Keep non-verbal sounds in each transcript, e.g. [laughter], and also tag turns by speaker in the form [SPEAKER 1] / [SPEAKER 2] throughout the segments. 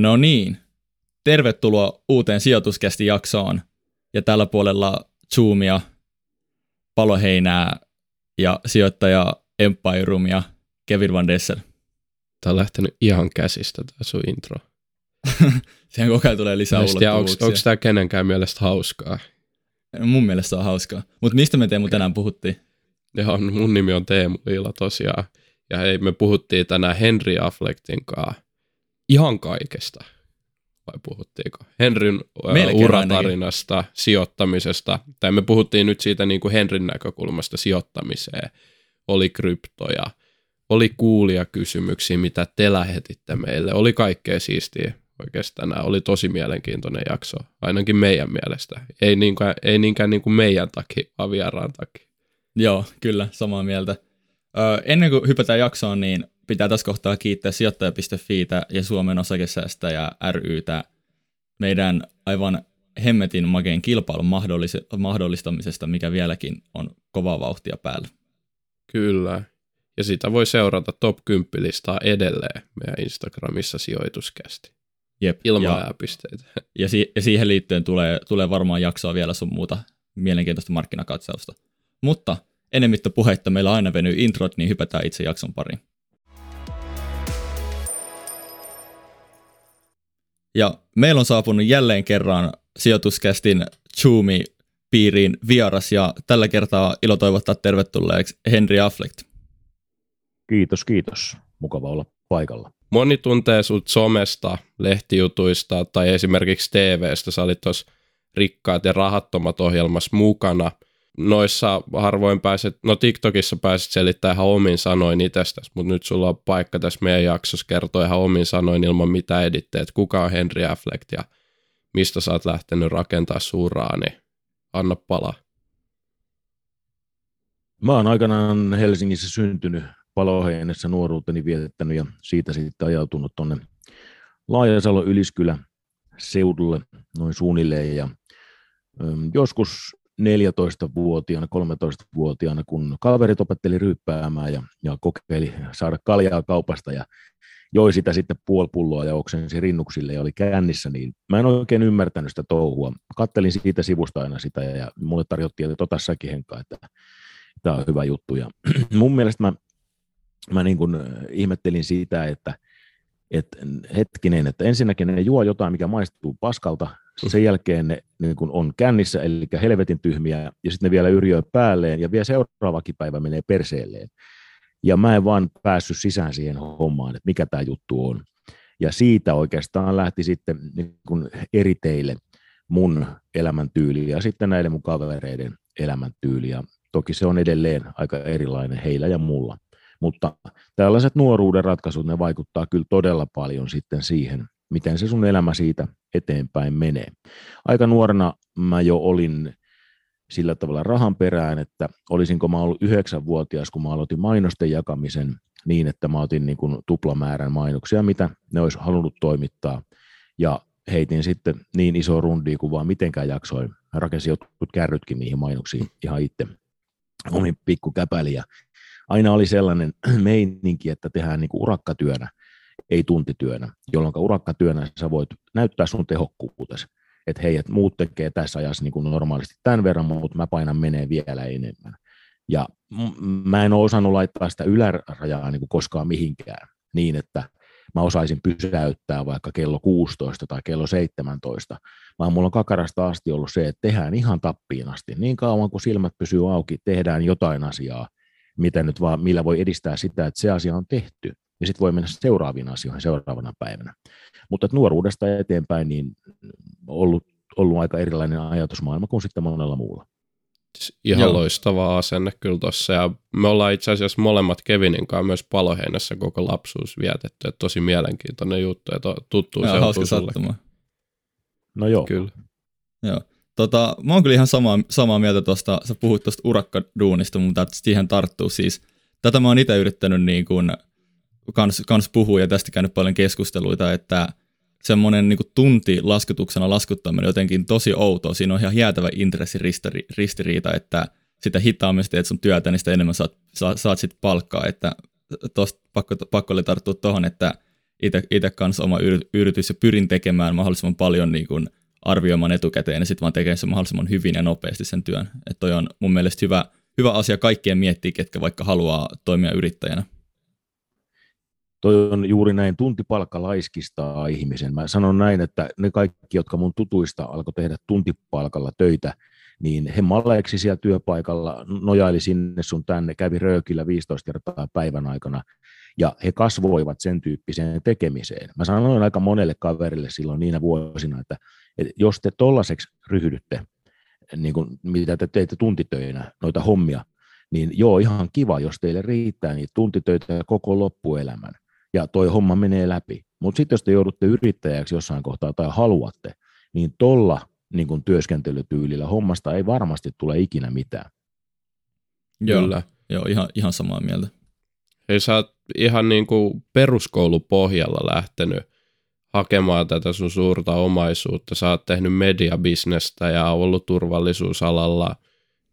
[SPEAKER 1] No niin, tervetuloa uuteen sijoituskästi jaksoon. Ja tällä puolella Zoomia, Paloheinää ja sijoittaja Empire ja Kevin Van Dessel.
[SPEAKER 2] Tämä on lähtenyt ihan käsistä tämä sun intro. [laughs]
[SPEAKER 1] Siihen koko ajan tulee lisää ulottuvuuksia.
[SPEAKER 2] Onko tämä kenenkään mielestä hauskaa?
[SPEAKER 1] Mun mielestä on hauskaa. Mutta mistä me Teemu tänään puhuttiin?
[SPEAKER 2] Joo, mun nimi on Teemu Liila tosiaan. Ja hei, me puhuttiin tänään Henry Afflectin kanssa ihan kaikesta. Vai puhuttiinko? Henryn Melkein uratarinasta, ainakin. sijoittamisesta. Tai me puhuttiin nyt siitä niin kuin Henryn näkökulmasta sijoittamiseen. Oli kryptoja, oli kuulia kysymyksiä, mitä te lähetitte meille. Oli kaikkea siistiä oikeastaan. Oli tosi mielenkiintoinen jakso, ainakin meidän mielestä. Ei niinkään, ei niinkään niin kuin meidän takia, vaan vieraan takia.
[SPEAKER 1] Joo, kyllä, samaa mieltä. Öö, ennen kuin hypätään jaksoon, niin pitää tässä kohtaa kiittää sijoittaja.fiitä ja Suomen osakesäästäjä rytä meidän aivan hemmetin makeen kilpailun mahdollistamisesta, mikä vieläkin on kova vauhtia päällä.
[SPEAKER 2] Kyllä. Ja sitä voi seurata top 10 listaa edelleen meidän Instagramissa sijoituskästi.
[SPEAKER 1] Jep.
[SPEAKER 2] Ilman ja, pisteitä. [laughs]
[SPEAKER 1] Ja, si- ja siihen liittyen tulee, tulee varmaan jaksoa vielä sun muuta mielenkiintoista markkinakatsausta. Mutta enemmittä puhetta meillä aina venyy introt, niin hypätään itse jakson pariin. Ja meillä on saapunut jälleen kerran sijoituskästin Chumi piiriin vieras ja tällä kertaa ilo toivottaa tervetulleeksi Henry Affleck.
[SPEAKER 3] Kiitos, kiitos. Mukava olla paikalla.
[SPEAKER 2] Moni tuntee sut somesta, lehtijutuista tai esimerkiksi TVstä. Sä olit tuossa Rikkaat ja rahattomat ohjelmassa mukana – noissa harvoin pääset, no TikTokissa pääset selittämään ihan omin sanoin itsestäsi, mutta nyt sulla on paikka tässä meidän jaksossa kertoa ihan omin sanoin ilman mitä editteet, kuka on Henry Affleck ja mistä sä oot lähtenyt rakentaa suuraa, niin anna palaa.
[SPEAKER 3] Mä oon aikanaan Helsingissä syntynyt, paloheinessä nuoruuteni vietettänyt ja siitä sitten ajautunut tuonne Laajasalo Yliskylä seudulle noin suunnilleen ja joskus 14-vuotiaana, 13-vuotiaana, kun kaverit opetteli ryyppäämään ja, ja kokeili saada kaljaa kaupasta ja joi sitä sitten puoli pulloa ja oksensi rinnuksille ja oli kännissä, niin mä en oikein ymmärtänyt sitä touhua. Kattelin siitä sivusta aina sitä ja, mulle tarjottiin, että tota säkin henkaa, että tämä on hyvä juttu. Ja [clears throat] mun mielestä mä, mä niin kuin ihmettelin sitä, että, että hetkinen, että ensinnäkin ne juo jotain, mikä maistuu paskalta, sen jälkeen ne niin kun on kännissä, eli helvetin tyhmiä, ja sitten ne vielä yrjöi päälleen, ja vielä seuraavakin päivä menee perseelleen. Ja mä en vaan päässyt sisään siihen hommaan, että mikä tämä juttu on. Ja siitä oikeastaan lähti sitten niin kun eri teille mun elämäntyyli ja sitten näiden mun kavereiden elämäntyyli. Ja toki se on edelleen aika erilainen heillä ja mulla. Mutta tällaiset nuoruuden ratkaisut, ne vaikuttaa kyllä todella paljon sitten siihen, miten se sun elämä siitä eteenpäin menee. Aika nuorena mä jo olin sillä tavalla rahan perään, että olisinko mä ollut yhdeksänvuotias, kun mä aloitin mainosten jakamisen niin, että mä otin niin kuin tuplamäärän mainoksia, mitä ne olisi halunnut toimittaa. Ja heitin sitten niin iso rundi kuin vaan mitenkään jaksoin. Mä rakensin jotkut kärrytkin niihin mainoksiin ihan itse omin pikkukäpäliä. Aina oli sellainen [clears throat] meininki, että tehdään niin kuin urakkatyönä – ei tuntityönä, jolloin urakkatyönä sä voit näyttää sun tehokkuutesi. Että hei, että muut tekee tässä ajassa niin kuin normaalisti tämän verran, mutta mä painan menee vielä enemmän. Ja mä en ole osannut laittaa sitä ylärajaa niin kuin koskaan mihinkään niin, että mä osaisin pysäyttää vaikka kello 16 tai kello 17, vaan mulla on kakarasta asti ollut se, että tehdään ihan tappiin asti. Niin kauan kuin silmät pysyy auki, tehdään jotain asiaa, mitä nyt vaan, millä voi edistää sitä, että se asia on tehty ja sitten voi mennä seuraaviin asioihin seuraavana päivänä. Mutta nuoruudesta eteenpäin niin ollut, ollut aika erilainen ajatusmaailma kuin sitten monella muulla.
[SPEAKER 2] Ihan Joo. loistava asenne kyllä tuossa. Ja me ollaan itse asiassa molemmat Kevinin kanssa myös paloheinässä koko lapsuus vietetty. Että tosi mielenkiintoinen juttu ja to, tuttu
[SPEAKER 1] Joo, hauska sattuma.
[SPEAKER 3] No joo.
[SPEAKER 2] Kyllä.
[SPEAKER 1] Joo. Tota, mä oon kyllä ihan samaa, samaa mieltä tuosta, sä puhut tuosta urakkaduunista, mutta siihen tarttuu siis. Tätä mä oon itse yrittänyt niin kuin kans, kans puhuu ja tästä käynyt paljon keskusteluita, että semmoinen niin tunti laskutuksena laskuttaminen jotenkin tosi outoa. Siinä on ihan jäätävä intressiristiriita, että sitä hitaammin teet sun työtä, niin sitä enemmän saat, saat, saat sit palkkaa. Että tosta pakko, pakko oli tarttua tuohon, että itse kanssa oma yritys ja pyrin tekemään mahdollisimman paljon niin kuin arvioimaan etukäteen ja sitten vaan tekemään sen mahdollisimman hyvin ja nopeasti sen työn. Että toi on mun mielestä hyvä, hyvä asia kaikkien miettiä, ketkä vaikka haluaa toimia yrittäjänä.
[SPEAKER 3] Toi on juuri näin, tuntipalkka laiskistaa ihmisen. Mä sanon näin, että ne kaikki, jotka mun tutuista alkoi tehdä tuntipalkalla töitä, niin he maleeksi siellä työpaikalla, nojaili sinne sun tänne, kävi röökillä 15 kertaa päivän aikana, ja he kasvoivat sen tyyppiseen tekemiseen. Mä sanoin aika monelle kaverille silloin niinä vuosina, että, että jos te tollaiseksi ryhdytte, niin kuin mitä te teette tuntitöinä, noita hommia, niin joo, ihan kiva, jos teille riittää niitä tuntitöitä koko loppuelämän, ja toi homma menee läpi. Mutta sitten jos te joudutte yrittäjäksi jossain kohtaa tai haluatte, niin tolla niin kuin työskentelytyylillä hommasta ei varmasti tule ikinä mitään.
[SPEAKER 1] Joo, Kyllä. Joo ihan, ihan samaa mieltä.
[SPEAKER 2] Hei, sä oot ihan niin kuin peruskoulupohjalla lähtenyt hakemaan tätä sun suurta omaisuutta. Sä oot tehnyt mediabisnestä ja ollut turvallisuusalalla.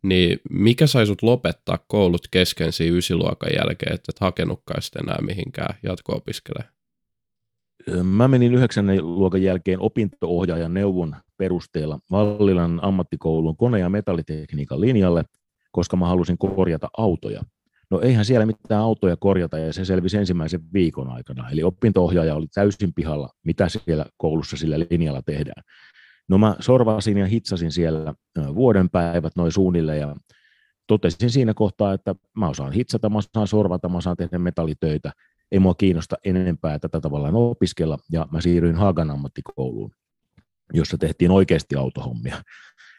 [SPEAKER 2] Niin mikä sai sut lopettaa koulut kesken siinä ysiluokan jälkeen, että et hakenutkaan sitten enää mihinkään jatko-opiskelemaan?
[SPEAKER 3] Mä menin yhdeksännen luokan jälkeen opinto-ohjaajan neuvon perusteella Vallilan ammattikoulun kone- ja metallitekniikan linjalle, koska mä halusin korjata autoja. No eihän siellä mitään autoja korjata ja se selvisi ensimmäisen viikon aikana. Eli opinto-ohjaaja oli täysin pihalla, mitä siellä koulussa sillä linjalla tehdään. No mä sorvasin ja hitsasin siellä vuoden päivät noin suunnille ja totesin siinä kohtaa, että mä osaan hitsata, mä osaan sorvata, mä osaan tehdä metallitöitä. Ei mua kiinnosta enempää tätä tavallaan opiskella ja mä siirryin Haagan ammattikouluun, jossa tehtiin oikeasti autohommia.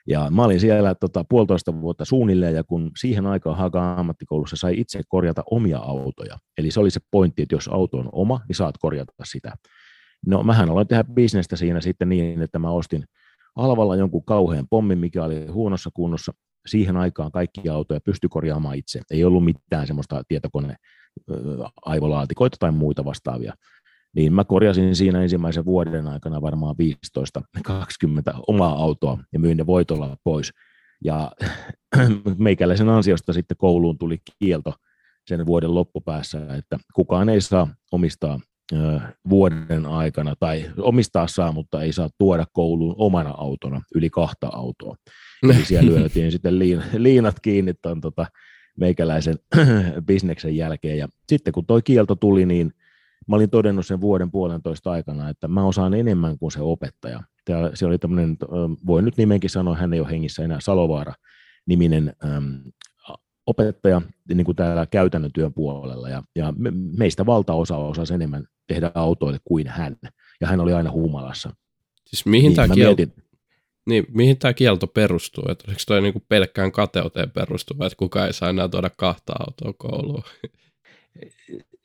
[SPEAKER 3] Ja mä olin siellä tota, puolitoista vuotta suunnilleen, ja kun siihen aikaan Haagan ammattikoulussa sai itse korjata omia autoja, eli se oli se pointti, että jos auto on oma, niin saat korjata sitä. No mähän aloin tehdä bisnestä siinä sitten niin, että mä ostin alvalla jonkun kauhean pommin, mikä oli huonossa kunnossa. Siihen aikaan kaikki autoja pystyi korjaamaan itse. Ei ollut mitään semmoista tietokone aivolaatikoita tai muita vastaavia niin mä korjasin siinä ensimmäisen vuoden aikana varmaan 15-20 omaa autoa ja myin ne voitolla pois. Ja [clears throat] meikäläisen ansiosta sitten kouluun tuli kielto sen vuoden loppupäässä, että kukaan ei saa omistaa vuoden aikana, tai omistaa saa, mutta ei saa tuoda kouluun omana autona yli kahta autoa. Eli [laughs] siellä lyötiin sitten liinat kiinni tuon tota, meikäläisen [clears throat] bisneksen jälkeen. Ja sitten kun tuo kielto tuli, niin mä olin todennut sen vuoden puolentoista aikana, että mä osaan enemmän kuin se opettaja. Täällä, se oli tämmöinen, voi nyt nimenkin sanoa, hän ei ole hengissä enää, Salovaara niminen äm, opettaja niin kuin täällä käytännön työn puolella, ja, ja me, meistä valtaosa osasi enemmän tehdä autoille kuin hän, ja hän oli aina humalassa.
[SPEAKER 2] Siis mihin niin, tämä kielto, mietin, niin, mihin tämä kielto perustuu? Että oliko toi niinku pelkkään kateuteen perustuva, että kukaan ei saa enää tuoda kahta autoa kouluun?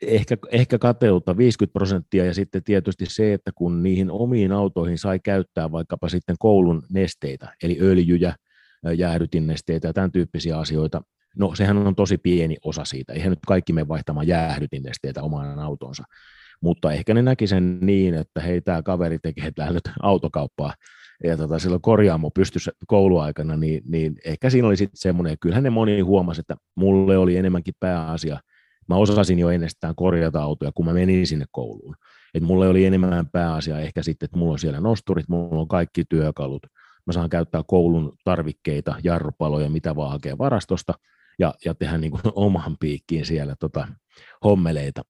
[SPEAKER 3] ehkä, ehkä kateutta 50 prosenttia ja sitten tietysti se, että kun niihin omiin autoihin sai käyttää vaikkapa sitten koulun nesteitä, eli öljyjä, jäähdytinnesteitä ja tämän tyyppisiä asioita, no sehän on tosi pieni osa siitä. Eihän nyt kaikki me vaihtamaan jäähdytinnesteitä omaan autonsa, mutta ehkä ne näki sen niin, että hei, tämä kaveri tekee täällä nyt autokauppaa. Ja tota, silloin korjaamo pystyssä kouluaikana, niin, niin ehkä siinä oli sitten semmoinen, kyllähän ne moni huomasi, että mulle oli enemmänkin pääasia – mä osasin jo ennestään korjata autoja, kun mä menin sinne kouluun. Et mulle oli enemmän pääasia ehkä sitten, että mulla on siellä nosturit, mulla on kaikki työkalut, mä saan käyttää koulun tarvikkeita, jarrupaloja, mitä vaan hakea varastosta, ja, ja tehdä niin kuin [laughs] oman piikkiin siellä tota, hommeleita.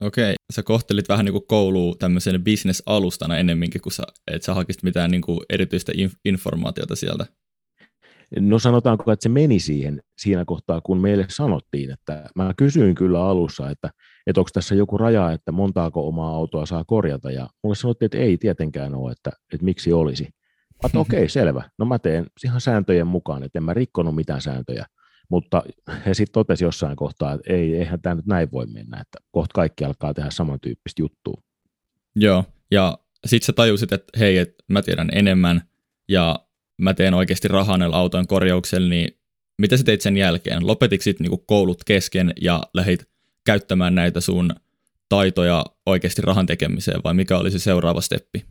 [SPEAKER 1] Okei, sä kohtelit vähän niin kuin koulua tämmöisenä bisnesalustana ennemminkin, kun sä, et sä hakisit mitään niin kuin erityistä inf- informaatiota sieltä.
[SPEAKER 3] No sanotaanko, että se meni siihen siinä kohtaa, kun meille sanottiin, että mä kysyin kyllä alussa, että, että onko tässä joku raja, että montaako omaa autoa saa korjata, ja mulle sanottiin, että ei tietenkään ole, että, että miksi olisi. Että [laughs] okei, okay, selvä. No mä teen ihan sääntöjen mukaan, että en mä rikkonut mitään sääntöjä. Mutta he sitten totesi jossain kohtaa, että ei, eihän tämä nyt näin voi mennä, että kohta kaikki alkaa tehdä samantyyppistä juttua.
[SPEAKER 1] Joo, ja sitten sä tajusit, että hei, että mä tiedän enemmän, ja mä teen oikeasti rahaa näillä auton korjauksella, niin mitä sä teit sen jälkeen? Lopetit sitten niinku koulut kesken ja lähdit käyttämään näitä sun taitoja oikeasti rahan tekemiseen, vai mikä oli se seuraava steppi?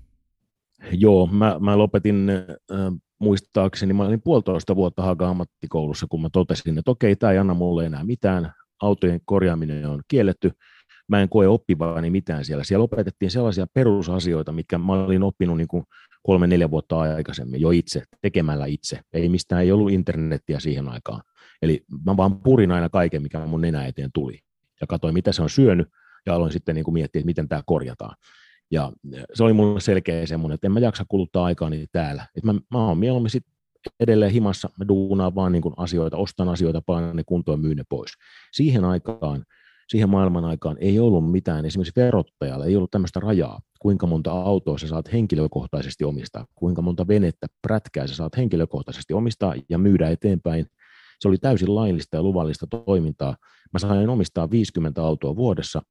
[SPEAKER 3] Joo, mä, mä lopetin äh, muistaakseni, mä olin puolitoista vuotta Haaga ammattikoulussa, kun mä totesin, että okei, tämä ei anna mulle enää mitään, autojen korjaaminen on kielletty, mä en koe oppivani mitään siellä. Siellä opetettiin sellaisia perusasioita, mitkä mä olin oppinut niin kuin kolme-neljä vuotta aikaisemmin jo itse, tekemällä itse. Ei mistään, ei ollut internettiä siihen aikaan. Eli mä vaan purin aina kaiken, mikä mun nenä eteen tuli. Ja katsoin, mitä se on syönyt, ja aloin sitten niin kuin miettiä, että miten tämä korjataan. Ja se oli mulle selkeä semmoinen, että en mä jaksa kuluttaa aikaa niin täällä. Että mä, mä oon mieluummin sit edelleen himassa, mä duunaan vaan niin asioita, ostan asioita, painan ne kuntoon myyn ne pois. Siihen aikaan, siihen maailman aikaan ei ollut mitään, esimerkiksi verottajalla ei ollut tämmöistä rajaa, kuinka monta autoa sä saat henkilökohtaisesti omistaa, kuinka monta venettä, prätkää sä saat henkilökohtaisesti omistaa ja myydä eteenpäin. Se oli täysin laillista ja luvallista toimintaa. Mä sain omistaa 50 autoa vuodessa,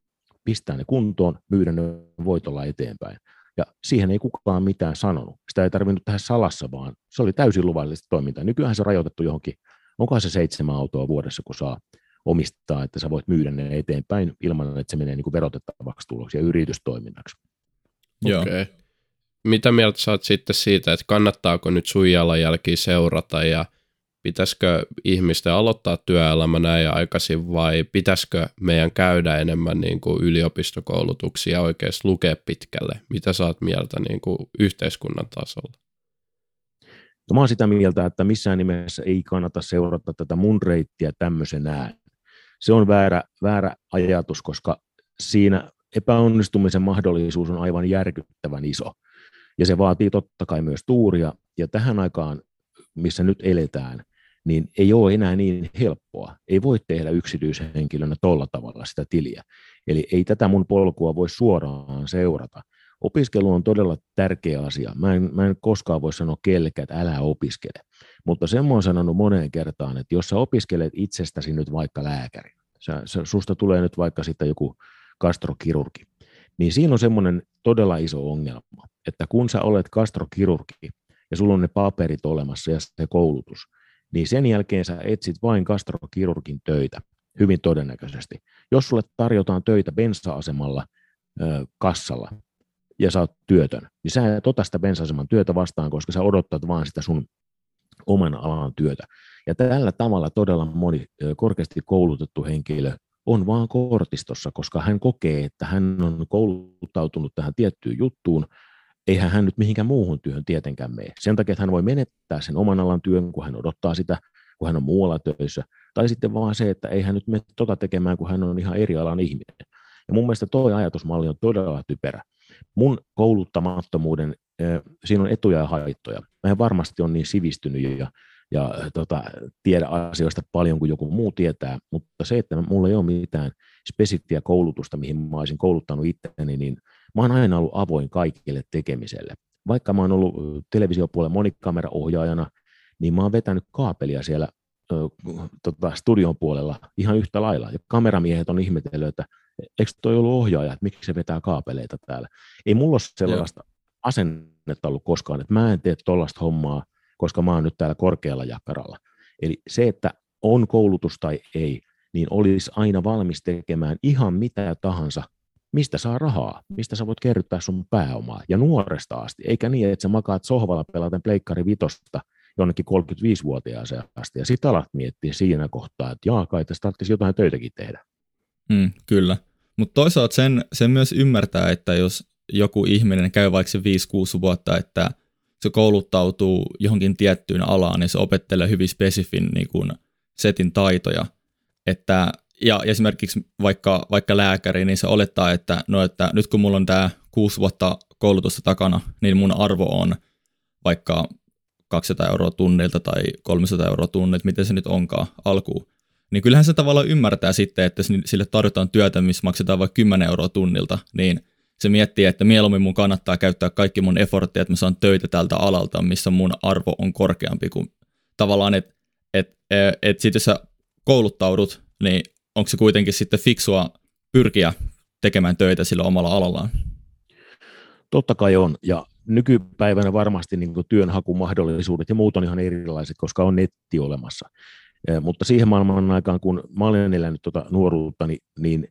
[SPEAKER 3] pistää ne kuntoon, myydä ne voitolla eteenpäin. Ja siihen ei kukaan mitään sanonut. Sitä ei tarvinnut tehdä salassa, vaan se oli täysin luvallista toimintaa. Nykyään se rajoitettu johonkin, onko se seitsemän autoa vuodessa, kun saa omistaa, että sä voit myydä ne eteenpäin ilman, että se menee niin kuin verotettavaksi tuloksi ja yritystoiminnaksi.
[SPEAKER 2] Okei. Okay. Mitä mieltä sä oot sitten siitä, että kannattaako nyt sun jalanjälkiä seurata ja – pitäisikö ihmisten aloittaa työelämä näin aikaisin vai pitäisikö meidän käydä enemmän niin kuin yliopistokoulutuksia oikeasti lukea pitkälle? Mitä oot mieltä niin kuin yhteiskunnan tasolla?
[SPEAKER 3] No mä oon sitä mieltä, että missään nimessä ei kannata seurata tätä mun reittiä tämmöisenään. Se on väärä, väärä ajatus, koska siinä epäonnistumisen mahdollisuus on aivan järkyttävän iso. Ja se vaatii totta kai myös tuuria. Ja tähän aikaan, missä nyt eletään, niin ei ole enää niin helppoa. Ei voi tehdä yksityishenkilönä tolla tavalla sitä tiliä. Eli ei tätä mun polkua voi suoraan seurata. Opiskelu on todella tärkeä asia. Mä en, mä en koskaan voi sanoa kellekään, että älä opiskele. Mutta sen mä oon sanonut moneen kertaan, että jos sä opiskelet itsestäsi nyt vaikka lääkäri, sä, sä, susta tulee nyt vaikka sitten joku kastrokirurgi, niin siinä on semmoinen todella iso ongelma, että kun sä olet kastrokirurgi ja sulla on ne paperit olemassa ja se koulutus, niin sen jälkeen sä etsit vain gastrokirurgin töitä, hyvin todennäköisesti. Jos sulle tarjotaan töitä bensa-asemalla ö, kassalla ja sä oot työtön, niin sä et ota sitä bensa-aseman työtä vastaan, koska sä odottat vaan sitä sun oman alan työtä. Ja tällä tavalla todella moni korkeasti koulutettu henkilö on vaan kortistossa, koska hän kokee, että hän on kouluttautunut tähän tiettyyn juttuun, eihän hän nyt mihinkään muuhun työhön tietenkään mene. Sen takia, että hän voi menettää sen oman alan työn, kun hän odottaa sitä, kun hän on muualla töissä. Tai sitten vaan se, että ei hän nyt mene tota tekemään, kun hän on ihan eri alan ihminen. Ja mun mielestä tuo ajatusmalli on todella typerä. Mun kouluttamattomuuden, siinä on etuja ja haittoja. Mä en varmasti ole niin sivistynyt ja, ja tota, tiedä asioista paljon kuin joku muu tietää, mutta se, että mulla ei ole mitään spesifiä koulutusta, mihin mä olisin kouluttanut itteni, niin mä oon aina ollut avoin kaikille tekemiselle. Vaikka mä oon ollut televisiopuolella monikameraohjaajana, niin mä oon vetänyt kaapelia siellä ö, tota, studion puolella ihan yhtä lailla. Ja kameramiehet on ihmetellyt, että eikö toi ollut ohjaaja, että miksi se vetää kaapeleita täällä. Ei mulla ole sellaista Joo. asennetta ollut koskaan, että mä en tee tuollaista hommaa, koska mä oon nyt täällä korkealla jakkaralla. Eli se, että on koulutus tai ei, niin olisi aina valmis tekemään ihan mitä tahansa mistä saa rahaa, mistä sä voit kerryttää sun pääomaa, ja nuoresta asti, eikä niin, että sä makaat sohvalla pelaten pleikkari vitosta jonnekin 35-vuotiaaseen asti, ja sitten alat miettiä siinä kohtaa, että jaa, kai tässä tarvitsisi jotain töitäkin tehdä.
[SPEAKER 1] Mm, kyllä, mutta toisaalta sen, sen myös ymmärtää, että jos joku ihminen käy vaikka se 5-6 vuotta, että se kouluttautuu johonkin tiettyyn alaan, niin se opettelee hyvin spesifin niin kuin setin taitoja, että ja esimerkiksi vaikka, vaikka lääkäri, niin se olettaa, että, no, että nyt kun mulla on tämä kuusi vuotta koulutusta takana, niin mun arvo on vaikka 200 euroa tunnilta tai 300 euroa tunnilta, miten se nyt onkaan alkuun. Niin kyllähän se tavallaan ymmärtää sitten, että sille tarjotaan työtä, missä maksetaan vaikka 10 euroa tunnilta, niin se miettii, että mieluummin mun kannattaa käyttää kaikki mun efforttia, että mä saan töitä tältä alalta, missä mun arvo on korkeampi kuin tavallaan, että et, et, et sit jos sä kouluttaudut, niin onko se kuitenkin sitten fiksua pyrkiä tekemään töitä sillä omalla alallaan?
[SPEAKER 3] Totta kai on, ja nykypäivänä varmasti niin työnhakumahdollisuudet ja muut on ihan erilaiset, koska on netti olemassa. Mutta siihen maailman aikaan, kun mä olen elänyt tuota nuoruutta, niin, niin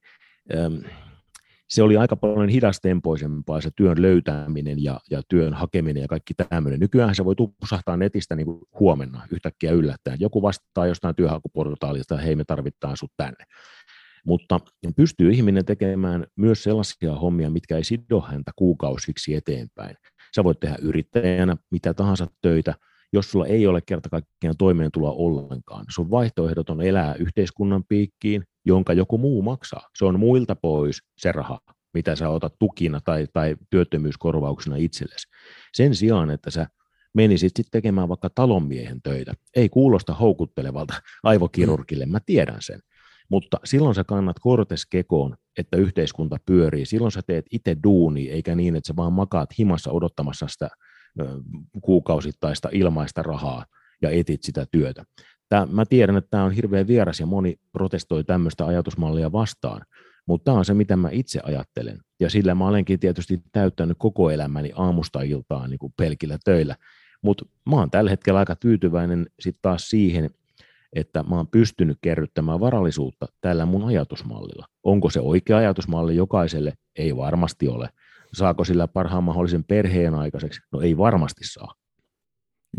[SPEAKER 3] se oli aika paljon hidastempoisempaa se työn löytäminen ja, ja työn hakeminen ja kaikki tämmöinen. Nykyään se voi tupsahtaa netistä niin kuin huomenna yhtäkkiä yllättäen. Joku vastaa jostain työhakuportaalista, hei me tarvitaan sut tänne. Mutta pystyy ihminen tekemään myös sellaisia hommia, mitkä ei sido häntä kuukausiksi eteenpäin. Sä voit tehdä yrittäjänä mitä tahansa töitä, jos sulla ei ole kerta kaikkiaan toimeentuloa ollenkaan. Sun vaihtoehdot on elää yhteiskunnan piikkiin, jonka joku muu maksaa. Se on muilta pois se raha, mitä sä otat tukina tai, tai työttömyyskorvauksena itsellesi. Sen sijaan, että sä menisit sitten tekemään vaikka talonmiehen töitä. Ei kuulosta houkuttelevalta aivokirurgille, mä tiedän sen. Mutta silloin sä kannat kortes kekoon, että yhteiskunta pyörii. Silloin sä teet itse duuni, eikä niin, että sä vaan makaat himassa odottamassa sitä kuukausittaista ilmaista rahaa ja etit sitä työtä. Tää, mä tiedän, että tämä on hirveän vieras ja moni protestoi tämmöistä ajatusmallia vastaan, mutta tämä on se, mitä mä itse ajattelen. Ja sillä mä olenkin tietysti täyttänyt koko elämäni aamusta iltaan niin kuin pelkillä töillä. Mutta mä oon tällä hetkellä aika tyytyväinen sitten taas siihen, että mä oon pystynyt kerryttämään varallisuutta tällä mun ajatusmallilla. Onko se oikea ajatusmalli jokaiselle? Ei varmasti ole. Saako sillä parhaan mahdollisen perheen aikaiseksi? No ei varmasti saa.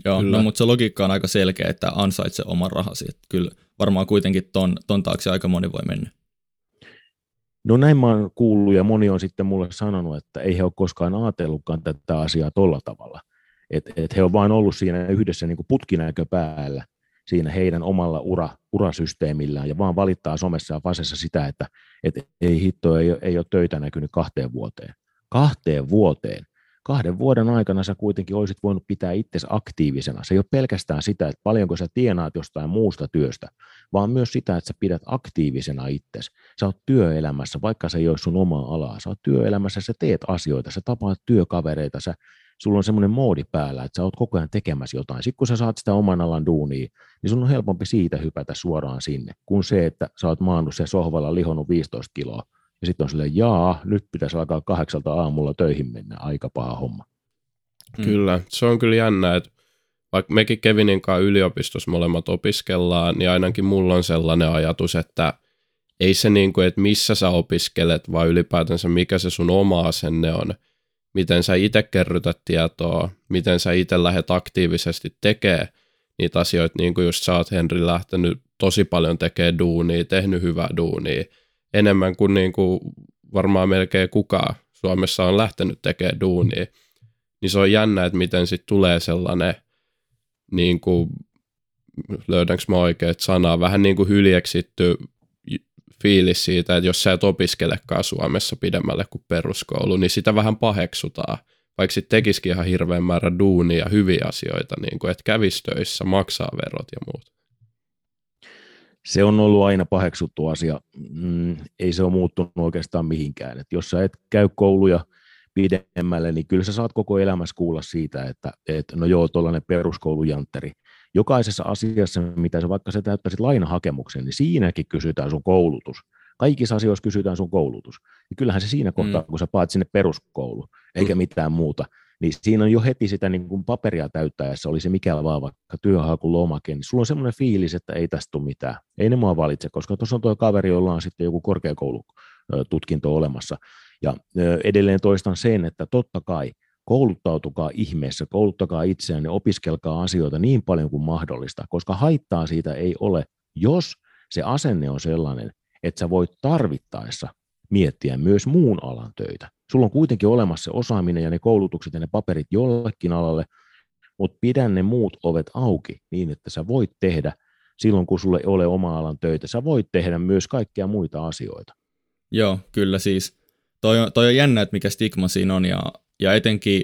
[SPEAKER 1] Joo, kyllä. no, mutta se logiikka on aika selkeä, että ansaitse oman rahasi. Että kyllä varmaan kuitenkin ton, ton taakse aika moni voi mennä.
[SPEAKER 3] No näin mä oon kuullut ja moni on sitten mulle sanonut, että ei he ole koskaan ajatellutkaan tätä asiaa tolla tavalla. Että et he on vain ollut siinä yhdessä niin putkinäkö päällä siinä heidän omalla ura, urasysteemillään ja vaan valittaa somessa ja vasessa sitä, että et ei hitto, ei, ei ole töitä näkynyt kahteen vuoteen. Kahteen vuoteen. Kahden vuoden aikana sä kuitenkin olisit voinut pitää itsesi aktiivisena. Se ei ole pelkästään sitä, että paljonko sä tienaat jostain muusta työstä, vaan myös sitä, että sä pidät aktiivisena itsesi. Sä oot työelämässä, vaikka se ei ole sun omaa alaa. Sä oot työelämässä, sä teet asioita, sä tapaat työkavereita, sä sulla on semmoinen moodi päällä, että sä oot koko ajan tekemässä jotain. Sitten kun sä saat sitä oman alan duunia, niin sun on helpompi siitä hypätä suoraan sinne, kuin se, että sä oot maannut se sohvalla lihonnut 15 kiloa. Ja sitten on silleen, jaa, nyt pitäisi alkaa kahdeksalta aamulla töihin mennä, aika paha homma.
[SPEAKER 2] Hmm. Kyllä, se on kyllä jännä, että vaikka mekin Kevinin kanssa yliopistossa molemmat opiskellaan, niin ainakin mulla on sellainen ajatus, että ei se niin kuin, että missä sä opiskelet, vaan ylipäätänsä mikä se sun oma asenne on – miten sä itse kerrytät tietoa, miten sä itse lähdet aktiivisesti tekemään niitä asioita, niin kuin just sä oot Henri lähtenyt tosi paljon tekemään duunia, tehnyt hyvää duunia, enemmän kuin, niin kuin varmaan melkein kukaan Suomessa on lähtenyt tekemään duunia, niin se on jännä, että miten sitten tulee sellainen, niin kuin, löydänkö mä oikeat sanaa, vähän niin kuin hyljeksitty fiilis siitä, että jos sä et opiskelekaan Suomessa pidemmälle kuin peruskoulu, niin sitä vähän paheksutaan. Vaikka sitten tekisikin ihan hirveän määrä duunia ja hyviä asioita, niin kuin, että kävisi töissä, maksaa verot ja muut.
[SPEAKER 3] Se on ollut aina paheksuttu asia. Mm, ei se ole muuttunut oikeastaan mihinkään. Et jos sä et käy kouluja pidemmälle, niin kyllä sä saat koko elämässä kuulla siitä, että, että no joo, tuollainen peruskoulujantteri jokaisessa asiassa, mitä sä vaikka sä täyttäisit lainahakemuksen, niin siinäkin kysytään sun koulutus. Kaikissa asioissa kysytään sun koulutus. Ja kyllähän se siinä kohtaa, mm. kun sä paat sinne peruskoulu, eikä mm. mitään muuta, niin siinä on jo heti sitä niin kuin paperia täyttäessä, oli se mikä vaan vaikka työhakulomake, niin sulla on semmoinen fiilis, että ei tästä tule mitään. Ei ne mua valitse, koska tuossa on tuo kaveri, jolla on sitten joku korkeakoulututkinto olemassa. Ja edelleen toistan sen, että totta kai kouluttautukaa ihmeessä, kouluttakaa itseään ja opiskelkaa asioita niin paljon kuin mahdollista, koska haittaa siitä ei ole, jos se asenne on sellainen, että sä voit tarvittaessa miettiä myös muun alan töitä. Sulla on kuitenkin olemassa se osaaminen ja ne koulutukset ja ne paperit jollekin alalle, mutta pidä ne muut ovet auki niin, että sä voit tehdä silloin, kun sulle ei ole oma alan töitä. Sä voit tehdä myös kaikkia muita asioita.
[SPEAKER 1] Joo, kyllä siis. Toi on, toi on jännä, että mikä stigma siinä on ja ja etenkin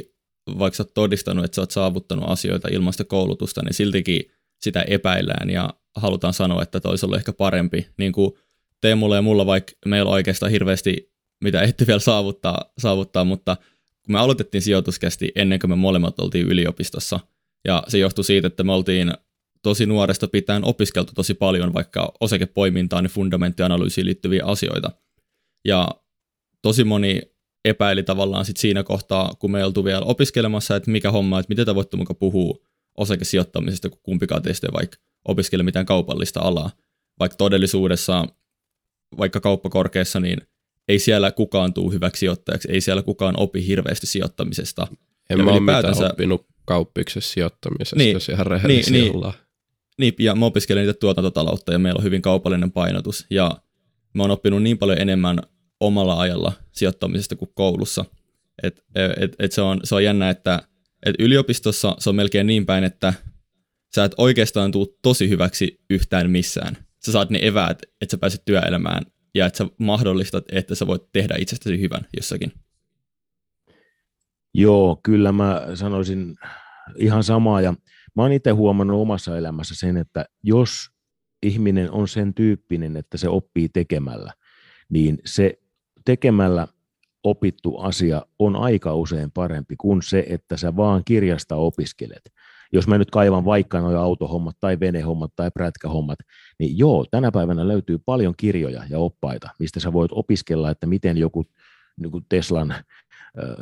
[SPEAKER 1] vaikka sä oot todistanut, että sä oot saavuttanut asioita ilman sitä koulutusta, niin siltikin sitä epäillään ja halutaan sanoa, että toisi ollut ehkä parempi. Niin kuin Teemulla ja mulla, vaikka meillä on oikeastaan hirveästi mitä ehti vielä saavuttaa, saavuttaa, mutta kun me aloitettiin sijoituskästi ennen kuin me molemmat oltiin yliopistossa, ja se johtui siitä, että me oltiin tosi nuoresta pitäen opiskeltu tosi paljon vaikka osakepoimintaan ja fundamenttianalyysiin liittyviä asioita. Ja tosi moni epäili tavallaan sit siinä kohtaa, kun me ei oltu vielä opiskelemassa, että mikä homma, että miten te voitte muka puhua osakesijoittamisesta, kun kumpikaan teistä vaikka opiskele mitään kaupallista alaa. Vaikka todellisuudessa, vaikka kauppakorkeassa, niin ei siellä kukaan tuu hyväksi sijoittajaksi, ei siellä kukaan opi hirveästi sijoittamisesta.
[SPEAKER 2] En ja mä ole mitään oppinut kauppiksessa sijoittamisesta, niin, jos ihan rehellisiä niin,
[SPEAKER 1] ollaan. Niin, ja mä opiskelen niitä tuotantotaloutta ja meillä on hyvin kaupallinen painotus. Ja mä oon oppinut niin paljon enemmän omalla ajalla sijoittamisesta kuin koulussa. Et, et, et se, on, se on jännä, että et yliopistossa se on melkein niin päin, että sä et oikeastaan tuu tosi hyväksi yhtään missään. Sä saat ne eväät, että sä pääset työelämään ja että sä mahdollistat, että sä voit tehdä itsestäsi hyvän jossakin.
[SPEAKER 3] Joo, kyllä mä sanoisin ihan samaa ja mä oon itse huomannut omassa elämässä sen, että jos ihminen on sen tyyppinen, että se oppii tekemällä, niin se tekemällä opittu asia on aika usein parempi kuin se, että sä vaan kirjasta opiskelet. Jos mä nyt kaivan vaikka nuo autohommat tai venehommat tai prätkähommat, niin joo, tänä päivänä löytyy paljon kirjoja ja oppaita, mistä sä voit opiskella, että miten joku niin kuin Teslan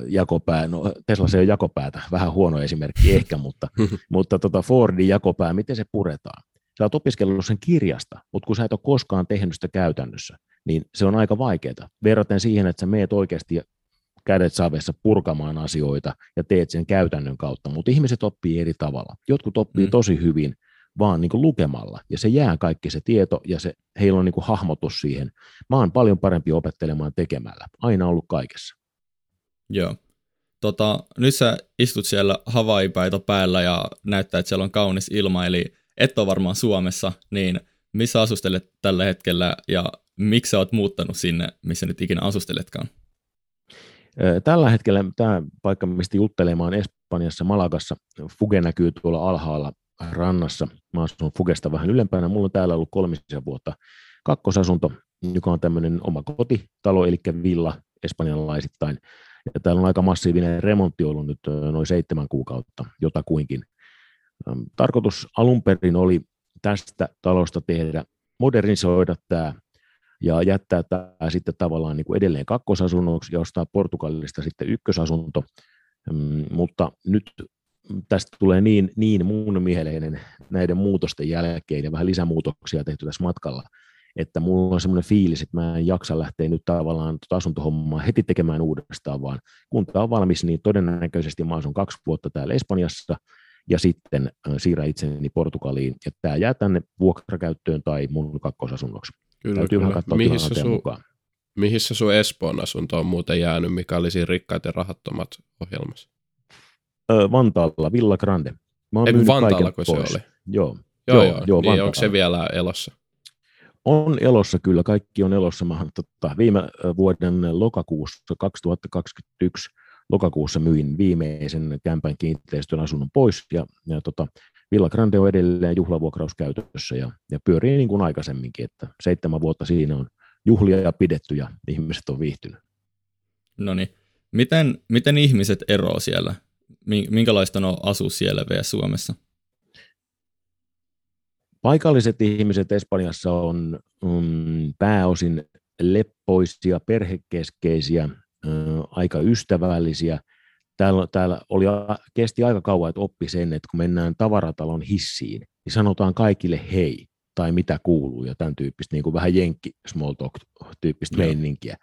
[SPEAKER 3] jakopää, no Tesla se on jakopäätä, vähän huono esimerkki [laughs] ehkä, mutta, mutta tota Fordin jakopää, miten se puretaan? Sä oot opiskellut sen kirjasta, mutta kun sä et ole koskaan tehnyt sitä käytännössä, niin se on aika vaikeaa. Verraten siihen, että sä meet oikeasti kädet savessa purkamaan asioita ja teet sen käytännön kautta, mutta ihmiset oppii eri tavalla. Jotkut oppii mm. tosi hyvin vaan niin kuin lukemalla, ja se jää kaikki se tieto, ja se, heillä on niin kuin hahmotus siihen. Mä oon paljon parempi opettelemaan tekemällä, aina ollut kaikessa.
[SPEAKER 1] Joo. Tota, nyt sä istut siellä hawaii päällä ja näyttää, että siellä on kaunis ilma, eli et ole varmaan Suomessa, niin missä asustelet tällä hetkellä ja miksi sä oot muuttanut sinne, missä nyt ikinä asusteletkaan?
[SPEAKER 3] Tällä hetkellä tämä paikka, mistä juttelemaan Espanjassa, Malagassa, Fuge näkyy tuolla alhaalla rannassa. Mä asun Fugesta vähän ylempänä. Mulla on täällä ollut kolmisen vuotta kakkosasunto, joka on tämmöinen oma kotitalo, eli villa espanjalaisittain. Ja täällä on aika massiivinen remontti ollut nyt noin seitsemän kuukautta, jotakuinkin. Tarkoitus alun perin oli tästä talosta tehdä, modernisoida tämä ja jättää tämä sitten tavallaan niin kuin edelleen kakkosasunnoksi ja ostaa Portugalista sitten ykkösasunto, mm, mutta nyt tästä tulee niin, niin muun mieleinen näiden muutosten jälkeen ja vähän lisämuutoksia tehty tässä matkalla, että mulla on semmoinen fiilis, että mä en jaksa lähteä nyt tavallaan tuota asuntohommaa heti tekemään uudestaan, vaan kun tämä on valmis, niin todennäköisesti mä asun kaksi vuotta täällä Espanjassa ja sitten siirrän itseni Portugaliin, ja tämä jää tänne vuokrakäyttöön tai mun kakkosasunnoksi.
[SPEAKER 2] Kyllä, Täytyy kyllä. katsoa mihin se, sun, mukaan. mihin se sun Espoon asunto on muuten jäänyt, mikä oli siinä rikkaat ja rahattomat ohjelmassa?
[SPEAKER 3] Öö, Vantaalla, Villa Grande.
[SPEAKER 2] Mä oon Ei, Vantaalla kun pois. se oli.
[SPEAKER 3] Joo.
[SPEAKER 2] Joo, joo, joo niin onko se vielä elossa?
[SPEAKER 3] On elossa kyllä, kaikki on elossa. Mä, tota, viime vuoden lokakuussa 2021 lokakuussa myin viimeisen kämpän kiinteistön asunnon pois ja, ja tota, Villa Grande on edelleen juhlavuokrauskäytössä ja, ja pyörii niin kuin aikaisemminkin, että seitsemän vuotta siinä on juhlia pidetty ja ihmiset on viihtynyt.
[SPEAKER 1] No niin. Miten, miten ihmiset eroavat siellä? Minkälaista on asua siellä vielä Suomessa?
[SPEAKER 3] Paikalliset ihmiset Espanjassa on mm, pääosin leppoisia, perhekeskeisiä, aika ystävällisiä. Täällä, täällä oli, kesti aika kauan, että oppi sen, että kun mennään tavaratalon hissiin, niin sanotaan kaikille hei tai mitä kuuluu ja tämän tyyppistä niin kuin vähän jenkki small talk tyyppistä Joo. meininkiä.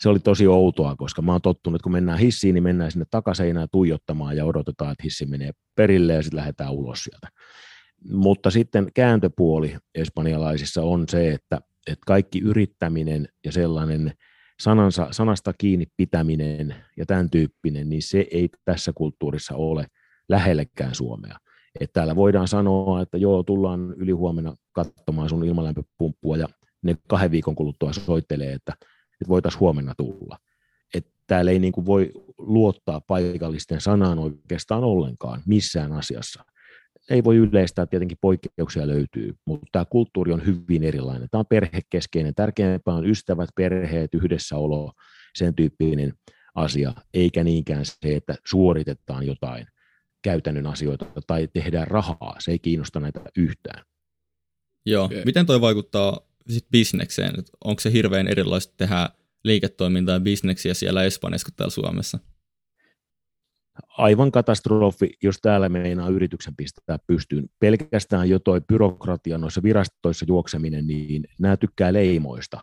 [SPEAKER 3] Se oli tosi outoa, koska mä oon tottunut, että kun mennään hissiin, niin mennään sinne takaseinään tuijottamaan ja odotetaan, että hissi menee perille ja sitten lähdetään ulos sieltä. Mutta sitten kääntöpuoli espanjalaisissa on se, että, että kaikki yrittäminen ja sellainen – sanansa, sanasta kiinni pitäminen ja tämän tyyppinen, niin se ei tässä kulttuurissa ole lähellekään Suomea. Että täällä voidaan sanoa, että joo, tullaan ylihuomenna katsomaan sun ilmalämpöpumppua ja ne kahden viikon kuluttua soittelee, että, voitaisiin huomenna tulla. Että täällä ei niin kuin voi luottaa paikallisten sanaan oikeastaan ollenkaan missään asiassa ei voi yleistää, tietenkin poikkeuksia löytyy, mutta tämä kulttuuri on hyvin erilainen. Tämä on perhekeskeinen. Tärkeämpää on ystävät, perheet, yhdessäolo, sen tyyppinen asia, eikä niinkään se, että suoritetaan jotain käytännön asioita tai tehdään rahaa. Se ei kiinnosta näitä yhtään.
[SPEAKER 1] Joo. Okay. Miten toi vaikuttaa sit bisnekseen? Onko se hirveän erilaista tehdä liiketoimintaa ja bisneksiä siellä Espanjassa kuin täällä Suomessa?
[SPEAKER 3] Aivan katastrofi, jos täällä meinaa yrityksen pistää pystyyn. Pelkästään jo toi byrokratia noissa virastoissa juokseminen, niin nämä tykkää leimoista.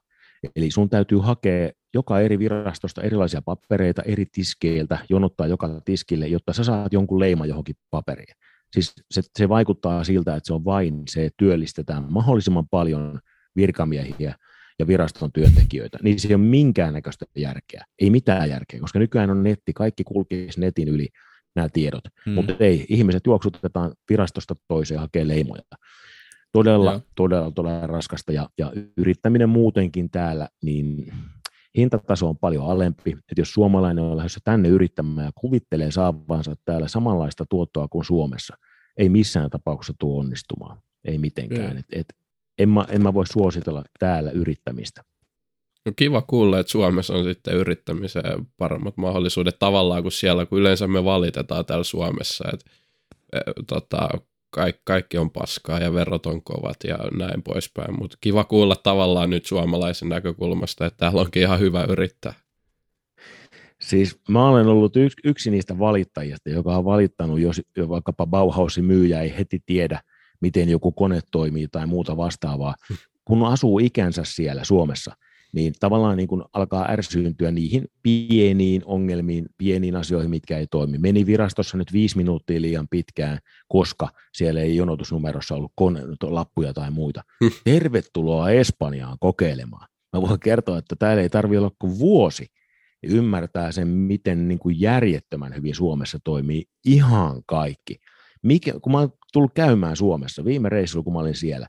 [SPEAKER 3] Eli sun täytyy hakea joka eri virastosta erilaisia papereita eri tiskeiltä, jonottaa joka tiskille, jotta sä saat jonkun leima johonkin paperiin. Siis se, se vaikuttaa siltä, että se on vain se, että työllistetään mahdollisimman paljon virkamiehiä ja viraston työntekijöitä, niin se ei ole minkäännäköistä järkeä. Ei mitään järkeä, koska nykyään on netti, kaikki kulkisi netin yli nämä tiedot. Hmm. Mutta ei, ihmiset juoksutetaan virastosta toiseen ja hakee leimoja. Todella, ja. todella, todella raskasta ja, ja yrittäminen muutenkin täällä, niin hintataso on paljon alempi, että jos suomalainen on lähdössä tänne yrittämään ja kuvittelee saavansa täällä samanlaista tuottoa kuin Suomessa, ei missään tapauksessa tuo onnistumaan, ei mitenkään. Et, et, en, mä, en mä voi suositella täällä yrittämistä.
[SPEAKER 2] No kiva kuulla, että Suomessa on sitten yrittämiseen paremmat mahdollisuudet tavallaan kuin siellä, kun yleensä me valitetaan täällä Suomessa, että e, tota, kaikki, kaikki on paskaa ja verot on kovat ja näin poispäin, mutta kiva kuulla tavallaan nyt suomalaisen näkökulmasta, että täällä onkin ihan hyvä yrittää.
[SPEAKER 3] Siis mä olen ollut yksi, yksi niistä valittajista, joka on valittanut, jos vaikkapa Bauhausin myyjä ei heti tiedä, miten joku kone toimii tai muuta vastaavaa. Kun asuu ikänsä siellä Suomessa, niin tavallaan niin kun alkaa ärsyyntyä niihin pieniin ongelmiin, pieniin asioihin, mitkä ei toimi. Meni virastossa nyt viisi minuuttia liian pitkään, koska siellä ei jonotusnumerossa ollut kone, lappuja tai muita. Hmm. Tervetuloa Espanjaan kokeilemaan. Mä voin kertoa, että täällä ei tarvitse olla kuin vuosi, ymmärtää sen, miten niin kuin järjettömän hyvin Suomessa toimii ihan kaikki. Mikä, kun mä oon tullut käymään Suomessa, viime reissulla kun mä olin siellä,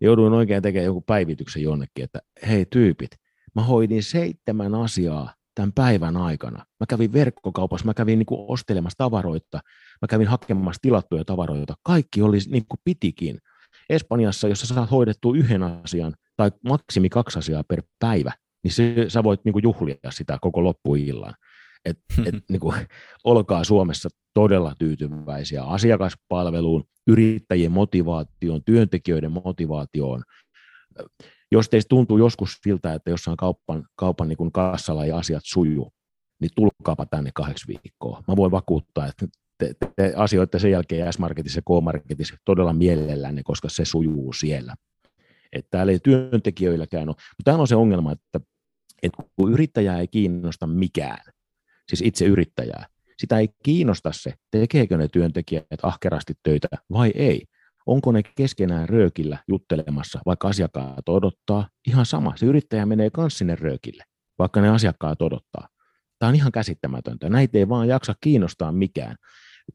[SPEAKER 3] niin jouduin oikein tekemään joku päivityksen jonnekin, että hei tyypit, mä hoidin seitsemän asiaa tämän päivän aikana. Mä kävin verkkokaupassa, mä kävin niin ostelemassa tavaroita, mä kävin hakemassa tilattuja tavaroita. Kaikki oli niin kuin pitikin. Espanjassa, jos sä saat hoidettua yhden asian tai maksimi kaksi asiaa per päivä, niin se, sä voit niin kuin juhlia sitä koko loppuillan. Et, et, [laughs] niin kuin, olkaa Suomessa todella tyytyväisiä asiakaspalveluun, yrittäjien motivaatioon, työntekijöiden motivaatioon jos teistä tuntuu joskus siltä, että jossain kaupan, kaupan niin kassalla ja asiat sujuu, niin tulkaapa tänne kahdeksi viikkoa. Mä voin vakuuttaa, että te, te, te asioitte sen jälkeen S-Marketissa ja K-Marketissa todella mielellänne, koska se sujuu siellä. Että täällä ei työntekijöilläkään ole. Mutta tämä on se ongelma, että, että kun yrittäjää ei kiinnosta mikään, siis itse yrittäjää, sitä ei kiinnosta se, tekeekö ne työntekijät ahkerasti töitä vai ei onko ne keskenään röökillä juttelemassa, vaikka asiakkaat odottaa, ihan sama. Se yrittäjä menee myös sinne röökille, vaikka ne asiakkaat odottaa. Tämä on ihan käsittämätöntä. Näitä ei vaan jaksa kiinnostaa mikään.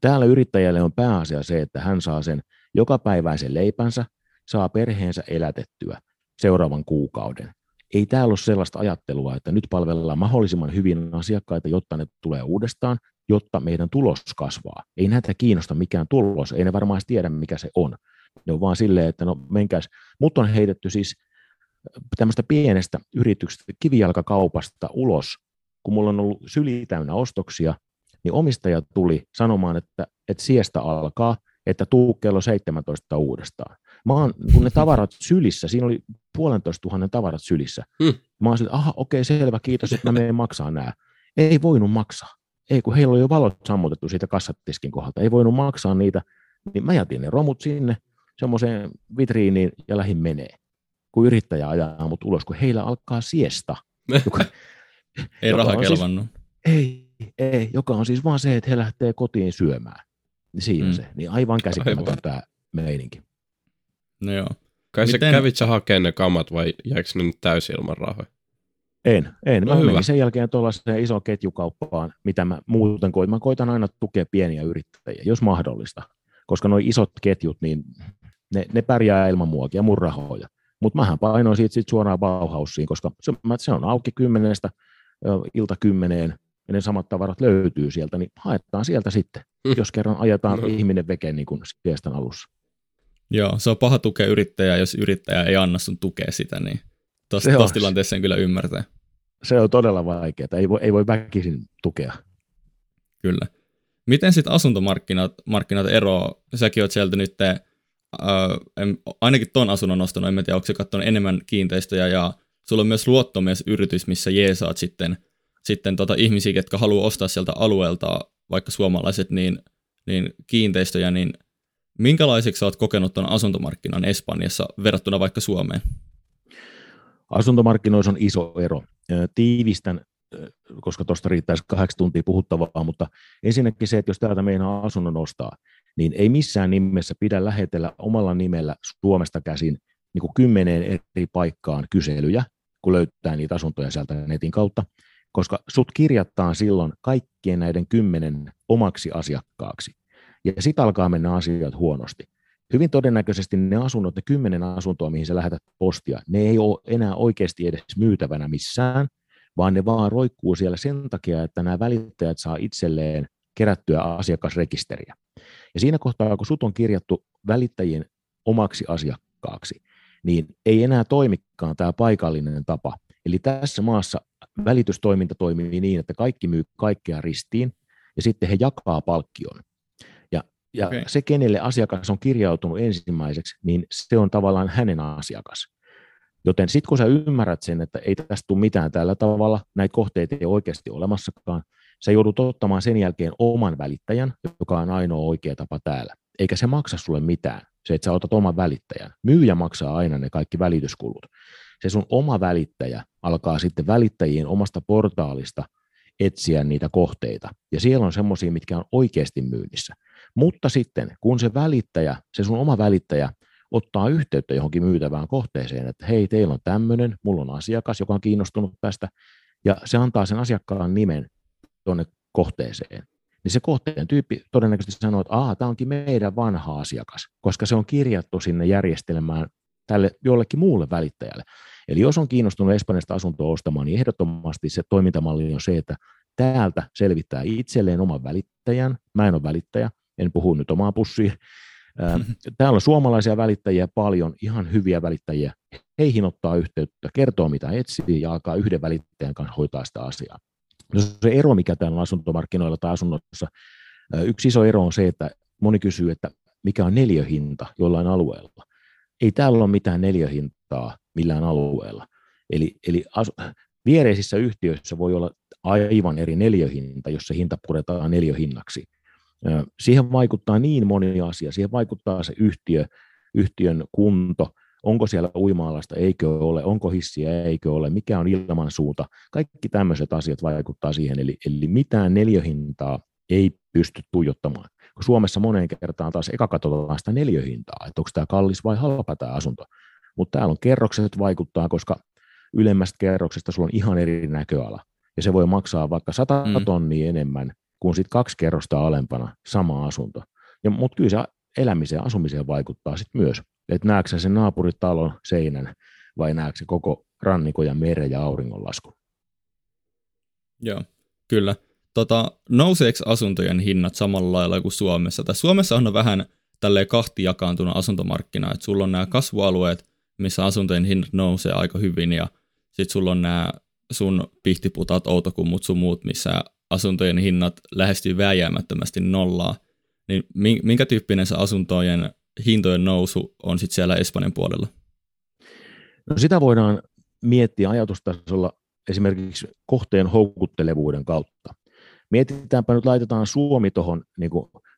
[SPEAKER 3] Täällä yrittäjälle on pääasia se, että hän saa sen jokapäiväisen leipänsä, saa perheensä elätettyä seuraavan kuukauden. Ei täällä ole sellaista ajattelua, että nyt palvellaan mahdollisimman hyvin asiakkaita, jotta ne tulee uudestaan, jotta meidän tulos kasvaa. Ei näitä kiinnosta mikään tulos, ei ne varmaan tiedä, mikä se on. Ne on vaan silleen, että no menkäs. Mut on heitetty siis tämmöistä pienestä yrityksestä, kivijalkakaupasta ulos, kun mulla on ollut syli täynnä ostoksia, niin omistaja tuli sanomaan, että, että siestä alkaa, että tuu kello 17 uudestaan. Mä oon, kun ne tavarat sylissä, siinä oli puolentoista tuhannen tavarat sylissä. Hmm. Mä oon että aha, okei, selvä, kiitos, että mä menen maksaa nämä. Ei voinut maksaa. Ei, kun heillä oli jo valot sammutettu siitä kassatiskin kohdalta. Ei voinut maksaa niitä, niin mä jätin ne romut sinne semmoiseen vitriiniin ja lähin menee. Kun yrittäjä ajaa mut ulos, kun heillä alkaa siesta.
[SPEAKER 1] Joka, [laughs] ei raha siis- kelvannut.
[SPEAKER 3] Siis, ei, ei, joka on siis vaan se, että he lähtee kotiin syömään. Siinä mm. se. Niin aivan käsittämätön tämä meininki.
[SPEAKER 1] No joo.
[SPEAKER 2] Kai Miten... sä kävit sä hakemaan ne kamat vai jääkö ne nyt täysin ilman rahoja?
[SPEAKER 3] En, en. No mä hyvä. menin sen jälkeen tuollaiseen iso ketjukauppaan, mitä mä muuten koitan. Mä koitan aina tukea pieniä yrittäjiä, jos mahdollista. Koska nuo isot ketjut, niin ne, ne pärjää ilman muokia ja mun rahoja. Mutta mähän painoin siitä sit suoraan Bauhausiin, koska se, se on auki kymmenestä ilta kymmeneen, ja ne samat tavarat löytyy sieltä, niin haetaan sieltä sitten, mm. jos kerran ajetaan mm. ihminen veke niin kuin alussa.
[SPEAKER 1] Joo, se on paha tukea yrittäjää, jos yrittäjä ei anna sun tukea sitä, niin tuossa tilanteessa sen kyllä ymmärtää.
[SPEAKER 3] Se on todella vaikeaa, ei voi, ei voi väkisin tukea.
[SPEAKER 1] Kyllä. Miten sitten asuntomarkkinat markkinat eroaa? Säkin oot sieltä nyt, äh, en, ainakin ton asunnon nostanut, en tiedä, onko se katsonut enemmän kiinteistöjä, ja sulla on myös luottomiesyritys, missä jeesaat sitten, sitten tota ihmisiä, jotka haluaa ostaa sieltä alueelta, vaikka suomalaiset, niin, niin kiinteistöjä, niin minkälaiseksi olet kokenut tuon asuntomarkkinan Espanjassa verrattuna vaikka Suomeen?
[SPEAKER 3] Asuntomarkkinoissa on iso ero. Tiivistän, koska tuosta riittäisi kahdeksan tuntia puhuttavaa, mutta ensinnäkin se, että jos täältä meinaa asunnon ostaa, niin ei missään nimessä pidä lähetellä omalla nimellä Suomesta käsin niin kuin kymmeneen eri paikkaan kyselyjä, kun löytää niitä asuntoja sieltä netin kautta, koska sut kirjattaan silloin kaikkien näiden kymmenen omaksi asiakkaaksi. Ja sitten alkaa mennä asiat huonosti. Hyvin todennäköisesti ne asunnot, ne kymmenen asuntoa, mihin sä lähetät postia, ne ei ole enää oikeasti edes myytävänä missään, vaan ne vaan roikkuu siellä sen takia, että nämä välittäjät saa itselleen kerättyä asiakasrekisteriä. Ja siinä kohtaa, kun sut on kirjattu välittäjien omaksi asiakkaaksi, niin ei enää toimikaan tämä paikallinen tapa. Eli tässä maassa välitystoiminta toimii niin, että kaikki myy kaikkea ristiin, ja sitten he jakaa palkkion. Ja, okay. se, kenelle asiakas on kirjautunut ensimmäiseksi, niin se on tavallaan hänen asiakas. Joten sitten kun sä ymmärrät sen, että ei tästä tule mitään tällä tavalla, näitä kohteita ei oikeasti olemassakaan, sä joudut ottamaan sen jälkeen oman välittäjän, joka on ainoa oikea tapa täällä. Eikä se maksa sulle mitään, se, että sä otat oman välittäjän. Myyjä maksaa aina ne kaikki välityskulut. Se sun oma välittäjä alkaa sitten välittäjien omasta portaalista etsiä niitä kohteita. Ja siellä on semmoisia, mitkä on oikeasti myynnissä. Mutta sitten, kun se välittäjä, se sun oma välittäjä, ottaa yhteyttä johonkin myytävään kohteeseen, että hei, teillä on tämmöinen, mulla on asiakas, joka on kiinnostunut tästä, ja se antaa sen asiakkaan nimen tuonne kohteeseen, niin se kohteen tyyppi todennäköisesti sanoo, että tämä onkin meidän vanha asiakas, koska se on kirjattu sinne järjestelmään tälle jollekin muulle välittäjälle. Eli jos on kiinnostunut Espanjasta asuntoa ostamaan, niin ehdottomasti se toimintamalli on se, että täältä selvittää itselleen oman välittäjän. Mä en ole välittäjä, en puhu nyt omaa pussiin. [laughs] Täällä on suomalaisia välittäjiä paljon, ihan hyviä välittäjiä. Heihin ottaa yhteyttä, kertoo mitä etsii ja alkaa yhden välittäjän kanssa hoitaa sitä asiaa. No se ero, mikä täällä on asuntomarkkinoilla tai asunnossa, yksi iso ero on se, että moni kysyy, että mikä on neljöhinta jollain alueella. Ei täällä ole mitään neljöhintaa millään alueella. Eli, eli asu, viereisissä yhtiöissä voi olla aivan eri neljöhinta, jos se hinta puretaan neljöhinnaksi. Siihen vaikuttaa niin moni asia. Siihen vaikuttaa se yhtiö, yhtiön kunto, onko siellä uima-alasta, eikö ole, onko hissiä, eikö ole, mikä on ilmansuunta. Kaikki tämmöiset asiat vaikuttaa siihen, eli, eli mitään neljöhintaa ei pysty tuijottamaan. Kun Suomessa moneen kertaan taas eka katsotaan sitä neljöhintaa, että onko tämä kallis vai halpa tämä asunto. Mutta täällä on kerrokset vaikuttaa, koska ylemmästä kerroksesta sulla on ihan eri näköala. Ja se voi maksaa vaikka 100 mm. tonnia enemmän kuin sitten kaksi kerrosta alempana sama asunto. Ja, mutta kyllä se elämiseen asumiseen vaikuttaa sitten myös. Että näetkö sen naapuritalon seinän vai näetkö koko rannikon ja meren ja auringonlaskun?
[SPEAKER 1] Joo, kyllä. Tota, nouseeko asuntojen hinnat samalla lailla kuin Suomessa? Tai Suomessa on vähän tälleen kahti jakaantunut asuntomarkkina, että sulla on nämä kasvualueet, missä asuntojen hinnat nousee aika hyvin, ja sitten sulla on nämä sun pihtiputat, outokummut, sun muut, missä asuntojen hinnat lähestyy vääjäämättömästi nollaa. Niin minkä tyyppinen se asuntojen hintojen nousu on sitten siellä Espanjan puolella?
[SPEAKER 3] No sitä voidaan miettiä ajatustasolla esimerkiksi kohteen houkuttelevuuden kautta. Mietitäänpä nyt, laitetaan Suomi tuohon niin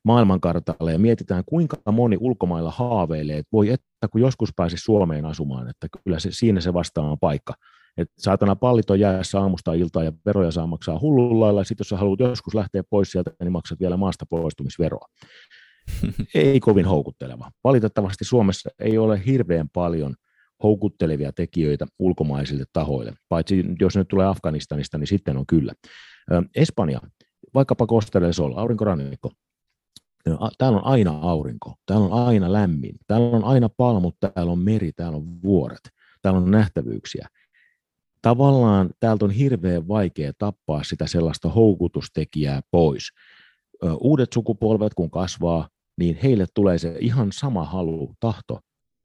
[SPEAKER 3] maailmankartalle ja mietitään, kuinka moni ulkomailla haaveilee, että voi että kun joskus pääsisi Suomeen asumaan, että kyllä se, siinä se vastaama paikka. Että saatana pallit on jäässä aamusta iltaa ja veroja saa maksaa hullulla lailla, ja sitten jos sä haluat joskus lähteä pois sieltä, niin maksat vielä maasta poistumisveroa. [laughs] ei kovin houkutteleva. Valitettavasti Suomessa ei ole hirveän paljon houkuttelevia tekijöitä ulkomaisille tahoille, paitsi jos nyt tulee Afganistanista, niin sitten on kyllä. Espanja, vaikkapa Costa del Sol, aurinkorannikko, täällä on aina aurinko, täällä on aina lämmin, täällä on aina palmut, täällä on meri, täällä on vuoret, täällä on nähtävyyksiä. Tavallaan täältä on hirveän vaikea tappaa sitä sellaista houkutustekijää pois. Uudet sukupolvet, kun kasvaa, niin heille tulee se ihan sama halu, tahto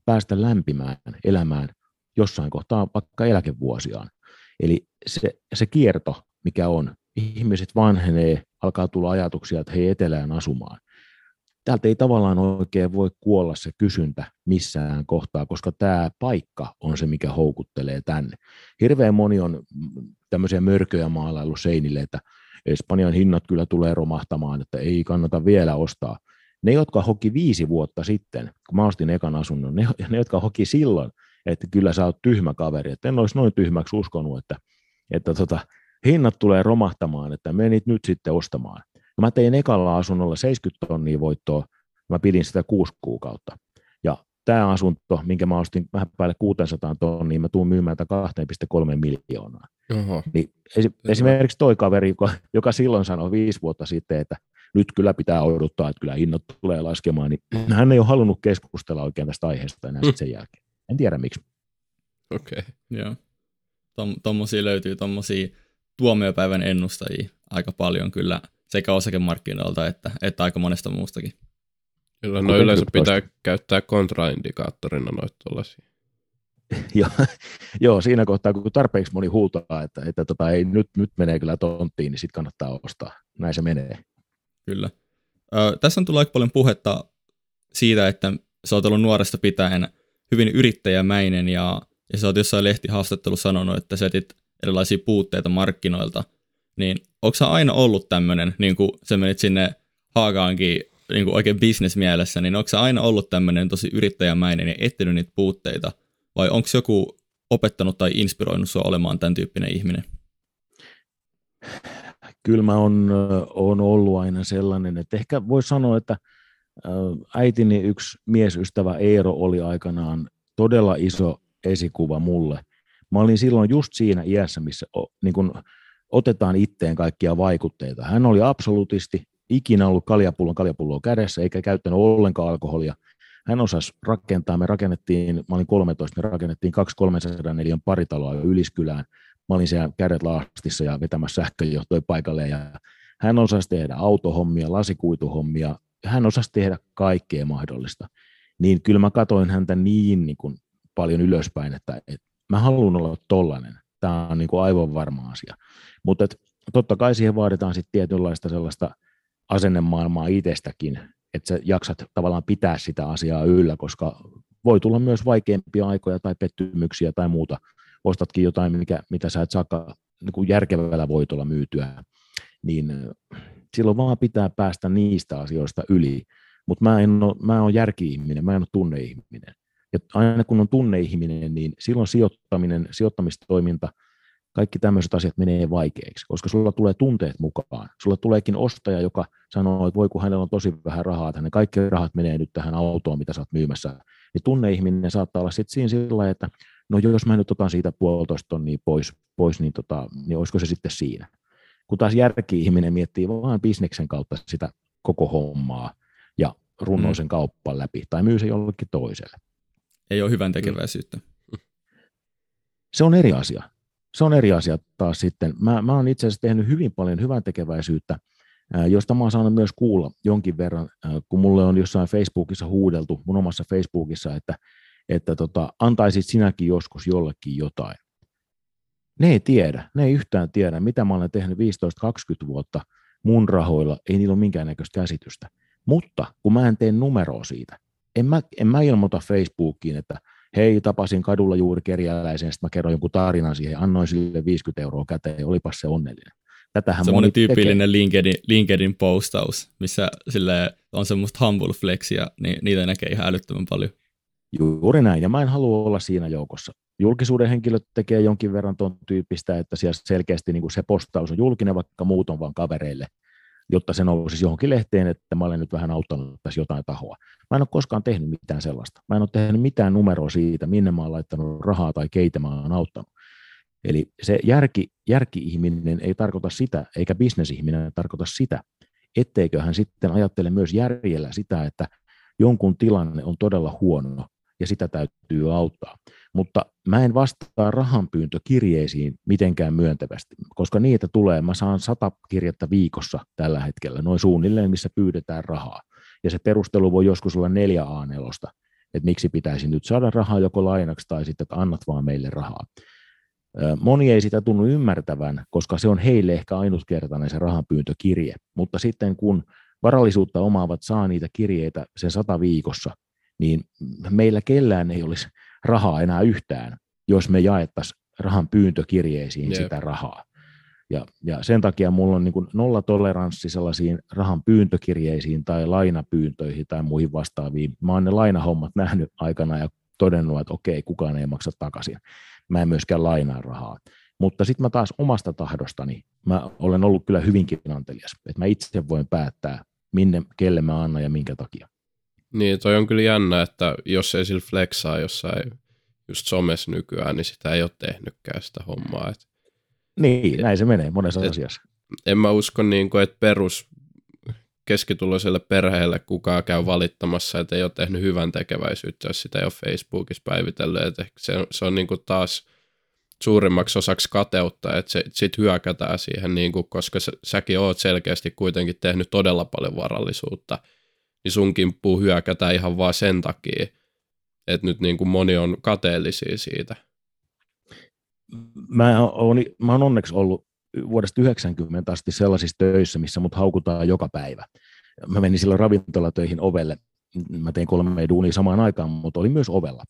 [SPEAKER 3] päästä lämpimään elämään jossain kohtaa vaikka eläkevuosiaan. Eli se, se kierto, mikä on, ihmiset vanhenee, alkaa tulla ajatuksia, että he etelään asumaan. Täältä ei tavallaan oikein voi kuolla se kysyntä missään kohtaa, koska tämä paikka on se, mikä houkuttelee tänne. Hirveän moni on tämmöisiä mörköjä maalailu seinille, että Espanjan hinnat kyllä tulee romahtamaan, että ei kannata vielä ostaa ne, jotka hoki viisi vuotta sitten, kun mä ostin ekan asunnon, ne, ne jotka hoki silloin, että kyllä sä oot tyhmä kaveri, että en olisi noin tyhmäksi uskonut, että, että tota, hinnat tulee romahtamaan, että menit nyt sitten ostamaan. Mä tein ekalla asunnolla 70 tonnia voittoa, mä pidin sitä kuusi kuukautta. Ja tämä asunto, minkä mä ostin vähän päälle 600 tonnia, mä tuun myymään 2,3 miljoonaa. Oho. Niin esi- esimerkiksi toi kaveri, joka, joka silloin sanoi viisi vuotta sitten, että nyt kyllä pitää odottaa, että kyllä hinnat tulee laskemaan, niin hän ei ole halunnut keskustella oikein tästä aiheesta enää mm. sen jälkeen. En tiedä miksi.
[SPEAKER 2] Okei. Okay.
[SPEAKER 1] Joo. Tom, tommosia löytyy tommosia tuomiopäivän ennustajia aika paljon kyllä sekä osakemarkkinoilta että, että aika monesta muustakin.
[SPEAKER 2] Kyllä, no yleensä pitää käyttää kontraindikaattorina noita tuollaisia. [laughs]
[SPEAKER 3] joo, joo, siinä kohtaa, kun tarpeeksi moni huutaa, että, että tota, ei, nyt, nyt menee kyllä tonttiin, niin sitten kannattaa ostaa. Näin se menee.
[SPEAKER 1] Kyllä. Ö, tässä on tullut aika paljon puhetta siitä, että sä oot ollut nuoresta pitäen hyvin yrittäjämäinen ja, ja sä oot jossain lehtihaastattelussa sanonut, että sä etit erilaisia puutteita markkinoilta. Niin onko aina ollut tämmöinen, niin kuin sä menit sinne Haagaankin niin kuin oikein bisnesmielessä, niin onko aina ollut tämmöinen tosi yrittäjämäinen ja etsinyt niitä puutteita, vai onko joku opettanut tai inspiroinut sinua olemaan tämän tyyppinen ihminen?
[SPEAKER 3] Kyllä mä oon, on ollut aina sellainen, että ehkä voi sanoa, että äitini yksi miesystävä Eero oli aikanaan todella iso esikuva mulle. Mä olin silloin just siinä iässä, missä niin kun otetaan itteen kaikkia vaikutteita. Hän oli absolutisti, ikinä ollut kaljapullon kaljapulloa kädessä, eikä käyttänyt ollenkaan alkoholia. Hän osasi rakentaa, me rakennettiin, mä olin 13, me rakennettiin 2-304 paritaloa Yliskylään. Mä olin siellä kädet laastissa ja vetämässä sähköjohtoja paikalle ja hän osasi tehdä autohommia, lasikuituhommia, hän osasi tehdä kaikkea mahdollista. Niin kyllä mä katoin häntä niin, niin kuin paljon ylöspäin, että, että mä haluan olla tollainen. Tämä on niin kuin aivan varma asia. Mutta totta kai siihen vaaditaan sitten tietynlaista sellaista – asennemaailmaa itsestäkin, että sä jaksat tavallaan pitää sitä asiaa yllä, koska voi tulla myös vaikeampia aikoja tai pettymyksiä tai muuta. Ostatkin jotain, mikä, mitä sä et saakaan niin järkevällä voitolla myytyä, niin silloin vaan pitää päästä niistä asioista yli. Mutta mä en ole, mä olen järki-ihminen, mä en ole tunneihminen. Ja aina kun on tunneihminen, niin silloin sijoittaminen, sijoittamistoiminta – kaikki tämmöiset asiat menee vaikeiksi, koska sulla tulee tunteet mukaan. Sulla tuleekin ostaja, joka sanoo, että voi kun hänellä on tosi vähän rahaa, että hänen kaikki rahat menee nyt tähän autoon, mitä sä oot myymässä. Niin tunneihminen saattaa olla sitten siinä sillä että no jos mä nyt otan siitä puolitoista tonnia pois, pois niin, tota, niin olisiko se sitten siinä. Kun taas järki-ihminen miettii vaan bisneksen kautta sitä koko hommaa ja runnoo mm. sen kauppan läpi tai myy se jollekin toiselle.
[SPEAKER 1] Ei ole hyvän tekeväisyyttä.
[SPEAKER 3] Se on eri asia se on eri asia taas sitten. Mä, mä oon itse asiassa tehnyt hyvin paljon hyvän tekeväisyyttä, josta mä oon saanut myös kuulla jonkin verran, kun mulle on jossain Facebookissa huudeltu, mun omassa Facebookissa, että, että tota, antaisit sinäkin joskus jollekin jotain. Ne ei tiedä, ne ei yhtään tiedä, mitä mä olen tehnyt 15-20 vuotta mun rahoilla, ei niillä ole minkäännäköistä käsitystä. Mutta kun mä en tee numeroa siitä, en mä, en mä ilmoita Facebookiin, että hei, tapasin kadulla juuri kerjäläisen, sitten mä kerroin jonkun tarinan siihen, annoin sille 50 euroa käteen, olipas se onnellinen.
[SPEAKER 1] Tätähän Semmoinen tyypillinen LinkedIn, LinkedIn postaus, missä sille on semmoista humble flexia, niin niitä näkee ihan älyttömän paljon.
[SPEAKER 3] Juuri näin, ja mä en halua olla siinä joukossa. Julkisuuden henkilöt tekee jonkin verran tuon tyyppistä, että siellä selkeästi niin kuin se postaus on julkinen, vaikka muut on vaan kavereille, jotta se nousisi johonkin lehteen, että mä olen nyt vähän auttanut tässä jotain tahoa. Mä en ole koskaan tehnyt mitään sellaista. Mä en ole tehnyt mitään numeroa siitä, minne mä oon laittanut rahaa tai keitä mä oon auttanut. Eli se järki, järki-ihminen ei tarkoita sitä, eikä bisnesihminen tarkoita sitä, etteikö hän sitten ajattele myös järjellä sitä, että jonkun tilanne on todella huono ja sitä täytyy auttaa. Mutta mä en vastaa rahanpyyntökirjeisiin mitenkään myöntävästi, koska niitä tulee, mä saan sata kirjettä viikossa tällä hetkellä, noin suunnilleen, missä pyydetään rahaa. Ja se perustelu voi joskus olla neljä a että miksi pitäisi nyt saada rahaa joko lainaksi tai sitten, että annat vaan meille rahaa. Moni ei sitä tunnu ymmärtävän, koska se on heille ehkä ainutkertainen se rahanpyyntökirje, mutta sitten kun varallisuutta omaavat saa niitä kirjeitä sen sata viikossa, niin meillä kellään ei olisi rahaa enää yhtään, jos me jaettaisiin rahan pyyntökirjeisiin Jep. sitä rahaa. Ja, ja sen takia mulla on niin nolla toleranssi sellaisiin rahan pyyntökirjeisiin tai lainapyyntöihin tai muihin vastaaviin. Mä oon ne lainahommat nähnyt aikana ja todennut, että okei, kukaan ei maksa takaisin. Mä en myöskään lainaa rahaa. Mutta sitten mä taas omasta tahdostani, mä olen ollut kyllä hyvinkin antelias, että mä itse voin päättää, minne, kelle mä annan ja minkä takia.
[SPEAKER 2] Niin, toi on kyllä jännä, että jos ei sillä flexaa jossain just somessa nykyään, niin sitä ei ole tehnytkään sitä hommaa. Et,
[SPEAKER 3] niin, näin se menee monessa et, asiassa.
[SPEAKER 2] En mä usko, niin kuin, että perus keskituloiselle perheelle kukaan käy valittamassa, että ei ole tehnyt hyvän tekeväisyyttä, jos sitä ei ole Facebookissa päivitellyt. Että se, se on niin kuin taas suurimmaksi osaksi kateutta, että se, sit hyökätään siihen, niin kuin, koska sä, säkin oot selkeästi kuitenkin tehnyt todella paljon varallisuutta, niin sun kimppuu hyökätään ihan vaan sen takia, että nyt niin kuin moni on kateellisia siitä.
[SPEAKER 3] Mä oon, mä oon onneksi ollut vuodesta 90 asti sellaisissa töissä, missä mut haukutaan joka päivä. Mä menin silloin ravintolatöihin ovelle. Mä tein kolme duunia samaan aikaan, mutta oli myös ovella.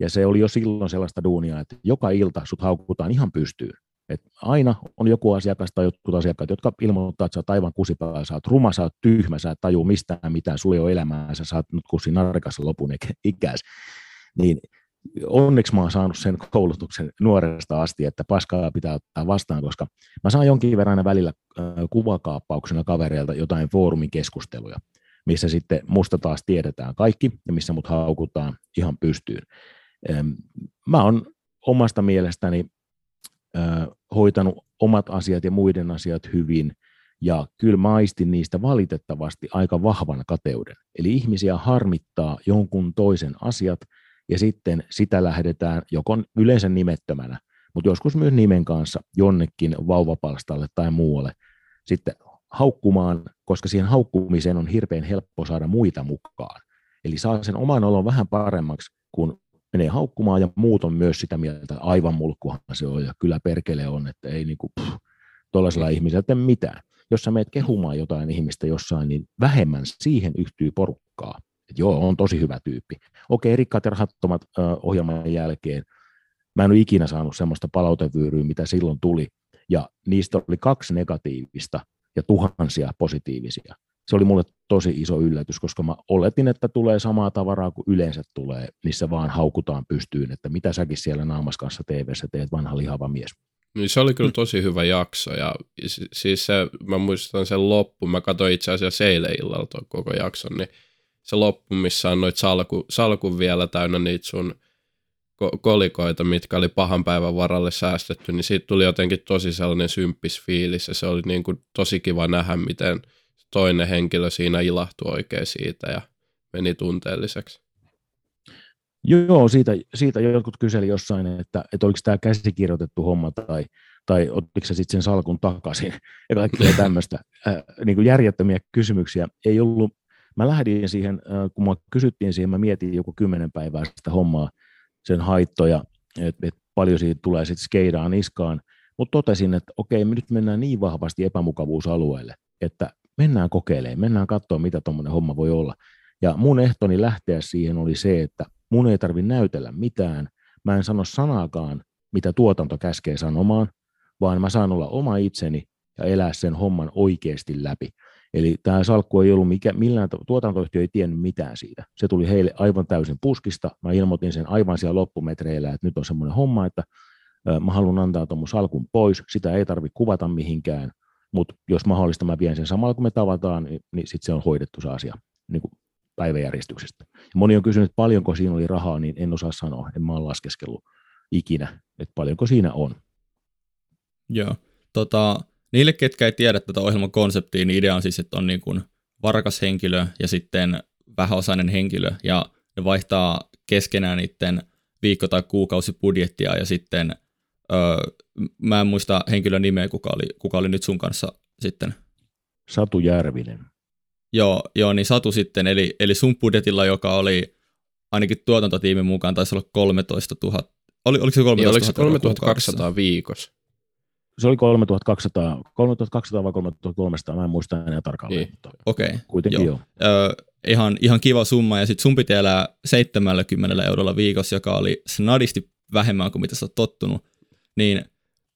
[SPEAKER 3] Ja se oli jo silloin sellaista duunia, että joka ilta sut haukutaan ihan pystyyn. Et aina on joku asiakas tai jotkut asiakkaat, jotka ilmoittaa, että sä oot aivan kusipää, sä oot ruma, sä oot tyhmä, sä et tajua mistään mitään, sulle ei ole elämää, sä saat nyt kusin narkassa lopun ikäis. Niin onneksi mä oon saanut sen koulutuksen nuoresta asti, että paskaa pitää ottaa vastaan, koska mä saan jonkin verran välillä kuvakaappauksena kavereilta jotain foorumin keskusteluja, missä sitten musta taas tiedetään kaikki ja missä mut haukutaan ihan pystyyn. Mä oon omasta mielestäni hoitanut omat asiat ja muiden asiat hyvin, ja kyllä mä aistin niistä valitettavasti aika vahvan kateuden. Eli ihmisiä harmittaa jonkun toisen asiat, ja sitten sitä lähdetään joko yleensä nimettömänä, mutta joskus myös nimen kanssa jonnekin vauvapalstalle tai muualle sitten haukkumaan, koska siihen haukkumiseen on hirveän helppo saada muita mukaan. Eli saa sen oman olon vähän paremmaksi, kun menee haukkumaan ja muut on myös sitä mieltä, että aivan mulkkuhan se on ja kyllä perkele on, että ei niinku, tuollaisella ihmisellä tee mitään. Jos sä meet kehumaan jotain ihmistä jossain, niin vähemmän siihen yhtyy porukkaa. Et joo, on tosi hyvä tyyppi. Okei, rikkaat ja rahattomat äh, ohjelman jälkeen. Mä en ole ikinä saanut semmoista palautevyyryä, mitä silloin tuli. Ja niistä oli kaksi negatiivista ja tuhansia positiivisia se oli mulle tosi iso yllätys, koska mä oletin, että tulee samaa tavaraa kuin yleensä tulee, niissä vaan haukutaan pystyyn, että mitä säkin siellä naamas kanssa tv teet, vanha lihava mies.
[SPEAKER 2] Niin se oli kyllä tosi hyvä jakso ja siis se, mä muistan sen loppu, mä katsoin itse asiassa eilen illalla koko jakson, niin se loppu, missä on noit salku, salkun vielä täynnä niitä sun kolikoita, mitkä oli pahan päivän varalle säästetty, niin siitä tuli jotenkin tosi sellainen symppis fiilis ja se oli niin kuin tosi kiva nähdä, miten – toinen henkilö siinä ilahtui oikein siitä ja meni tunteelliseksi.
[SPEAKER 3] Joo, siitä, siitä jotkut kyseli jossain, että, että oliko tämä käsikirjoitettu homma tai, tai ottiko se sitten sen salkun takaisin [laughs] ja kaikkea [laughs] tämmöistä. Äh, niin kuin järjettömiä kysymyksiä ei ollut. Mä lähdin siihen, äh, kun mä kysyttiin siihen, mä mietin joku kymmenen päivää sitä hommaa, sen haittoja, että et paljon siitä tulee sitten skeidaan niskaan, mutta totesin, että okei, me nyt mennään niin vahvasti epämukavuusalueelle, että mennään kokeilemaan, mennään katsoa, mitä tuommoinen homma voi olla. Ja mun ehtoni lähteä siihen oli se, että mun ei tarvi näytellä mitään, mä en sano sanaakaan, mitä tuotanto käskee sanomaan, vaan mä saan olla oma itseni ja elää sen homman oikeasti läpi. Eli tämä salkku ei ollut mikä, millään, tuotantoyhtiö ei tiennyt mitään siitä. Se tuli heille aivan täysin puskista. Mä ilmoitin sen aivan siellä loppumetreillä, että nyt on semmoinen homma, että mä haluan antaa tuon salkun pois. Sitä ei tarvitse kuvata mihinkään mutta jos mahdollista, mä vien sen samalla, kun me tavataan, niin, niin sitten se on hoidettu se asia niin kuin päiväjärjestyksestä. Ja moni on kysynyt, paljonko siinä oli rahaa, niin en osaa sanoa, en mä ole laskeskellut ikinä, että paljonko siinä on.
[SPEAKER 1] Joo, tota, niille, ketkä ei tiedä tätä ohjelman konseptia, niin idea on siis, että on niin kuin varakas henkilö ja sitten vähäosainen henkilö, ja ne vaihtaa keskenään niiden viikko- tai kuukausibudjettia, ja sitten Öö, mä en muista henkilön nimeä, kuka oli, kuka oli nyt sun kanssa sitten.
[SPEAKER 3] Satu Järvinen.
[SPEAKER 1] Joo, joo niin Satu sitten, eli, eli sun budjetilla, joka oli ainakin tuotantotiimin mukaan, taisi olla 13 000. Oli, oliko se 13 niin, oliko se
[SPEAKER 2] 3200 viikossa?
[SPEAKER 3] Se oli 3200, 3200 vai 3300, mä en muista enää tarkalleen. Niin.
[SPEAKER 1] Okei, okay,
[SPEAKER 3] kuitenkin joo.
[SPEAKER 1] joo. Ö, ihan, ihan kiva summa, ja sitten sun piti elää 70 eurolla viikossa, joka oli snadisti vähemmän kuin mitä sä oot tottunut niin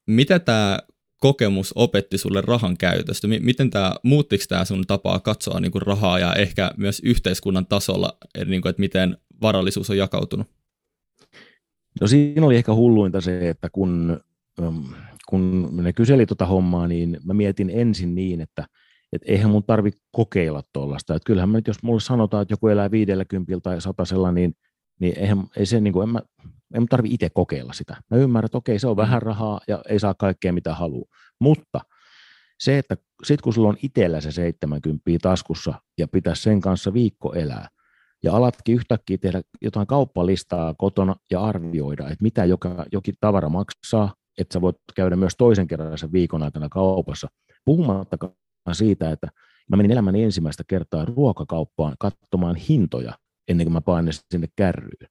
[SPEAKER 1] mitä tämä kokemus opetti sulle rahan käytöstä? Miten tämä, muuttiko tämä sun tapaa katsoa niin kuin rahaa ja ehkä myös yhteiskunnan tasolla, niin kuin, että miten varallisuus on jakautunut?
[SPEAKER 3] No siinä oli ehkä hulluinta se, että kun, kun ne kyseli tuota hommaa, niin mä mietin ensin niin, että, Et eihän mun tarvi kokeilla tuollaista. Et kyllähän mä nyt, jos mulle sanotaan, että joku elää 50 tai satasella, niin, niin eihän, ei se, niin kuin, en mä, en mä tarvi itse kokeilla sitä. Mä ymmärrän, että okei, se on vähän mm. rahaa ja ei saa kaikkea mitä haluaa. Mutta se, että sit kun sulla on itsellä se 70 taskussa ja pitää sen kanssa viikko elää, ja alatkin yhtäkkiä tehdä jotain kauppalistaa kotona ja arvioida, että mitä joka, jokin tavara maksaa, että sä voit käydä myös toisen kerran sen viikon aikana kaupassa, puhumattakaan siitä, että mä menin elämäni ensimmäistä kertaa ruokakauppaan katsomaan hintoja ennen kuin mä painin sinne kärryyn.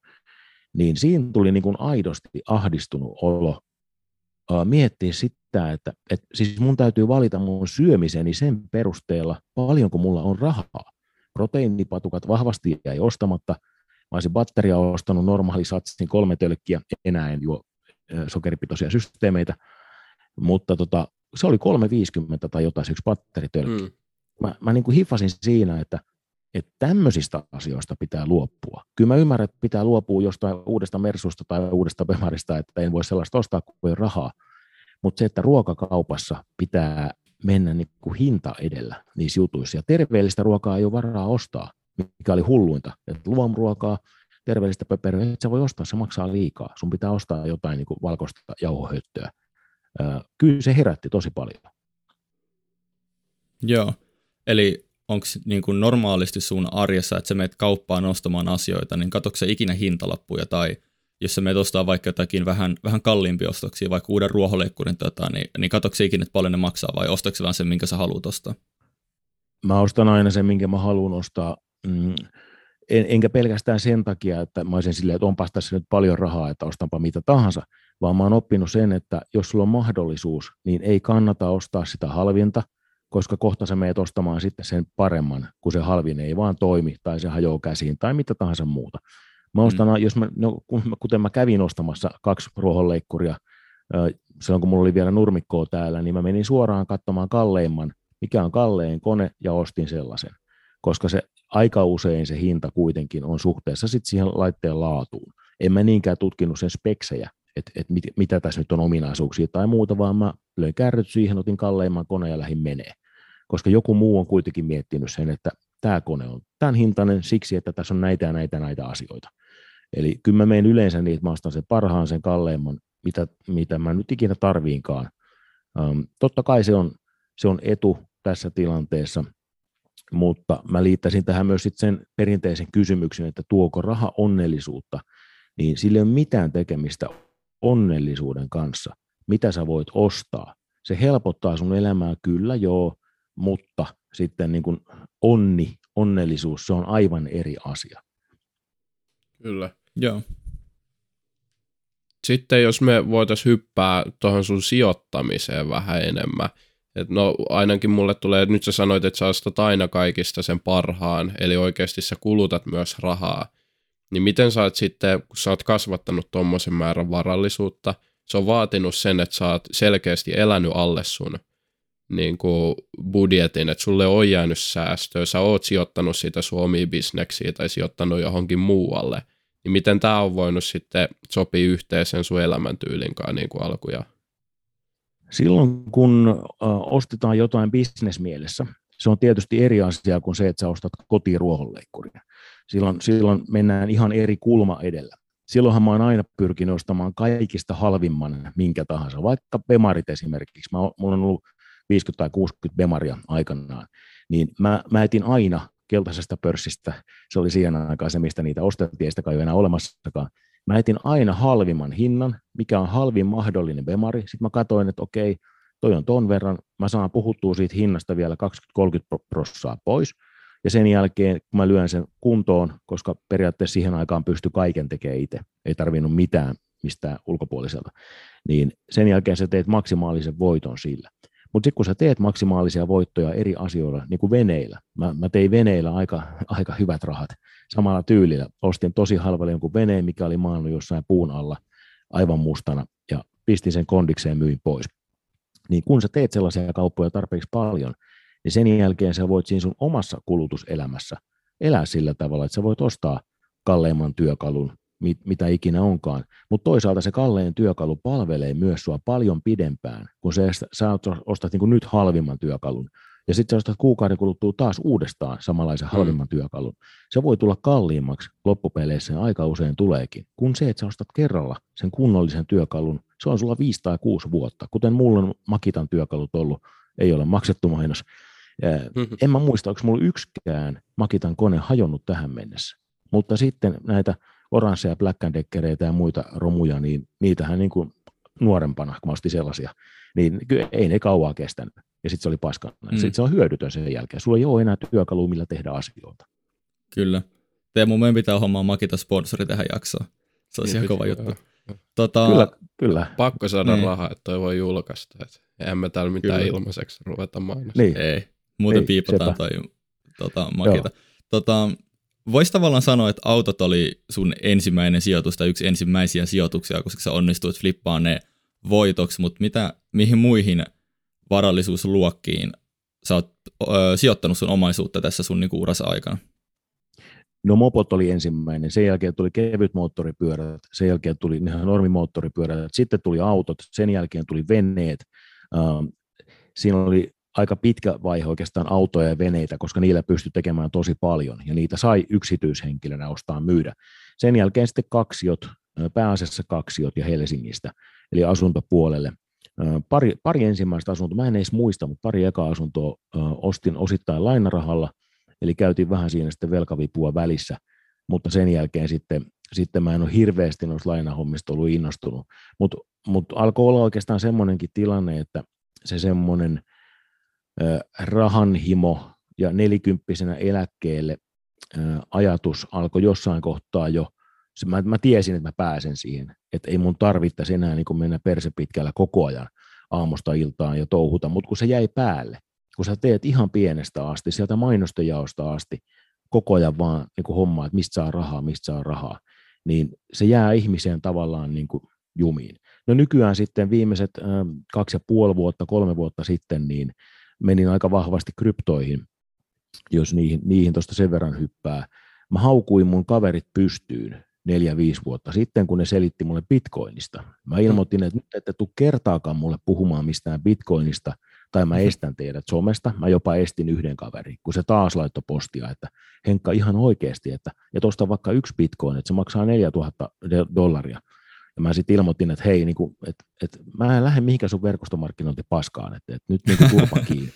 [SPEAKER 3] Niin siinä tuli niin kuin aidosti ahdistunut olo miettiä sitä, että, että siis mun täytyy valita mun syömiseni sen perusteella, paljonko mulla on rahaa. Proteiinipatukat vahvasti jäi ostamatta. Mä olisin batteria ostanut normaali satsin kolme tölkkiä, enää en juo sokeripitoisia systeemeitä, mutta tota, se oli 3,50 tai jotain se yksi batteritölkki. Mm. Mä, mä niin kuin hiffasin siinä, että, että tämmöisistä asioista pitää luopua. Kyllä mä ymmärrän, että pitää luopua jostain uudesta Mersusta tai uudesta Bemarista, että en voi sellaista ostaa, ole rahaa. Mutta se, että ruokakaupassa pitää mennä niin kuin hinta edellä niissä jutuissa. Ja terveellistä ruokaa ei ole varaa ostaa, mikä oli hulluinta. Että luomuruokaa, terveellistä pöperöä, että sä voi ostaa, se maksaa liikaa. Sun pitää ostaa jotain niin kuin valkoista jauhohöttöä kyllä se herätti tosi paljon.
[SPEAKER 1] Joo, eli onko niin kuin normaalisti sun arjessa, että sä meet kauppaan ostamaan asioita, niin katsotko ikinä hintalappuja tai jos sä meet ostaa vaikka jotakin vähän, vähän kalliimpia ostoksia, vaikka uuden ruohonleikkurin, tota, niin, niin katsotko ikinä, että paljon ne maksaa vai ostatko vaan sen, minkä sä haluat ostaa?
[SPEAKER 3] Mä ostan aina sen, minkä mä haluan ostaa. Mm, en, enkä pelkästään sen takia, että mä olisin silleen, että onpas tässä nyt paljon rahaa, että ostanpa mitä tahansa, vaan mä oon oppinut sen, että jos sulla on mahdollisuus, niin ei kannata ostaa sitä halvinta, koska kohta sä meet ostamaan sitten sen paremman, kun se halvin ei vaan toimi tai se hajoaa käsiin tai mitä tahansa muuta. Mä ostan, mm. jos mä, no, kuten mä kävin ostamassa kaksi ruohonleikkuria, silloin kun mulla oli vielä nurmikkoa täällä, niin mä menin suoraan katsomaan kalleimman, mikä on kallein kone, ja ostin sellaisen. Koska se aika usein se hinta kuitenkin on suhteessa sit siihen laitteen laatuun. En mä niinkään tutkinut sen speksejä, että et mit, mitä tässä nyt on ominaisuuksia tai muuta, vaan mä löin kärryt siihen, otin kalleimman koneen ja lähdin menee. Koska joku muu on kuitenkin miettinyt sen, että tämä kone on tämän hintainen siksi, että tässä on näitä ja näitä näitä asioita. Eli kyllä mä menen yleensä niin, että mä ostan sen parhaan, sen kalleimman, mitä, mitä mä nyt ikinä tarviinkaan. Um, totta kai se on, se on etu tässä tilanteessa, mutta mä liittäisin tähän myös sit sen perinteisen kysymyksen, että tuoko raha onnellisuutta, niin sillä ei ole mitään tekemistä onnellisuuden kanssa, mitä sä voit ostaa. Se helpottaa sun elämää kyllä joo, mutta sitten niin kuin onni, onnellisuus, se on aivan eri asia.
[SPEAKER 2] Kyllä.
[SPEAKER 1] Joo.
[SPEAKER 2] Sitten jos me voitaisiin hyppää tuohon sun sijoittamiseen vähän enemmän. Et no ainakin mulle tulee, nyt sä sanoit, että sä ostat aina kaikista sen parhaan, eli oikeasti sä kulutat myös rahaa. Niin miten sä oot sitten, kun sä oot kasvattanut tuommoisen määrän varallisuutta, se on vaatinut sen, että sä oot selkeästi elänyt alle sun niin kuin budjetin, että sulle on jäänyt säästöä, sä oot sijoittanut sitä sun omiin bisneksiin tai sijoittanut johonkin muualle, niin miten tämä on voinut sitten sopia yhteen sen sun elämäntyylin kanssa niin kuin alkuja?
[SPEAKER 3] Silloin kun ostetaan jotain bisnesmielessä, se on tietysti eri asia kuin se, että sä ostat kotiruohonleikkuria silloin, silloin mennään ihan eri kulma edellä. Silloinhan mä oon aina pyrkinyt ostamaan kaikista halvimman minkä tahansa, vaikka Bemarit esimerkiksi. Mä, mulla on ollut 50 tai 60 Bemaria aikanaan, niin mä, mä etin aina keltaisesta pörssistä, se oli siihen aikaan se, mistä niitä ostettiin, ei sitä kai enää olemassakaan. Mä etin aina halvimman hinnan, mikä on halvin mahdollinen Bemari. Sitten mä katsoin, että okei, toi on ton verran, mä saan puhuttua siitä hinnasta vielä 20-30 prossaa pois – ja sen jälkeen, kun mä lyön sen kuntoon, koska periaatteessa siihen aikaan pystyi kaiken tekemään itse, ei tarvinnut mitään mistään ulkopuoliselta, niin sen jälkeen sä teet maksimaalisen voiton sillä. Mutta sitten kun sä teet maksimaalisia voittoja eri asioilla, niin kuin veneillä, mä, mä tein veneillä aika, aika hyvät rahat samalla tyylillä. Ostin tosi halvalla jonkun veneen, mikä oli maannut jossain puun alla aivan mustana, ja pistin sen kondikseen myin pois. Niin kun sä teet sellaisia kauppoja tarpeeksi paljon, niin sen jälkeen sä voit siinä sun omassa kulutuselämässä elää sillä tavalla, että sä voit ostaa kalleimman työkalun, mit, mitä ikinä onkaan. Mutta toisaalta se kallein työkalu palvelee myös sua paljon pidempään, kun sä, sä ostat niin kuin nyt halvimman työkalun, ja sitten sä ostat kuukauden kuluttua taas uudestaan samanlaisen mm. halvimman mm. työkalun. Se voi tulla kalliimmaksi loppupeleissä ja aika usein tuleekin, kun se, että sä ostat kerralla sen kunnollisen työkalun, se on sulla viisi tai kuusi vuotta. Kuten mulla on Makitan työkalut ollut, ei ole maksettu mainos. Mm-hmm. En mä muista, onko mulla yksikään Makitan kone hajonnut tähän mennessä. Mutta sitten näitä oransseja Black Deckereitä ja muita romuja, niin niitähän niin kuin nuorempana, kun mä ostin sellaisia, niin ei ne kauaa kestänyt. Ja sitten se oli paskana. Mm. Sitten se on hyödytön sen jälkeen. Sulla ei ole enää työkalu, millä tehdä asioita.
[SPEAKER 1] Kyllä. Teemu, meidän pitää hommaa Makita sponsori tähän jaksoon. Se olisi niin, ihan kova juttu.
[SPEAKER 3] Tota, kyllä, kyllä.
[SPEAKER 2] Pakko saada niin. rahaa, että toi voi julkaista. Et eihän me täällä mitään kyllä. ilmaiseksi ruveta mainostamaan.
[SPEAKER 1] Niin. Ei, muuten ei, piipataan toi tota, Makita. Tota, Voisi tavallaan sanoa, että autot oli sun ensimmäinen sijoitus tai yksi ensimmäisiä sijoituksia, koska sä onnistuit flippaamaan ne voitoksi, mutta mitä, mihin muihin varallisuusluokkiin sä oot ö, sijoittanut sun omaisuutta tässä sun niinku urassa aikana?
[SPEAKER 3] No mopot oli ensimmäinen, sen jälkeen tuli kevyt moottoripyörät, sen jälkeen tuli ihan normimoottoripyörät, sitten tuli autot, sen jälkeen tuli veneet. siinä oli aika pitkä vaihe oikeastaan autoja ja veneitä, koska niillä pystyi tekemään tosi paljon, ja niitä sai yksityishenkilönä ostaa myydä. Sen jälkeen sitten kaksiot, pääasiassa kaksiot ja Helsingistä, eli asuntopuolelle. Pari, pari ensimmäistä asuntoa, mä en edes muista, mutta pari eka asuntoa ostin osittain lainarahalla, eli käytiin vähän siinä sitten velkavipua välissä, mutta sen jälkeen sitten, sitten mä en ole hirveästi noista lainahommista ollut innostunut, mutta mut alkoi olla oikeastaan semmoinenkin tilanne, että se semmoinen rahanhimo ja nelikymppisenä eläkkeelle ajatus alkoi jossain kohtaa jo, mä, mä tiesin, että mä pääsen siihen, että ei mun tarvittaisi enää niin mennä persepitkällä koko ajan aamusta iltaan ja touhuta, mutta kun se jäi päälle, kun sä teet ihan pienestä asti, sieltä mainostajaosta asti, koko ajan vaan niin hommaa, että mistä saa rahaa, mistä saa rahaa, niin se jää ihmiseen tavallaan niin kuin jumiin. No nykyään sitten viimeiset äh, kaksi ja puoli vuotta, kolme vuotta sitten, niin menin aika vahvasti kryptoihin, jos niihin, niihin tuosta sen verran hyppää. Mä haukuin mun kaverit pystyyn neljä-viisi vuotta sitten, kun ne selitti mulle bitcoinista. Mä mm. ilmoitin, että nyt ette tule kertaakaan mulle puhumaan mistään bitcoinista, tai mä mm-hmm. estän teidät somesta. Mä jopa estin yhden kaverin, kun se taas laittoi postia, että Henkka ihan oikeasti, että ja tuosta vaikka yksi bitcoin, että se maksaa 4000 dollaria. Ja mä sitten ilmoitin, että hei, niin kuin, että, että mä en lähde mihinkään sun verkostomarkkinointi paskaan, että, että nyt niin turpa [laughs] kiinni.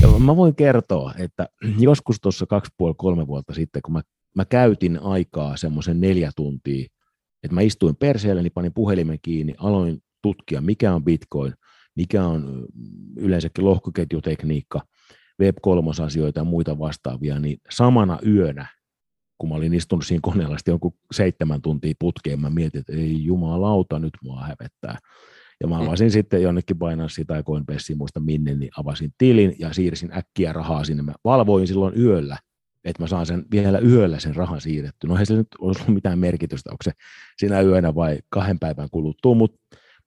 [SPEAKER 3] Ja mä voin kertoa, että [clears throat] joskus tuossa kaksi puoli kolme vuotta sitten, kun mä, mä käytin aikaa semmoisen neljä tuntia, että mä istuin perseelle, niin panin puhelimen kiinni, aloin tutkia, mikä on Bitcoin, mikä on yleensäkin lohkoketjutekniikka, Web3-asioita ja muita vastaavia, niin samana yönä kun mä olin istunut siinä koneella jonkun seitsemän tuntia putkeen, mä mietin, että ei jumalauta, nyt mua hävettää. Ja mä mm. avasin mm. sitten jonnekin Binance tai Coinbaseen, muista minne, niin avasin tilin ja siirsin äkkiä rahaa sinne. Mä valvoin silloin yöllä, että mä saan sen vielä yöllä sen rahan siirretty. No ei se nyt ollut mitään merkitystä, onko se sinä yönä vai kahden päivän kuluttua, mutta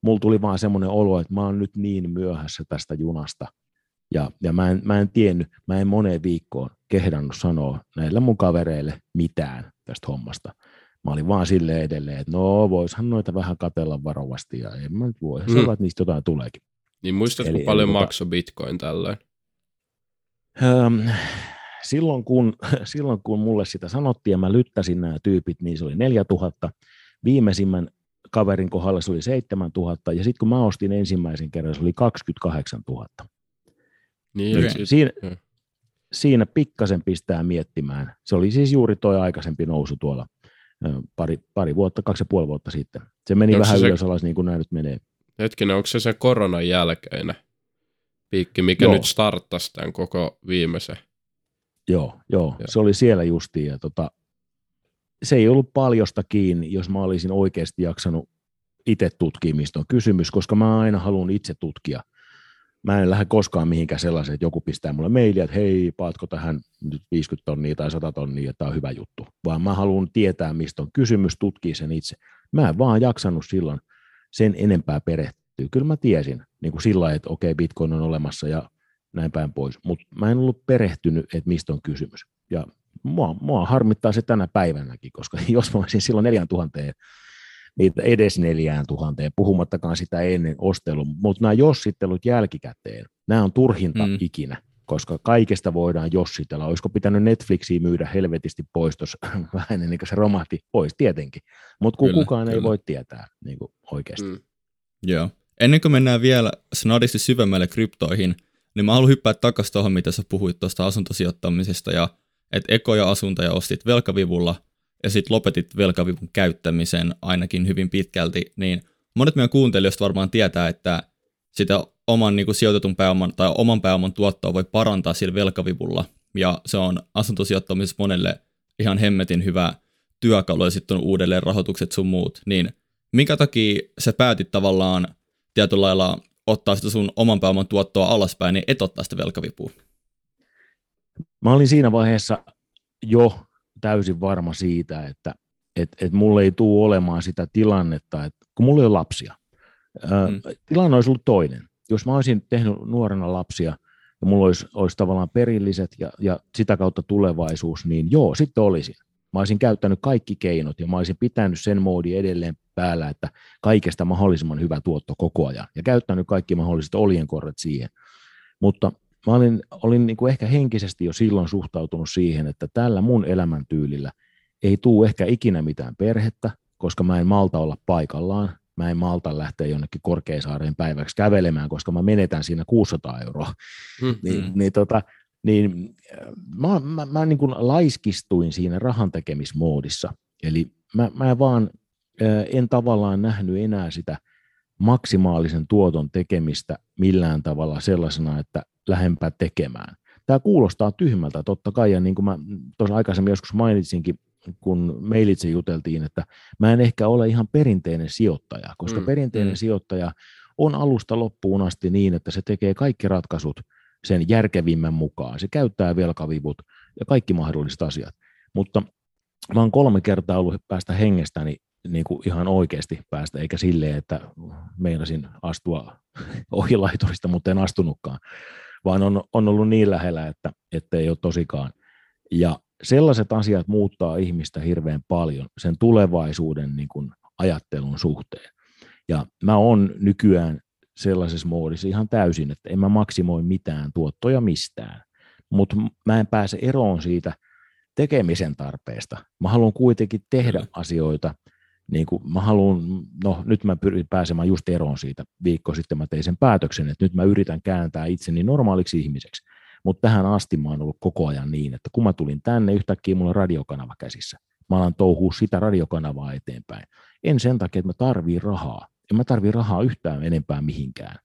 [SPEAKER 3] mulla tuli vaan semmoinen olo, että mä oon nyt niin myöhässä tästä junasta, ja, ja mä, en, mä en tiennyt, mä en moneen viikkoon kehdannut sanoa näille mun kavereille mitään tästä hommasta. Mä olin vaan silleen edelleen, että no voishan noita vähän katella varovasti ja en mä nyt voi, mm. sanoa, että niistä jotain tuleekin.
[SPEAKER 2] Niin muistatko Eli, paljon tota, maksoi bitcoin tällöin?
[SPEAKER 3] Ähm, silloin, kun, [laughs] silloin kun mulle sitä sanottiin ja mä lyttäsin nämä tyypit, niin se oli 4000. Viimeisimmän kaverin kohdalla se oli 7000 ja sitten kun mä ostin ensimmäisen kerran, se oli 28 000.
[SPEAKER 2] Niin, niin
[SPEAKER 3] sit, siinä, siinä pikkasen pistää miettimään. Se oli siis juuri tuo aikaisempi nousu tuolla pari, pari vuotta, kaksi ja puoli vuotta sitten. Se meni onko vähän se ylös alas niin kuin nämä nyt menee.
[SPEAKER 2] Hetkinen, onko se se koronan jälkeinen piikki, mikä joo. nyt starttasi tämän koko viimeisen?
[SPEAKER 3] Joo, joo, joo. se oli siellä justiin. Ja tota, se ei ollut paljosta kiinni, jos mä olisin oikeasti jaksanut itse tutkia, mistä on kysymys, koska mä aina haluan itse tutkia mä en lähde koskaan mihinkään sellaiseen, että joku pistää mulle mailia, että hei, paatko tähän nyt 50 tonnia tai 100 tonnia, että tämä on hyvä juttu. Vaan mä haluan tietää, mistä on kysymys, tutkia sen itse. Mä en vaan jaksanut silloin sen enempää perehtyä. Kyllä mä tiesin niin kuin sillä että okei, Bitcoin on olemassa ja näin päin pois, mutta mä en ollut perehtynyt, että mistä on kysymys. Ja mua, mua harmittaa se tänä päivänäkin, koska [laughs] jos mä olisin silloin 4000 niitä edes neljään tuhanteen, puhumattakaan sitä ennen ostelun, mutta nämä jossittelut jälkikäteen, nämä on turhinta mm. ikinä, koska kaikesta voidaan jossitella. Olisiko pitänyt Netflixiä myydä helvetisti pois tuossa [laughs] vähän ennen kuin se romahti pois, tietenkin. Mutta kukaan kyllä. ei voi tietää niin kuin oikeasti. Mm.
[SPEAKER 1] Joo. Ennen kuin mennään vielä snadisti syvemmälle kryptoihin, niin mä haluan hyppää takaisin tuohon, mitä sä puhuit tuosta asuntosijoittamisesta ja että ekoja asuntoja ostit velkavivulla ja sitten lopetit velkavivun käyttämisen ainakin hyvin pitkälti, niin monet meidän kuuntelijoista varmaan tietää, että sitä oman niin kuin sijoitetun pääoman tai oman pääoman tuottoa voi parantaa sillä velkavivulla, ja se on asuntosijoittamisessa monelle ihan hemmetin hyvä työkalu, ja sitten on uudelleen rahoitukset sun muut, niin minkä takia sä päätit tavallaan tietyllä lailla ottaa sitä sun oman pääoman tuottoa alaspäin, niin et ottaa sitä velkavipua?
[SPEAKER 3] Mä olin siinä vaiheessa jo täysin varma siitä, että et, et mulle ei tule olemaan sitä tilannetta, että kun mulla ei ole lapsia. Mm. Tilanne olisi ollut toinen. Jos mä olisin tehnyt nuorena lapsia ja mulla olisi, olisi tavallaan perilliset ja, ja sitä kautta tulevaisuus, niin joo, sitten olisin. Mä olisin käyttänyt kaikki keinot ja mä olisin pitänyt sen moodi edelleen päällä, että kaikesta mahdollisimman hyvä tuotto koko ajan ja käyttänyt kaikki mahdolliset oljenkorret siihen. Mutta mä olin, olin niin kuin ehkä henkisesti jo silloin suhtautunut siihen, että tällä mun elämäntyylillä ei tule ehkä ikinä mitään perhettä, koska mä en malta olla paikallaan. Mä en malta lähteä jonnekin Korkeasaareen päiväksi kävelemään, koska mä menetän siinä 600 euroa. Mm-hmm. Niin, niin, tota, niin mä, mä, mä niin kuin laiskistuin siinä rahan tekemismoodissa. Eli mä, mä vaan en tavallaan nähnyt enää sitä maksimaalisen tuoton tekemistä millään tavalla sellaisena, että lähempää tekemään. Tämä kuulostaa tyhmältä totta kai, ja niin kuin mä tuossa aikaisemmin joskus mainitsinkin, kun mailitse juteltiin, että mä en ehkä ole ihan perinteinen sijoittaja, koska mm, perinteinen mm. sijoittaja on alusta loppuun asti niin, että se tekee kaikki ratkaisut sen järkevimmän mukaan. Se käyttää velkavivut ja kaikki mahdolliset asiat. Mutta mä oon kolme kertaa ollut päästä hengestäni niin kuin ihan oikeasti päästä, eikä silleen, että meinasin astua [laughs] ohilaiturista, mutta en astunutkaan, vaan on, on ollut niin lähellä, että, että ei ole tosikaan. Ja sellaiset asiat muuttaa ihmistä hirveän paljon sen tulevaisuuden niin kuin ajattelun suhteen. Ja mä oon nykyään sellaisessa moodissa ihan täysin, että en mä maksimoi mitään tuottoja mistään, mutta mä en pääse eroon siitä tekemisen tarpeesta. Mä haluan kuitenkin tehdä asioita, niin kuin mä haluan, no nyt mä pyrin pääsemään just eroon siitä, viikko sitten mä tein sen päätöksen, että nyt mä yritän kääntää itseni normaaliksi ihmiseksi. Mutta tähän asti mä oon ollut koko ajan niin, että kun mä tulin tänne, yhtäkkiä mulla on radiokanava käsissä. Mä alan touhua sitä radiokanavaa eteenpäin. En sen takia, että mä tarvii rahaa. En mä tarvii rahaa yhtään enempää mihinkään.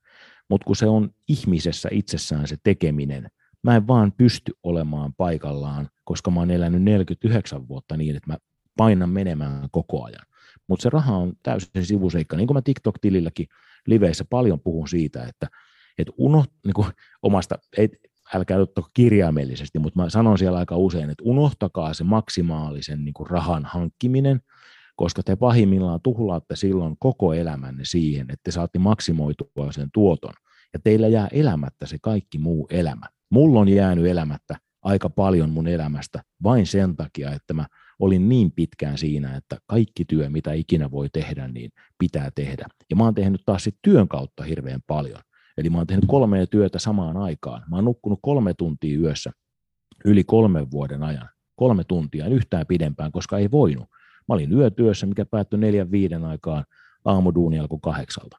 [SPEAKER 3] Mutta kun se on ihmisessä itsessään se tekeminen, mä en vaan pysty olemaan paikallaan, koska mä oon elänyt 49 vuotta niin, että mä painan menemään koko ajan. Mutta se raha on täysin sivuseikka. Niin kuin mä TikTok-tililläkin liveissä paljon puhun siitä, että, että uno, niin kuin omasta, ei, älkää ottako kirjaimellisesti, mutta mä sanon siellä aika usein, että unohtakaa se maksimaalisen niin kuin rahan hankkiminen, koska te pahimmillaan tuhlaatte silloin koko elämänne siihen, että te saatte maksimoitua sen tuoton, ja teillä jää elämättä se kaikki muu elämä. Mulla on jäänyt elämättä aika paljon mun elämästä vain sen takia, että mä olin niin pitkään siinä, että kaikki työ, mitä ikinä voi tehdä, niin pitää tehdä. Ja mä oon tehnyt taas sit työn kautta hirveän paljon. Eli mä oon tehnyt kolmea työtä samaan aikaan. Mä oon nukkunut kolme tuntia yössä yli kolmen vuoden ajan. Kolme tuntia, en yhtään pidempään, koska ei voinut. Mä olin yötyössä, mikä päättyi neljän viiden aikaan, aamuduuni alkoi kahdeksalta.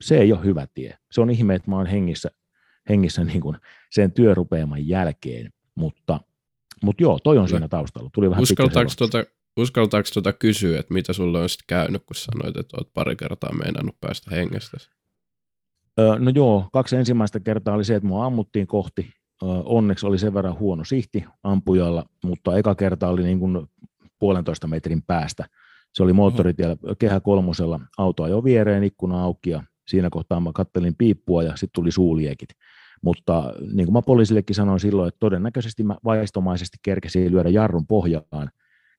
[SPEAKER 3] Se ei ole hyvä tie. Se on ihme, että mä oon hengissä, hengissä niin kuin sen työrupeaman jälkeen, mutta mutta joo, toi on siinä taustalla. Tuli vähän
[SPEAKER 2] uskaltaako tuota, uskaltaako tuota kysyä, että mitä sulle on sitten käynyt, kun sanoit, että olet pari kertaa meinannut päästä hengestä?
[SPEAKER 3] Öö, no joo, kaksi ensimmäistä kertaa oli se, että mua ammuttiin kohti. Öö, onneksi oli sen verran huono sihti ampujalla, mutta eka kerta oli niin kuin puolentoista metrin päästä. Se oli moottoritiellä kehä kolmosella, auto ajoi viereen, ikkuna auki ja siinä kohtaa mä kattelin piippua ja sitten tuli suuliekit. Mutta niin kuin mä poliisillekin sanoin silloin, että todennäköisesti mä vaistomaisesti kerkesin lyödä jarrun pohjaan,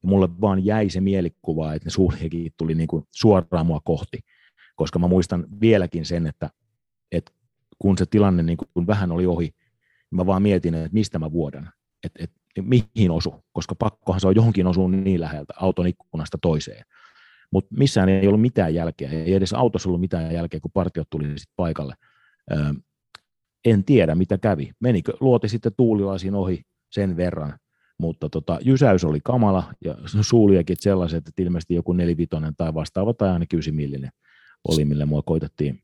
[SPEAKER 3] ja mulle vaan jäi se mielikuva, että ne suljekin tuli niin kuin suoraan mua kohti, koska mä muistan vieläkin sen, että, että kun se tilanne niin kuin vähän oli ohi, niin mä vaan mietin, että mistä mä vuodan, että, että mihin osu, koska pakkohan se on johonkin osua niin läheltä auton ikkunasta toiseen. Mutta missään ei ollut mitään jälkeä, ei edes autossa ollut mitään jälkeä, kun partiot tuli sitten paikalle en tiedä mitä kävi. Menikö, luoti sitten tuulilaisiin ohi sen verran, mutta tota, jysäys oli kamala ja suuliakin sellaiset, että ilmeisesti joku nelivitonen tai vastaava tai ainakin ysimillinen oli, millä mua koitettiin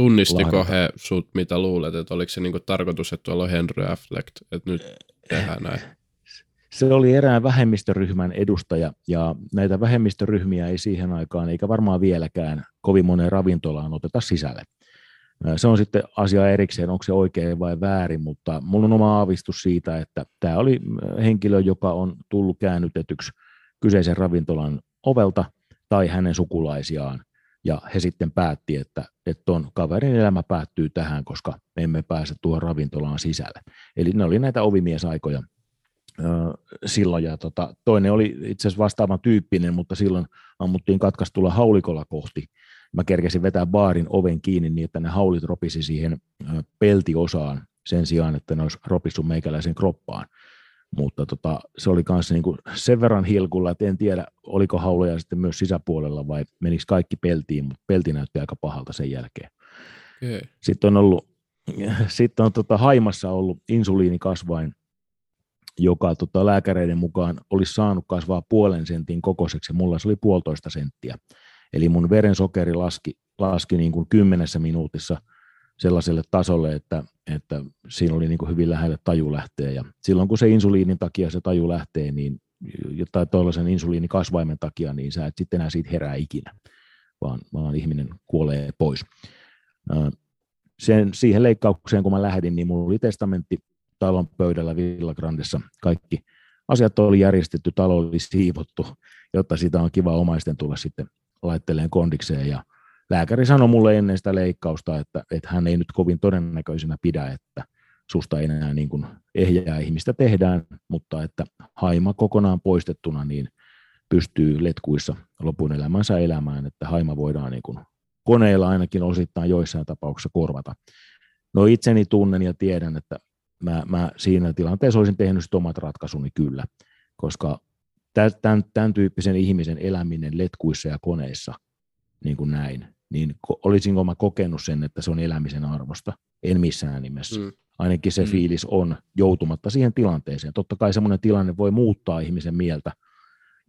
[SPEAKER 2] Tunnistiko lahdata. he sut, mitä luulet, että oliko se niinku tarkoitus, että tuolla on Henry Affleck, että nyt tehdään näin?
[SPEAKER 3] Se oli erään vähemmistöryhmän edustaja, ja näitä vähemmistöryhmiä ei siihen aikaan, eikä varmaan vieläkään, kovin moneen ravintolaan oteta sisälle. Se on sitten asia erikseen, onko se oikein vai väärin, mutta mulla on oma aavistus siitä, että tämä oli henkilö, joka on tullut käännytetyksi kyseisen ravintolan ovelta tai hänen sukulaisiaan, ja he sitten päätti, että, että kaverin elämä päättyy tähän, koska me emme pääse tuohon ravintolaan sisälle. Eli ne oli näitä ovimiesaikoja silloin, ja tota, toinen oli itse asiassa vastaavan tyyppinen, mutta silloin ammuttiin katkaistulla haulikolla kohti, mä kerkesin vetää baarin oven kiinni niin, että ne haulit ropisi siihen peltiosaan sen sijaan, että ne olisi ropissut meikäläisen kroppaan. Mutta tota, se oli myös niin sen verran hilkulla, että en tiedä, oliko hauloja sitten myös sisäpuolella vai menikö kaikki peltiin, mutta pelti näytti aika pahalta sen jälkeen. Okay. Sitten on ollut, sitten on tota Haimassa ollut insuliinikasvain, joka tota, lääkäreiden mukaan olisi saanut kasvaa puolen sentin kokoiseksi, mulla se oli puolitoista senttiä. Eli mun verensokeri laski, laski niin kuin kymmenessä minuutissa sellaiselle tasolle, että, että siinä oli niin kuin hyvin lähellä taju lähteä. Ja silloin kun se insuliinin takia se taju lähtee, niin tai tuollaisen insuliinikasvaimen takia, niin sä et sitten enää siitä herää ikinä, vaan, vaan ihminen kuolee pois. Sen, siihen leikkaukseen, kun mä lähdin, niin mulla oli testamentti talon pöydällä Villa Grandessa. Kaikki asiat oli järjestetty, talo oli siivottu, jotta sitä on kiva omaisten tulla sitten laitteleen kondikseen ja lääkäri sanoi mulle ennen sitä leikkausta, että, että hän ei nyt kovin todennäköisenä pidä, että susta ei enää niin kuin ehjää ihmistä tehdään, mutta että haima kokonaan poistettuna niin pystyy letkuissa lopun elämänsä elämään, että haima voidaan niin kuin koneella ainakin osittain joissain tapauksissa korvata. No itseni tunnen ja tiedän, että mä, mä siinä tilanteessa olisin tehnyt omat ratkaisuni kyllä, koska tämän, tämän tyyppisen ihmisen eläminen letkuissa ja koneissa, niin kuin näin, niin olisinko mä kokenut sen, että se on elämisen arvosta? En missään nimessä. Mm. Ainakin se mm. fiilis on joutumatta siihen tilanteeseen. Totta kai semmoinen tilanne voi muuttaa ihmisen mieltä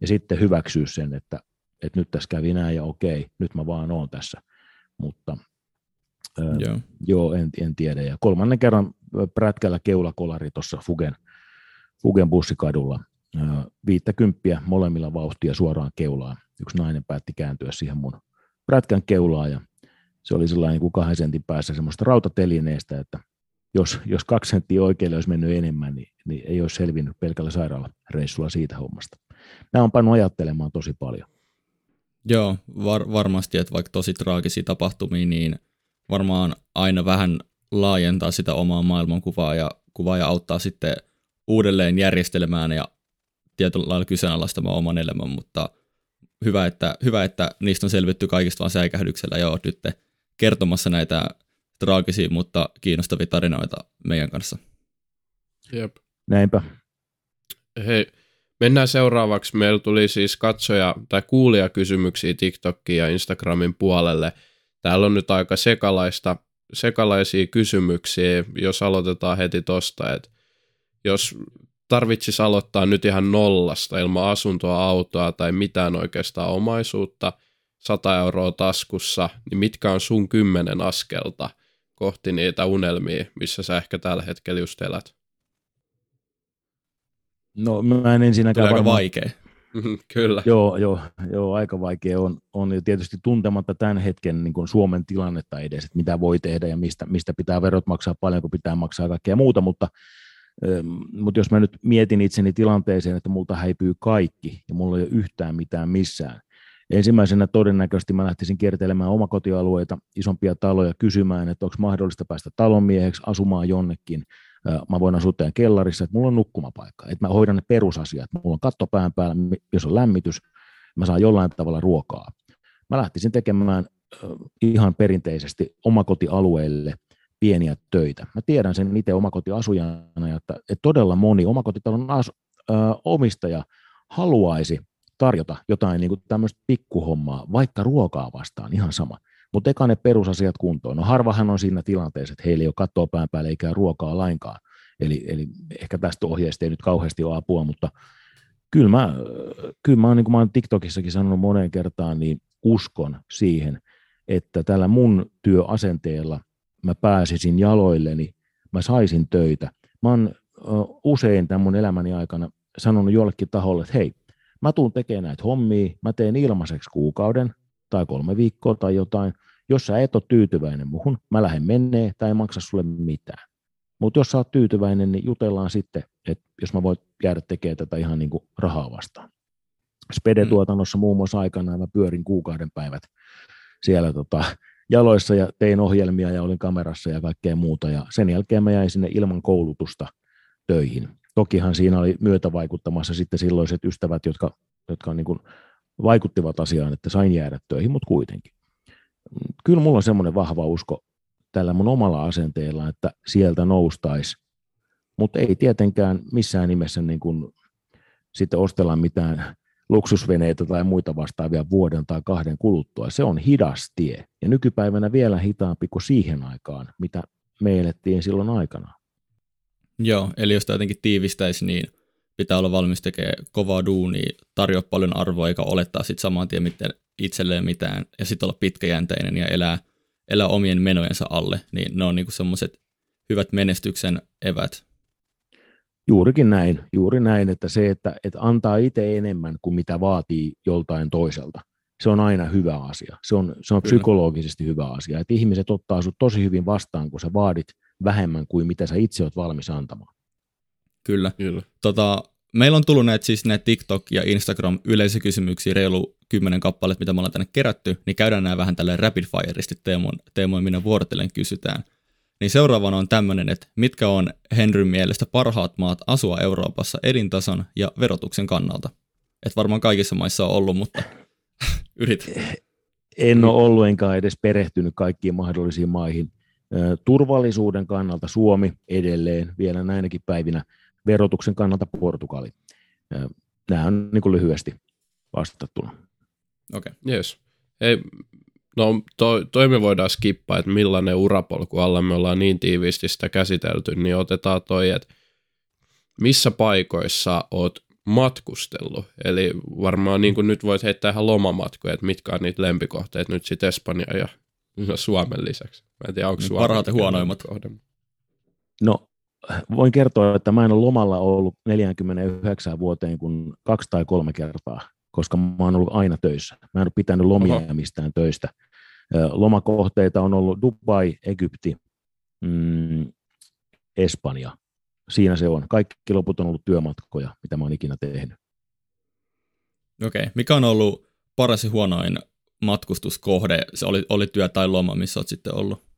[SPEAKER 3] ja sitten hyväksyä sen, että, että nyt tässä kävi näin ja okei, nyt mä vaan oon tässä. Mutta joo, joo en, en tiedä. Ja kolmannen kerran prätkällä keulakolari tuossa Fugen, Fugen bussikadulla – viittäkymppiä molemmilla vauhtia suoraan keulaan. Yksi nainen päätti kääntyä siihen mun prätkän keulaa ja se oli sellainen kuin kahden sentin päässä semmoista rautatelineestä, että jos, jos kaksi senttiä oikealle olisi mennyt enemmän, niin, niin ei olisi selvinnyt pelkällä sairaalareissulla siitä hommasta. Nämä on pannut ajattelemaan tosi paljon.
[SPEAKER 1] Joo, var, varmasti, että vaikka tosi traagisia tapahtumia, niin varmaan aina vähän laajentaa sitä omaa maailmankuvaa ja, kuvaa ja auttaa sitten uudelleen järjestelemään ja tietyllä lailla kyseenalaistamaan oman elämän, mutta hyvä, että, hyvä, että niistä on selvitty kaikista vaan säikähdyksellä ja oot nyt kertomassa näitä traagisia, mutta kiinnostavia tarinoita meidän kanssa.
[SPEAKER 2] Jep.
[SPEAKER 3] Näinpä.
[SPEAKER 2] Hei, mennään seuraavaksi. Meillä tuli siis katsoja tai kuulija kysymyksiä TikTokin ja Instagramin puolelle. Täällä on nyt aika sekalaista, sekalaisia kysymyksiä, jos aloitetaan heti tosta, että jos tarvitsisi aloittaa nyt ihan nollasta ilman asuntoa, autoa tai mitään oikeastaan omaisuutta, 100 euroa taskussa, niin mitkä on sun kymmenen askelta kohti niitä unelmia, missä sä ehkä tällä hetkellä just elät?
[SPEAKER 3] No mä en ensinnäkään
[SPEAKER 1] aika varmaan... vaikea.
[SPEAKER 2] Mhm, kyllä.
[SPEAKER 3] Joo, joo, joo, aika vaikea on, on ja tietysti tuntematta tämän hetken niin kuin Suomen tilannetta edes, että mitä voi tehdä ja mistä, mistä pitää verot maksaa, paljonko pitää maksaa kaikkea muuta, mutta mutta jos mä nyt mietin itseni tilanteeseen, että multa häipyy kaikki ja mulla ei ole yhtään mitään missään, ensimmäisenä todennäköisesti mä lähtisin kiertelemään omakotialueita, isompia taloja kysymään, että onko mahdollista päästä talonmieheksi, asumaan jonnekin. Mä voin asua teidän kellarissa, että mulla on nukkumapaikka, että mä hoidan ne perusasiat. Mulla on katto pään päällä, jos on lämmitys, mä saan jollain tavalla ruokaa. Mä lähtisin tekemään ihan perinteisesti omakotialueelle – pieniä töitä. Mä tiedän sen itse omakotiasujana, että, että todella moni omakotitalon asu, ö, omistaja haluaisi tarjota jotain niin kuin tämmöistä pikkuhommaa, vaikka ruokaa vastaan, ihan sama. Mutta eka ne perusasiat kuntoon. No harvahan on siinä tilanteessa, että heillä ei ole kattoa pään päälle eikä ruokaa lainkaan. Eli, eli ehkä tästä ohjeesta ei nyt kauheasti ole apua, mutta kyllä mä, kyllä mä, niin kuin mä olen TikTokissakin sanonut moneen kertaan, niin uskon siihen, että tällä mun työasenteella mä pääsisin jaloilleni, mä saisin töitä. Mä oon usein tämän mun elämäni aikana sanonut jollekin taholle, että hei, mä tuun tekemään näitä hommia, mä teen ilmaiseksi kuukauden tai kolme viikkoa tai jotain. Jos sä et ole tyytyväinen muhun, mä lähden menee tai ei maksa sulle mitään. Mutta jos sä oot tyytyväinen, niin jutellaan sitten, että jos mä voin jäädä tekemään tätä ihan niin kuin rahaa vastaan. Spede-tuotannossa muun muassa aikanaan mä pyörin kuukauden päivät siellä tota, jaloissa ja tein ohjelmia ja olin kamerassa ja kaikkea muuta. Ja sen jälkeen mä jäin sinne ilman koulutusta töihin. Tokihan siinä oli myötävaikuttamassa sitten silloiset ystävät, jotka, jotka niin kuin vaikuttivat asiaan, että sain jäädä töihin, mutta kuitenkin. Kyllä mulla on semmoinen vahva usko tällä mun omalla asenteella, että sieltä noustaisi, mutta ei tietenkään missään nimessä niin kuin sitten ostella mitään luksusveneitä tai muita vastaavia vuoden tai kahden kuluttua. Se on hidas tie ja nykypäivänä vielä hitaampi kuin siihen aikaan, mitä me elettiin silloin aikana.
[SPEAKER 1] Joo, eli jos tämä jotenkin tiivistäisi, niin pitää olla valmis tekemään kovaa duunia, tarjoa paljon arvoa eikä olettaa sitten saman tien itselleen mitään ja sitten olla pitkäjänteinen ja elää, elää omien menojensa alle, niin ne on niinku semmoiset hyvät menestyksen evät.
[SPEAKER 3] Juurikin näin, juuri näin, että se, että, että antaa itse enemmän kuin mitä vaatii joltain toiselta, se on aina hyvä asia. Se on, se on psykologisesti hyvä asia, että ihmiset ottaa sinut tosi hyvin vastaan, kun sä vaadit vähemmän kuin mitä sä itse olet valmis antamaan.
[SPEAKER 1] Kyllä. Kyllä. Tota, meillä on tullut näitä, siis näitä TikTok- ja Instagram yleisökysymyksiä reilu kymmenen kappaletta, mitä me ollaan tänne kerätty, niin käydään nämä vähän tälleen rapid fireisti teemoin, teemoin minä vuorotellen kysytään. Niin seuraavana on tämmöinen, että mitkä on Henryn mielestä parhaat maat asua Euroopassa elintason ja verotuksen kannalta? Että varmaan kaikissa maissa on ollut, mutta [laughs] yrit.
[SPEAKER 3] En ole ollut enkä edes perehtynyt kaikkiin mahdollisiin maihin. Turvallisuuden kannalta Suomi edelleen vielä näinäkin päivinä, verotuksen kannalta Portugali. Nämä on niin kuin lyhyesti vastattuna.
[SPEAKER 2] Okei. Okay. Yes. Hei, no toi, toi me voidaan skippaa, että millainen urapolku alla me ollaan niin tiiviisti sitä käsitelty, niin otetaan toi, että missä paikoissa oot matkustellut. Eli varmaan niin kuin nyt voit heittää ihan lomamatkoja, että mitkä on niitä lempikohteet nyt sitten Espanja ja [laughs] Suomen lisäksi. Mä en tiedä, onko Suomen
[SPEAKER 1] Parhaat ja huonoimmat. Kohde.
[SPEAKER 3] No, voin kertoa, että mä en ole lomalla ollut 49 vuoteen kuin kaksi tai kolme kertaa, koska mä oon ollut aina töissä. Mä en ole pitänyt lomia Oho. mistään töistä. Lomakohteita on ollut Dubai, Egypti, mm, Espanja. Siinä se on. Kaikki loput on ollut työmatkoja, mitä mä oon ikinä tehnyt.
[SPEAKER 1] Okei. Okay. Mikä on ollut paras ja huonoin matkustuskohde? Se oli, oli työ tai loma, missä olet sitten ollut?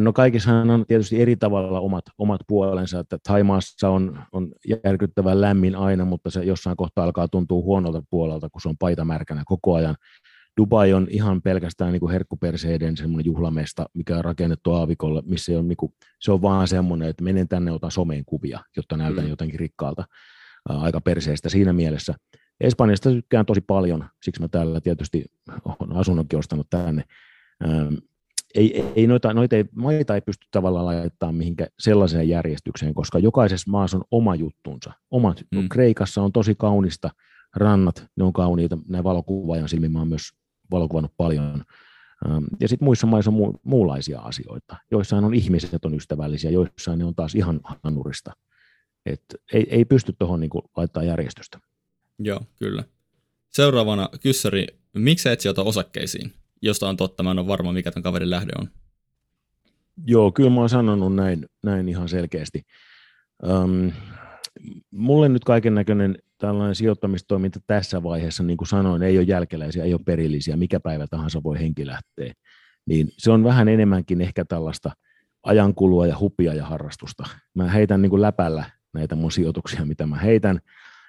[SPEAKER 3] No kaikissa on tietysti eri tavalla omat, omat puolensa, että Taimaassa on, on järkyttävän lämmin aina, mutta se jossain kohtaa alkaa tuntua huonolta puolelta, kun se on paita märkänä koko ajan. Dubai on ihan pelkästään niin kuin herkkuperseiden semmoinen juhlamesta, mikä on rakennettu aavikolle, missä on, niin kuin, se on vaan semmoinen, että menen tänne, otan someen kuvia, jotta näytän mm. jotenkin rikkaalta, aika perseestä siinä mielessä. Espanjasta tykkään tosi paljon, siksi mä täällä tietysti olen asunnonkin ostanut tänne ei, ei noita, noita ei, maita ei pysty tavallaan laittamaan mihinkä sellaiseen järjestykseen, koska jokaisessa maassa on oma juttunsa. Omat, mm. Kreikassa on tosi kaunista, rannat, ne on kauniita, näin valokuvaajan silmin mä oon myös valokuvannut paljon. Ähm, ja sitten muissa maissa on mu- muunlaisia asioita. Joissain on ihmiset on ystävällisiä, joissain ne on taas ihan hanurista. Et ei, ei pysty tuohon niinku laittaa järjestystä.
[SPEAKER 1] Joo, kyllä. Seuraavana kyssäri, miksi et sijoita osakkeisiin? Josta on totta, mä en ole varma, mikä tämän kaverin lähde on.
[SPEAKER 3] Joo, kyllä mä oon sanonut näin, näin ihan selkeästi. Um, mulle nyt kaiken näköinen tällainen sijoittamistoiminta tässä vaiheessa, niin kuin sanoin, ei ole jälkeläisiä, ei ole perillisiä, mikä päivä tahansa voi henki lähteä. Niin se on vähän enemmänkin ehkä tällaista ajankulua ja hupia ja harrastusta. Mä heitän niin kuin läpällä näitä mun sijoituksia, mitä mä heitän,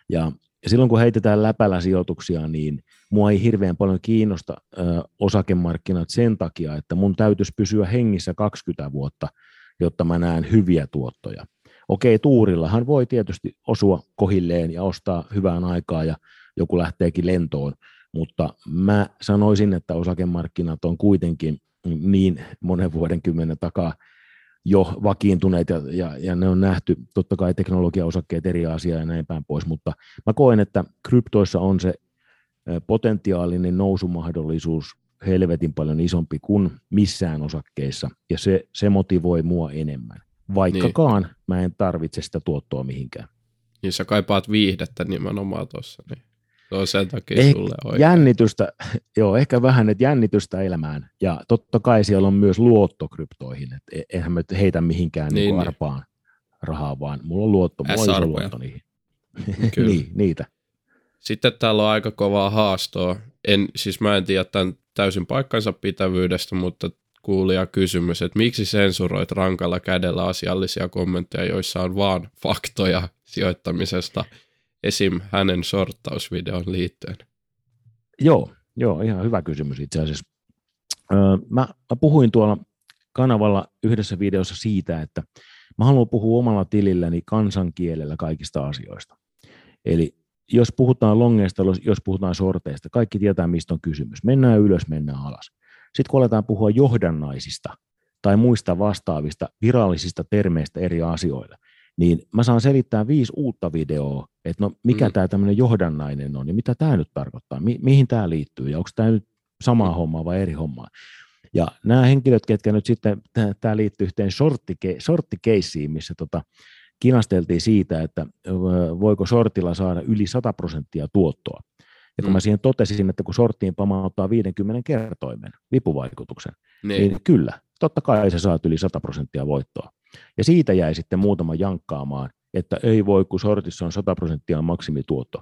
[SPEAKER 3] ja ja silloin kun heitetään läpällä sijoituksia, niin mua ei hirveän paljon kiinnosta ö, osakemarkkinat sen takia, että mun täytyisi pysyä hengissä 20 vuotta, jotta mä näen hyviä tuottoja. Okei, tuurillahan voi tietysti osua kohilleen ja ostaa hyvään aikaa ja joku lähteekin lentoon, mutta mä sanoisin, että osakemarkkinat on kuitenkin niin monen vuoden kymmenen takaa jo vakiintuneet ja, ja, ja ne on nähty, totta kai teknologiaosakkeet eri asia ja näin päin pois, mutta mä koen, että kryptoissa on se potentiaalinen nousumahdollisuus helvetin paljon isompi kuin missään osakkeissa, ja se, se motivoi mua enemmän. Vaikkakaan niin. mä en tarvitse sitä tuottoa mihinkään.
[SPEAKER 2] Niin sä kaipaat viihdettä nimenomaan tuossa, niin se on sen takia eh, sulle oikein.
[SPEAKER 3] Jännitystä, [laughs] joo, ehkä vähän, että jännitystä elämään, ja totta kai siellä on myös luotto kryptoihin, että e, eihän mä heitä mihinkään niin, niin, niin. arpaan rahaa, vaan mulla on luotto, mulla on iso luotto niihin. [laughs] niin, niitä.
[SPEAKER 2] Sitten täällä on aika kovaa haastoa. En, siis mä en tiedä tämän täysin paikkansa pitävyydestä, mutta kuulija kysymys, että miksi sensuroit rankalla kädellä asiallisia kommentteja, joissa on vaan faktoja sijoittamisesta, esim. hänen sorttausvideon liittyen?
[SPEAKER 3] Joo, joo, ihan hyvä kysymys itse asiassa. Öö, mä, mä puhuin tuolla kanavalla yhdessä videossa siitä, että mä haluan puhua omalla tililläni kansankielellä kaikista asioista. Eli jos puhutaan longeista, jos puhutaan sorteista, kaikki tietää, mistä on kysymys. Mennään ylös, mennään alas. Sitten kun aletaan puhua johdannaisista tai muista vastaavista virallisista termeistä eri asioille, niin mä saan selittää viisi uutta videoa, että no mikä mm. tämä tämmöinen johdannainen on, ja mitä tämä nyt tarkoittaa, mi- mihin tämä liittyy, ja onko tämä nyt samaa mm. hommaa vai eri hommaa. Ja nämä henkilöt, ketkä nyt sitten, tämä liittyy yhteen sorttikeissiin, missä tota, kinasteltiin siitä, että voiko sortilla saada yli 100 prosenttia tuottoa. Ja kun mm. mä siihen totesin, että kun sorttiin pamauttaa 50 kertoimen vipuvaikutuksen, niin. niin kyllä, totta kai se saat yli 100 prosenttia voittoa. Ja siitä jäi sitten muutama jankkaamaan, että ei voi, kun sortissa on 100 prosenttia maksimituotto.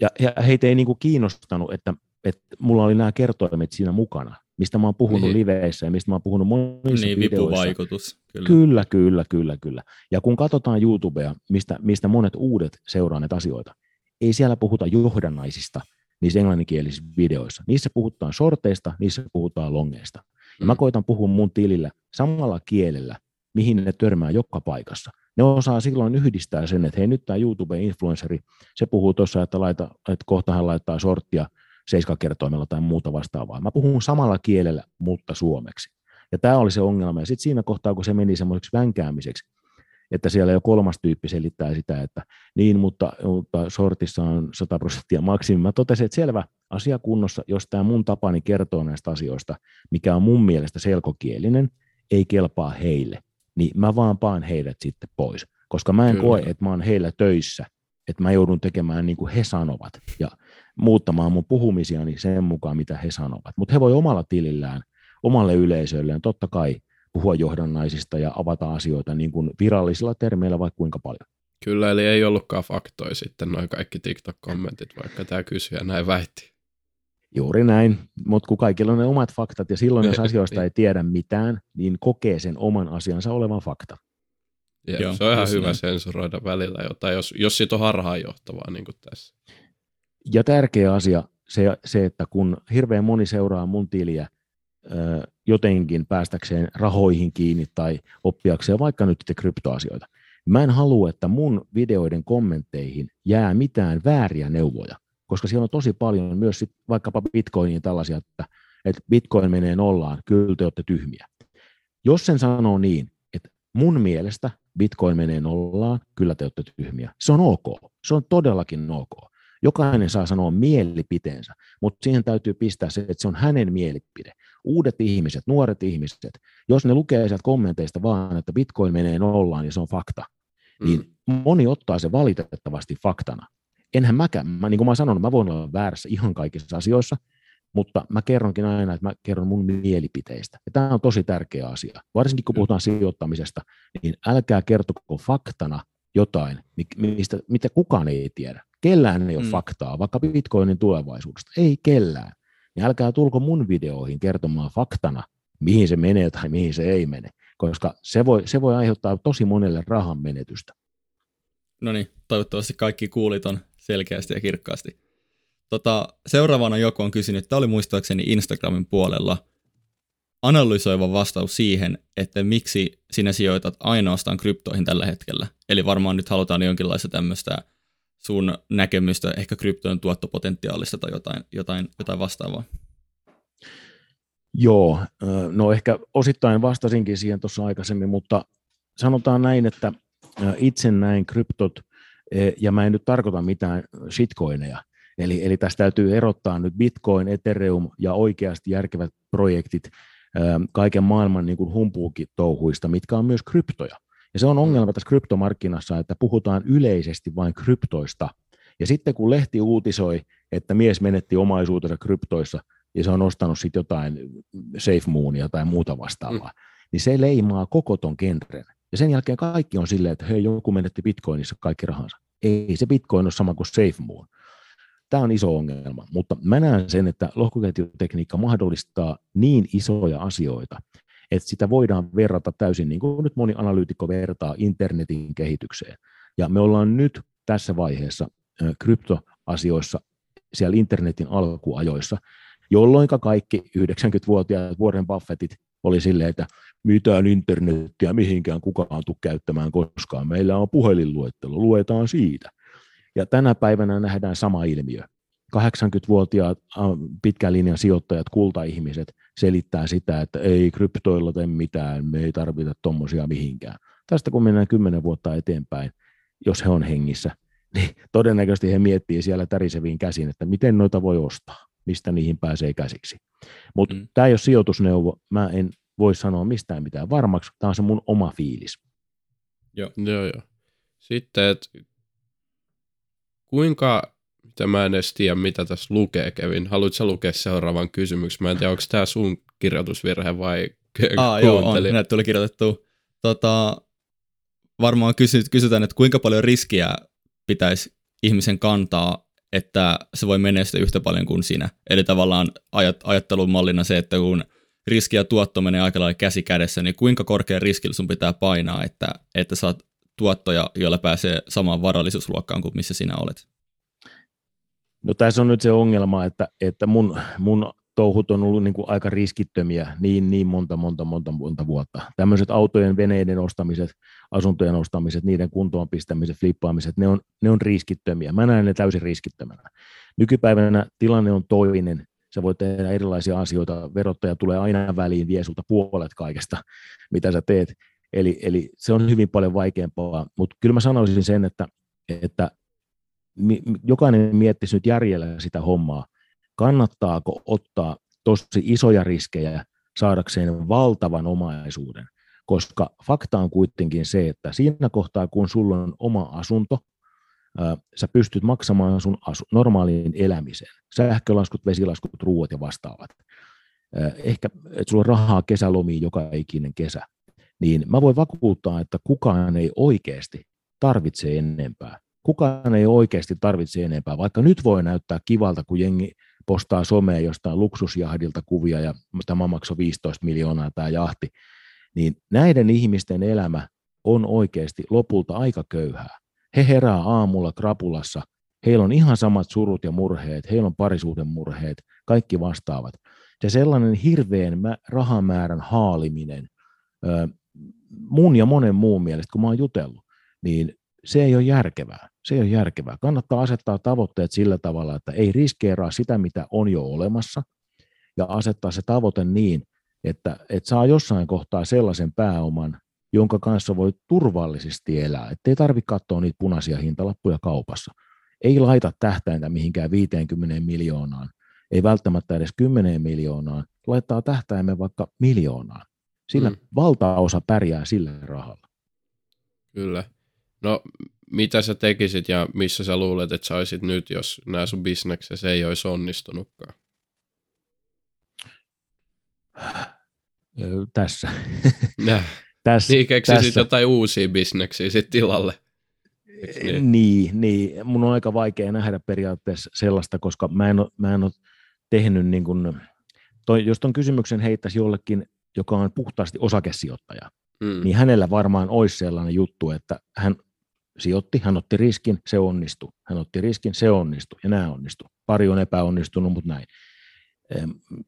[SPEAKER 3] Ja, ja heitä ei niinku kiinnostanut, että, että mulla oli nämä kertoimet siinä mukana mistä mä oon puhunut niin. liveissä ja mistä mä oon puhunut monissa
[SPEAKER 1] niin, videoissa. vipuvaikutus.
[SPEAKER 3] Kyllä. kyllä, kyllä, kyllä, kyllä. Ja kun katsotaan YouTubea, mistä, mistä monet uudet seuraa näitä asioita, ei siellä puhuta johdannaisista niissä englanninkielisissä videoissa. Niissä puhutaan sorteista, niissä puhutaan longeista. Ja mm. mä koitan puhua mun tilillä samalla kielellä, mihin ne törmää joka paikassa. Ne osaa silloin yhdistää sen, että hei nyt tämä YouTube-influenceri, se puhuu tuossa, että, laita, että kohta hän laittaa sorttia seiskakertoimella tai muuta vastaavaa. Mä puhun samalla kielellä, mutta suomeksi. Ja tämä oli se ongelma. Ja sitten siinä kohtaa, kun se meni semmoiseksi vänkäämiseksi, että siellä jo kolmas tyyppi selittää sitä, että niin, mutta, mutta sortissa on 100 prosenttia maksimi. Mä totesin, että selvä, asia kunnossa, jos tämä mun tapani kertoo näistä asioista, mikä on mun mielestä selkokielinen, ei kelpaa heille, niin mä vaan paan heidät sitten pois. Koska mä en Kyllä. koe, että mä oon heillä töissä, että mä joudun tekemään niin kuin he sanovat. Ja muuttamaan mun puhumisiani sen mukaan, mitä he sanovat. Mutta he voi omalla tilillään, omalle yleisölleen totta kai puhua johdannaisista ja avata asioita niin kuin virallisilla termeillä vaikka kuinka paljon.
[SPEAKER 2] Kyllä, eli ei ollutkaan faktoja sitten noin kaikki TikTok-kommentit, vaikka tämä kysyjä näin väitti.
[SPEAKER 3] Juuri näin, mutta kun kaikilla on ne omat faktat ja silloin jos [laughs] asioista ei tiedä mitään, niin kokee sen oman asiansa olevan fakta.
[SPEAKER 2] Ja Joo, se on ihan hyvä näin. sensuroida välillä jotain, jos, jos siitä on harhaanjohtavaa niin kuin tässä.
[SPEAKER 3] Ja tärkeä asia se, se, että kun hirveän moni seuraa mun tiliä ö, jotenkin päästäkseen rahoihin kiinni tai oppiakseen vaikka nyt te kryptoasioita, mä en halua, että mun videoiden kommentteihin jää mitään vääriä neuvoja, koska siellä on tosi paljon myös sit vaikkapa bitcoinin tällaisia, että, että bitcoin menee nollaan, kyllä te olette tyhmiä. Jos sen sanoo niin, että mun mielestä bitcoin menee nollaan, kyllä te olette tyhmiä. Se on ok. Se on todellakin ok. Jokainen saa sanoa mielipiteensä, mutta siihen täytyy pistää se, että se on hänen mielipide. Uudet ihmiset, nuoret ihmiset, jos ne lukee sieltä kommenteista vaan, että bitcoin menee nollaan ja se on fakta, mm. niin moni ottaa se valitettavasti faktana. Enhän mäkään, mä, niin kuin mä sanon, mä voin olla väärässä ihan kaikissa asioissa, mutta mä kerronkin aina, että mä kerron mun mielipiteistä. Ja tämä on tosi tärkeä asia. Varsinkin kun puhutaan sijoittamisesta, niin älkää kertoko faktana jotain, mistä, mitä kukaan ei tiedä. Kellään ei ole mm. faktaa, vaikka Bitcoinin tulevaisuudesta. Ei kellään. Niin älkää tulko mun videoihin kertomaan faktana, mihin se menee tai mihin se ei mene, koska se voi, se voi aiheuttaa tosi monelle rahan menetystä.
[SPEAKER 1] No niin, toivottavasti kaikki kuulit on selkeästi ja kirkkaasti. Tota, seuraavana joku on kysynyt, tämä oli muistaakseni Instagramin puolella, analysoiva vastaus siihen, että miksi sinä sijoitat ainoastaan kryptoihin tällä hetkellä. Eli varmaan nyt halutaan jonkinlaista tämmöistä sun näkemystä ehkä kryptojen tuottopotentiaalista tai jotain, jotain, jotain vastaavaa?
[SPEAKER 3] Joo, no ehkä osittain vastasinkin siihen tuossa aikaisemmin, mutta sanotaan näin, että itse näin kryptot, ja mä en nyt tarkoita mitään shitcoineja, eli, eli tästä täytyy erottaa nyt Bitcoin, Ethereum ja oikeasti järkevät projektit kaiken maailman niin kuin humpuukitouhuista, mitkä on myös kryptoja. Ja se on ongelma tässä kryptomarkkinassa, että puhutaan yleisesti vain kryptoista. Ja sitten kun lehti uutisoi, että mies menetti omaisuutensa kryptoissa, ja se on ostanut sitten jotain SafeMoonia tai muuta vastaavaa, mm. niin se leimaa koko ton genren. Ja sen jälkeen kaikki on silleen, että hei, joku menetti Bitcoinissa kaikki rahansa. Ei se Bitcoin ole sama kuin SafeMoon. Tämä on iso ongelma, mutta mä näen sen, että lohkoketjutekniikka mahdollistaa niin isoja asioita, että sitä voidaan verrata täysin, niin kuin nyt moni analyytikko vertaa internetin kehitykseen. Ja me ollaan nyt tässä vaiheessa kryptoasioissa siellä internetin alkuajoissa, jolloin kaikki 90-vuotiaat Warren Buffettit oli silleen, että mitään internettiä mihinkään kukaan tule käyttämään koskaan. Meillä on puhelinluettelo, luetaan siitä. Ja tänä päivänä nähdään sama ilmiö. 80-vuotiaat pitkän linjan sijoittajat, kultaihmiset selittää sitä, että ei kryptoilla tee mitään, me ei tarvita tuommoisia mihinkään. Tästä kun mennään kymmenen vuotta eteenpäin, jos he on hengissä, niin todennäköisesti he miettii siellä täriseviin käsin, että miten noita voi ostaa, mistä niihin pääsee käsiksi. Mutta mm. tämä ei ole sijoitusneuvo, mä en voi sanoa mistään mitään varmaksi, tämä on se mun oma fiilis.
[SPEAKER 2] Joo, joo, joo. Sitten, että kuinka, mitä mä en edes tiedä, mitä tässä lukee, Kevin. Haluatko lukea seuraavan kysymyksen? Mä en tiedä, onko tämä sun kirjoitusvirhe vai
[SPEAKER 1] Aa, joo, on. Näitä tuli kirjoitettu. Tota, varmaan kysyt, kysytään, että kuinka paljon riskiä pitäisi ihmisen kantaa, että se voi menestyä yhtä paljon kuin sinä. Eli tavallaan ajat, ajattelun mallina se, että kun riski ja tuotto menee aika lailla käsi kädessä, niin kuinka korkea riskillä sun pitää painaa, että, että saat tuottoja, joilla pääsee samaan varallisuusluokkaan kuin missä sinä olet?
[SPEAKER 3] No tässä on nyt se ongelma, että, että mun, mun touhut on ollut niin kuin aika riskittömiä niin, niin monta, monta, monta, monta vuotta. Tämmöiset autojen, veneiden ostamiset, asuntojen ostamiset, niiden kuntoon pistämiset, flippaamiset, ne on, ne on riskittömiä. Mä näen ne täysin riskittömänä. Nykypäivänä tilanne on toinen. Sä voit tehdä erilaisia asioita. Verottaja tulee aina väliin, vie sulta puolet kaikesta, mitä sä teet. Eli, eli se on hyvin paljon vaikeampaa, mutta kyllä mä sanoisin sen, että, että jokainen miettisi nyt järjellä sitä hommaa, kannattaako ottaa tosi isoja riskejä saadakseen valtavan omaisuuden, koska fakta on kuitenkin se, että siinä kohtaa, kun sulla on oma asunto, sä pystyt maksamaan sun asu, normaaliin elämiseen, sähkölaskut, vesilaskut, ruuat ja vastaavat. Ehkä, että sulla on rahaa kesälomiin joka ikinen kesä niin mä voin vakuuttaa, että kukaan ei oikeasti tarvitse enempää. Kukaan ei oikeasti tarvitse enempää, vaikka nyt voi näyttää kivalta, kun jengi postaa someen jostain luksusjahdilta kuvia ja tämä maksoi 15 miljoonaa tämä jahti, niin näiden ihmisten elämä on oikeasti lopulta aika köyhää. He herää aamulla krapulassa, heillä on ihan samat surut ja murheet, heillä on parisuuden murheet, kaikki vastaavat. Ja sellainen hirveän rahamäärän haaliminen, mun ja monen muun mielestä, kun mä oon jutellut, niin se ei ole järkevää. Se ei ole järkevää. Kannattaa asettaa tavoitteet sillä tavalla, että ei riskeeraa sitä, mitä on jo olemassa, ja asettaa se tavoite niin, että, että saa jossain kohtaa sellaisen pääoman, jonka kanssa voi turvallisesti elää. Että ei tarvitse katsoa niitä punaisia hintalappuja kaupassa. Ei laita tähtäintä mihinkään 50 miljoonaan, ei välttämättä edes 10 miljoonaan, laittaa tähtäimen vaikka miljoonaan. Sillä mm. valtaosa pärjää sillä rahalla.
[SPEAKER 2] Kyllä. No, mitä sä tekisit ja missä sä luulet, että saisit nyt, jos nämä sun bisneksesi ei olisi onnistunutkaan?
[SPEAKER 3] Tässä. [laughs]
[SPEAKER 2] tässä niin, keksisit tässä. jotain uusia bisneksiä sitten tilalle.
[SPEAKER 3] Niin? niin? niin, mun on aika vaikea nähdä periaatteessa sellaista, koska mä en ole, mä en ole tehnyt niin kuin, toi, jos ton kysymyksen heittäisi jollekin joka on puhtaasti osakesijoittaja, mm. niin hänellä varmaan olisi sellainen juttu, että hän sijoitti, hän otti riskin, se onnistui. Hän otti riskin, se onnistui ja nämä onnistu. Pari on epäonnistunut, mutta näin.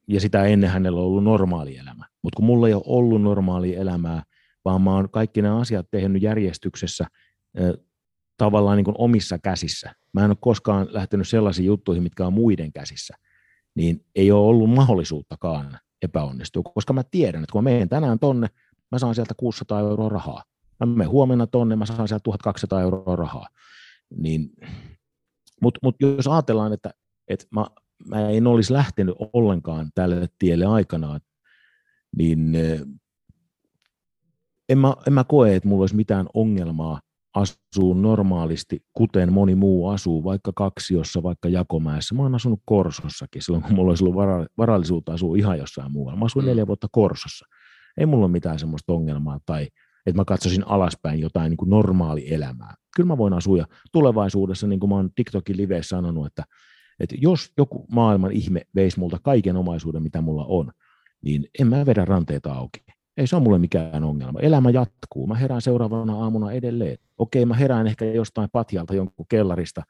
[SPEAKER 3] Ja sitä ennen hänellä on ollut normaali elämä. Mutta kun mulla ei ole ollut normaali elämää, vaan mä oon kaikki nämä asiat tehnyt järjestyksessä tavallaan niin kuin omissa käsissä. mä en ole koskaan lähtenyt sellaisiin juttuihin, mitkä on muiden käsissä, niin ei ole ollut mahdollisuuttakaan epäonnistua, koska mä tiedän, että kun mä menen tänään tonne, mä saan sieltä 600 euroa rahaa. Mä menen huomenna tonne, mä saan sieltä 1200 euroa rahaa. Niin, Mutta mut jos ajatellaan, että, että mä, mä en olisi lähtenyt ollenkaan tälle tielle aikanaan, niin eh, en mä, en mä koe, että mulla olisi mitään ongelmaa asuu normaalisti, kuten moni muu asuu, vaikka kaksiossa, vaikka jakomäessä. Mä oon asunut Korsossakin silloin, kun mulla olisi ollut vara, varallisuutta asua ihan jossain muualla. Mä asuin mm. neljä vuotta Korsossa. Ei mulla ole mitään semmoista ongelmaa tai että mä katsoisin alaspäin jotain niin kuin normaali elämää. Kyllä mä voin asua ja tulevaisuudessa, niin kuin mä oon TikTokin liveissä sanonut, että, että jos joku maailman ihme veisi multa kaiken omaisuuden, mitä mulla on, niin en mä vedä ranteita auki. Ei se ole mulle mikään ongelma. Elämä jatkuu. Mä herään seuraavana aamuna edelleen. Okei, mä herään ehkä jostain patjalta jonkun kellarista,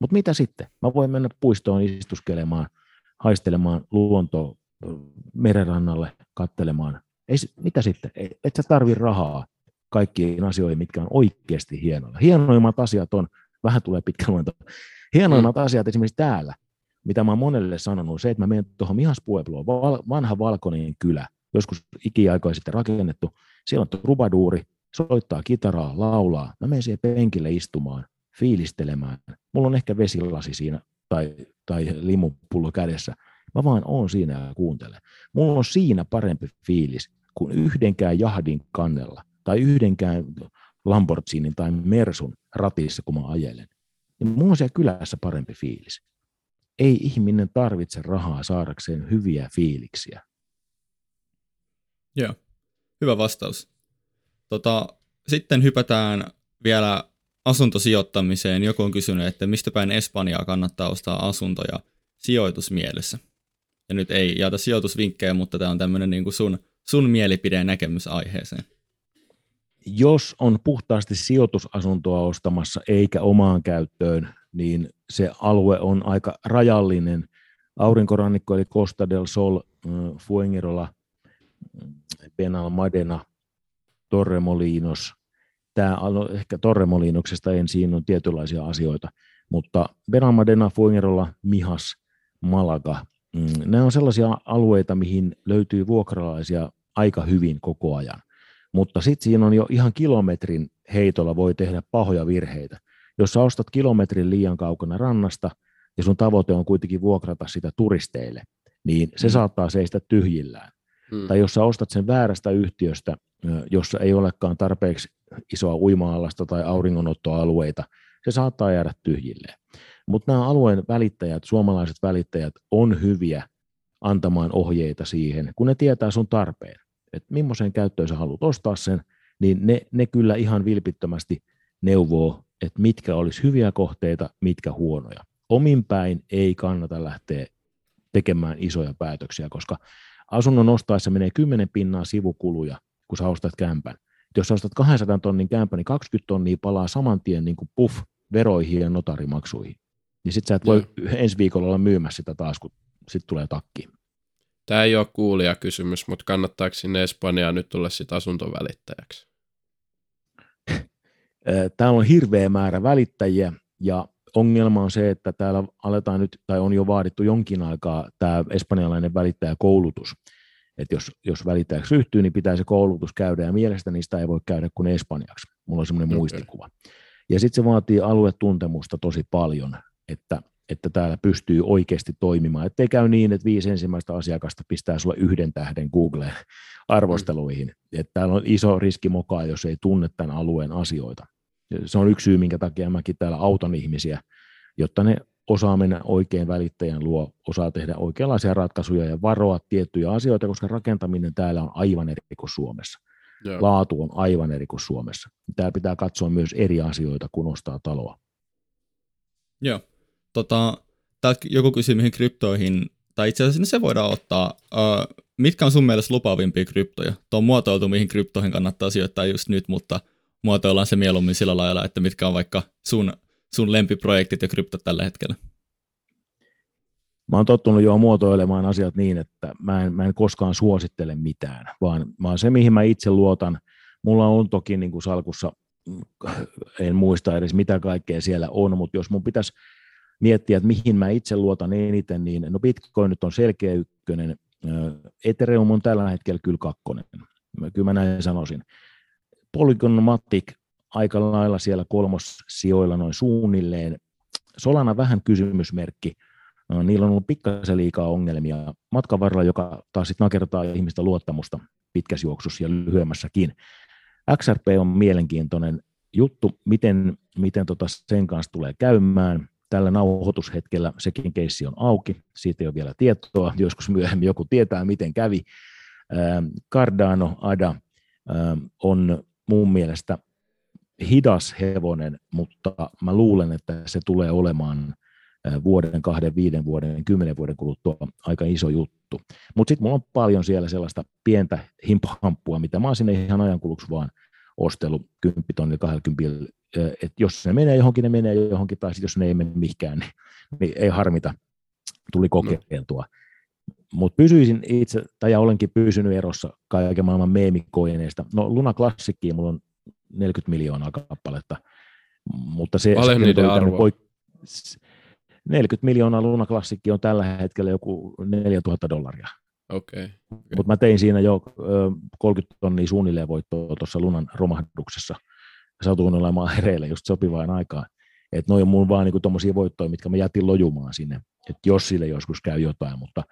[SPEAKER 3] mutta mitä sitten? Mä voin mennä puistoon istuskelemaan, haistelemaan luontoa merenrannalle, kattelemaan. Ei, mitä sitten? Et sä tarvi rahaa kaikkiin asioihin, mitkä on oikeasti hienoja. Hienoimmat asiat on, vähän tulee pitkä luento, hienoimmat mm. asiat esimerkiksi täällä, mitä mä oon monelle sanonut, se, että mä menen tuohon Mihas Puebloon, vanha valkoinen kylä, joskus ikiaikoja sitten rakennettu. Siellä on trubaduuri, soittaa kitaraa, laulaa. Mä menen siihen penkille istumaan, fiilistelemään. Mulla on ehkä vesilasi siinä tai, tai limupullo kädessä. Mä vaan oon siinä ja kuuntelen. Mulla on siinä parempi fiilis kuin yhdenkään jahdin kannella tai yhdenkään Lamborghinin tai Mersun ratissa, kun mä ajelen. Niin mulla on siellä kylässä parempi fiilis. Ei ihminen tarvitse rahaa saadakseen hyviä fiiliksiä.
[SPEAKER 1] Joo, hyvä vastaus. Tota, sitten hypätään vielä asuntosijoittamiseen. Joku on kysynyt, että mistä päin Espanjaa kannattaa ostaa asuntoja sijoitusmielessä. Ja nyt ei jaeta sijoitusvinkkejä, mutta tämä on tämmöinen niin kuin sun, sun mielipide ja näkemys aiheeseen.
[SPEAKER 3] Jos on puhtaasti sijoitusasuntoa ostamassa eikä omaan käyttöön, niin se alue on aika rajallinen. Aurinkorannikko eli Costa del Sol, Fuengirola – Benalmadena, Torremolinos. Tämä ehkä Torremolinoksesta ensin on tietynlaisia asioita, mutta Benalmadena, Fuengirola, Mihas, Malaga, mm, nämä on sellaisia alueita, mihin löytyy vuokralaisia aika hyvin koko ajan. Mutta sitten siinä on jo ihan kilometrin heitolla voi tehdä pahoja virheitä. Jos sä ostat kilometrin liian kaukana rannasta ja sun tavoite on kuitenkin vuokrata sitä turisteille, niin se mm. saattaa seistä tyhjillään. Hmm. Tai jos sä ostat sen väärästä yhtiöstä, jossa ei olekaan tarpeeksi isoa uima-alasta tai auringonottoalueita, se saattaa jäädä tyhjilleen. Mutta nämä alueen välittäjät, suomalaiset välittäjät, on hyviä antamaan ohjeita siihen, kun ne tietää sun tarpeen. Että millaiseen käyttöön sä haluat ostaa sen, niin ne, ne kyllä ihan vilpittömästi neuvoo, että mitkä olisi hyviä kohteita, mitkä huonoja. Omin päin ei kannata lähteä tekemään isoja päätöksiä, koska asunnon ostaessa menee 10 pinnaa sivukuluja, kun sä ostat kämpän. Et jos sä ostat 200 tonnin kämpän, niin 20 tonnia palaa saman tien niin kuin puff veroihin ja notarimaksuihin. Niin sit sä et voi no. ensi viikolla olla myymässä sitä taas, kun sit tulee takki.
[SPEAKER 2] Tämä ei ole kuulija kysymys, mutta kannattaako sinne Espanjaan nyt tulla sitten asuntovälittäjäksi? [laughs]
[SPEAKER 3] Täällä on hirveä määrä välittäjiä ja ongelma on se, että täällä aletaan nyt, tai on jo vaadittu jonkin aikaa tämä espanjalainen välittäjäkoulutus. Että jos, jos välittäjäksi ryhtyy, niin pitää se koulutus käydä, ja mielestäni niistä ei voi käydä kuin espanjaksi. Mulla on semmoinen okay. muistikuva. Ja sitten se vaatii aluetuntemusta tosi paljon, että, että täällä pystyy oikeasti toimimaan. Että ei käy niin, että viisi ensimmäistä asiakasta pistää sulle yhden tähden Googleen arvosteluihin. Mm. Että täällä on iso riski mokaa, jos ei tunne tämän alueen asioita se on yksi syy, minkä takia mäkin täällä autan ihmisiä, jotta ne osaa mennä oikein välittäjän luo, osaa tehdä oikeanlaisia ratkaisuja ja varoa tiettyjä asioita, koska rakentaminen täällä on aivan eri kuin Suomessa. Joo. Laatu on aivan eri kuin Suomessa. Täällä pitää katsoa myös eri asioita, kun ostaa taloa.
[SPEAKER 1] Joo. Tota, joku kysyy, mihin kryptoihin, tai itse asiassa se voidaan ottaa. Uh, mitkä on sun mielestä lupaavimpia kryptoja? Tuo on muotoiltu, mihin kryptoihin kannattaa sijoittaa just nyt, mutta muotoillaan se mieluummin sillä lailla, että mitkä on vaikka sun, sun lempiprojektit ja kryptot tällä hetkellä?
[SPEAKER 3] Mä oon tottunut jo muotoilemaan asiat niin, että mä en, mä en koskaan suosittele mitään, vaan, vaan se, mihin mä itse luotan, mulla on toki niin kuin salkussa en muista edes mitä kaikkea siellä on, mutta jos mun pitäisi miettiä, että mihin mä itse luotan eniten, niin no Bitcoin nyt on selkeä ykkönen, Ethereum on tällä hetkellä kyllä kakkonen, kyllä mä näin sanoisin. Polygon Matic aika lailla siellä kolmossijoilla noin suunnilleen. Solana vähän kysymysmerkki, niillä on ollut pikkasen liikaa ongelmia matkan varrella, joka taas sitten nakertaa ihmistä luottamusta pitkässä juoksussa ja lyhyemmässäkin. XRP on mielenkiintoinen juttu, miten, miten tota sen kanssa tulee käymään. Tällä nauhoitushetkellä sekin keissi on auki, siitä ei ole vielä tietoa, joskus myöhemmin joku tietää, miten kävi. Ähm, Cardano ADA ähm, on mun mielestä hidas hevonen, mutta mä luulen, että se tulee olemaan äh, vuoden, kahden, viiden vuoden, kymmenen vuoden kuluttua aika iso juttu. Mutta sitten mulla on paljon siellä sellaista pientä himphamppua, mitä mä oon sinne ihan ajankuluksi vaan ostelu 10 tonni 20 että jos ne menee johonkin, ne menee johonkin, tai sitten jos ne ei mene mihinkään, niin, niin ei harmita, tuli kokeiltua. No. Mutta pysyisin itse, tai olenkin pysynyt erossa kaiken maailman meemikoineista. No Luna Klassikkiin mulla on 40 miljoonaa kappaletta, mutta se...
[SPEAKER 2] Paljon niiden arvo? Poik-
[SPEAKER 3] 40 miljoonaa Luna Klassikki on tällä hetkellä joku 4000 dollaria.
[SPEAKER 2] Okay, okay.
[SPEAKER 3] Mutta mä tein siinä jo 30 tonnia suunnilleen voittoa tuossa Lunan romahduksessa – satuin olemaan hereillä just sopivaan aikaan. Että noin on mun vaan niinku tuommoisia voittoja, mitkä mä jätin lojumaan sinne, että jos sille joskus käy jotain, mutta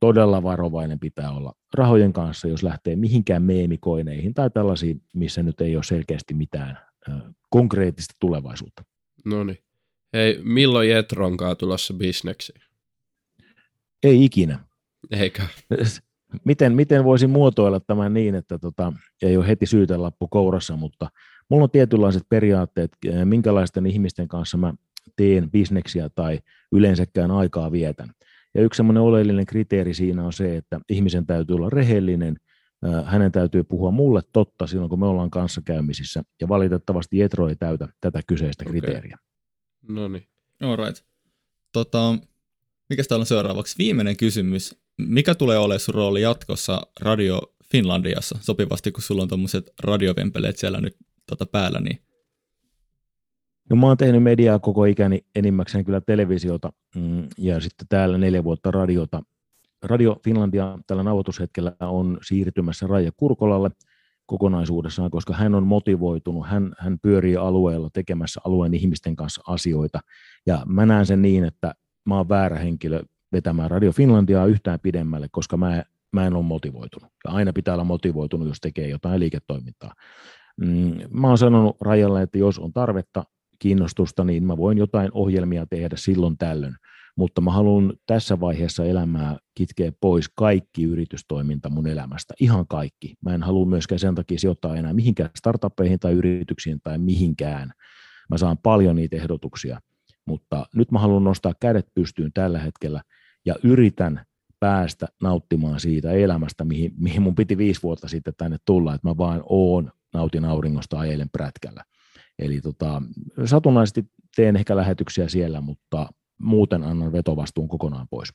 [SPEAKER 3] todella varovainen pitää olla rahojen kanssa, jos lähtee mihinkään meemikoineihin tai tällaisiin, missä nyt ei ole selkeästi mitään konkreettista tulevaisuutta.
[SPEAKER 2] No niin. Hei, milloin Jetronkaan tulossa bisneksiin?
[SPEAKER 3] Ei ikinä.
[SPEAKER 2] Eikä.
[SPEAKER 3] Miten, miten voisin muotoilla tämän niin, että tota, ei ole heti syytelappu kourassa, mutta mulla on tietynlaiset periaatteet, eh, minkälaisten ihmisten kanssa mä teen bisneksiä tai yleensäkään aikaa vietän. Ja yksi semmoinen oleellinen kriteeri siinä on se, että ihmisen täytyy olla rehellinen, eh, hänen täytyy puhua mulle totta silloin, kun me ollaan kanssakäymisissä, ja valitettavasti Jetro ei täytä tätä kyseistä okay. kriteeriä.
[SPEAKER 2] No niin.
[SPEAKER 1] All right. Tota, mikä täällä on seuraavaksi? Viimeinen kysymys. Mikä tulee olemaan sun rooli jatkossa Radio Finlandiassa? Sopivasti, kun sulla on tuommoiset radiovempeleet siellä nyt tota päällä, niin
[SPEAKER 3] No mä oon tehnyt mediaa koko ikäni enimmäkseen kyllä televisiota mm, ja sitten täällä neljä vuotta radiota. Radio Finlandia tällä nauhoitushetkellä on siirtymässä Raija Kurkolalle kokonaisuudessaan, koska hän on motivoitunut, hän, hän pyörii alueella tekemässä alueen ihmisten kanssa asioita. Ja mä näen sen niin, että mä oon väärä henkilö vetämään Radio Finlandiaa yhtään pidemmälle, koska mä, mä en ole motivoitunut. Ja aina pitää olla motivoitunut, jos tekee jotain liiketoimintaa. Mm, mä oon sanonut Rajalle, että jos on tarvetta, kiinnostusta, niin mä voin jotain ohjelmia tehdä silloin tällöin. Mutta mä haluan tässä vaiheessa elämää kitkeä pois kaikki yritystoiminta mun elämästä, ihan kaikki. Mä en halua myöskään sen takia sijoittaa enää mihinkään startuppeihin tai yrityksiin tai mihinkään. Mä saan paljon niitä ehdotuksia, mutta nyt mä haluan nostaa kädet pystyyn tällä hetkellä ja yritän päästä nauttimaan siitä elämästä, mihin, mihin mun piti viisi vuotta sitten tänne tulla, että mä vaan oon, nautin auringosta, ajelen prätkällä. Eli tota, satunnaisesti teen ehkä lähetyksiä siellä, mutta muuten annan vetovastuun kokonaan pois.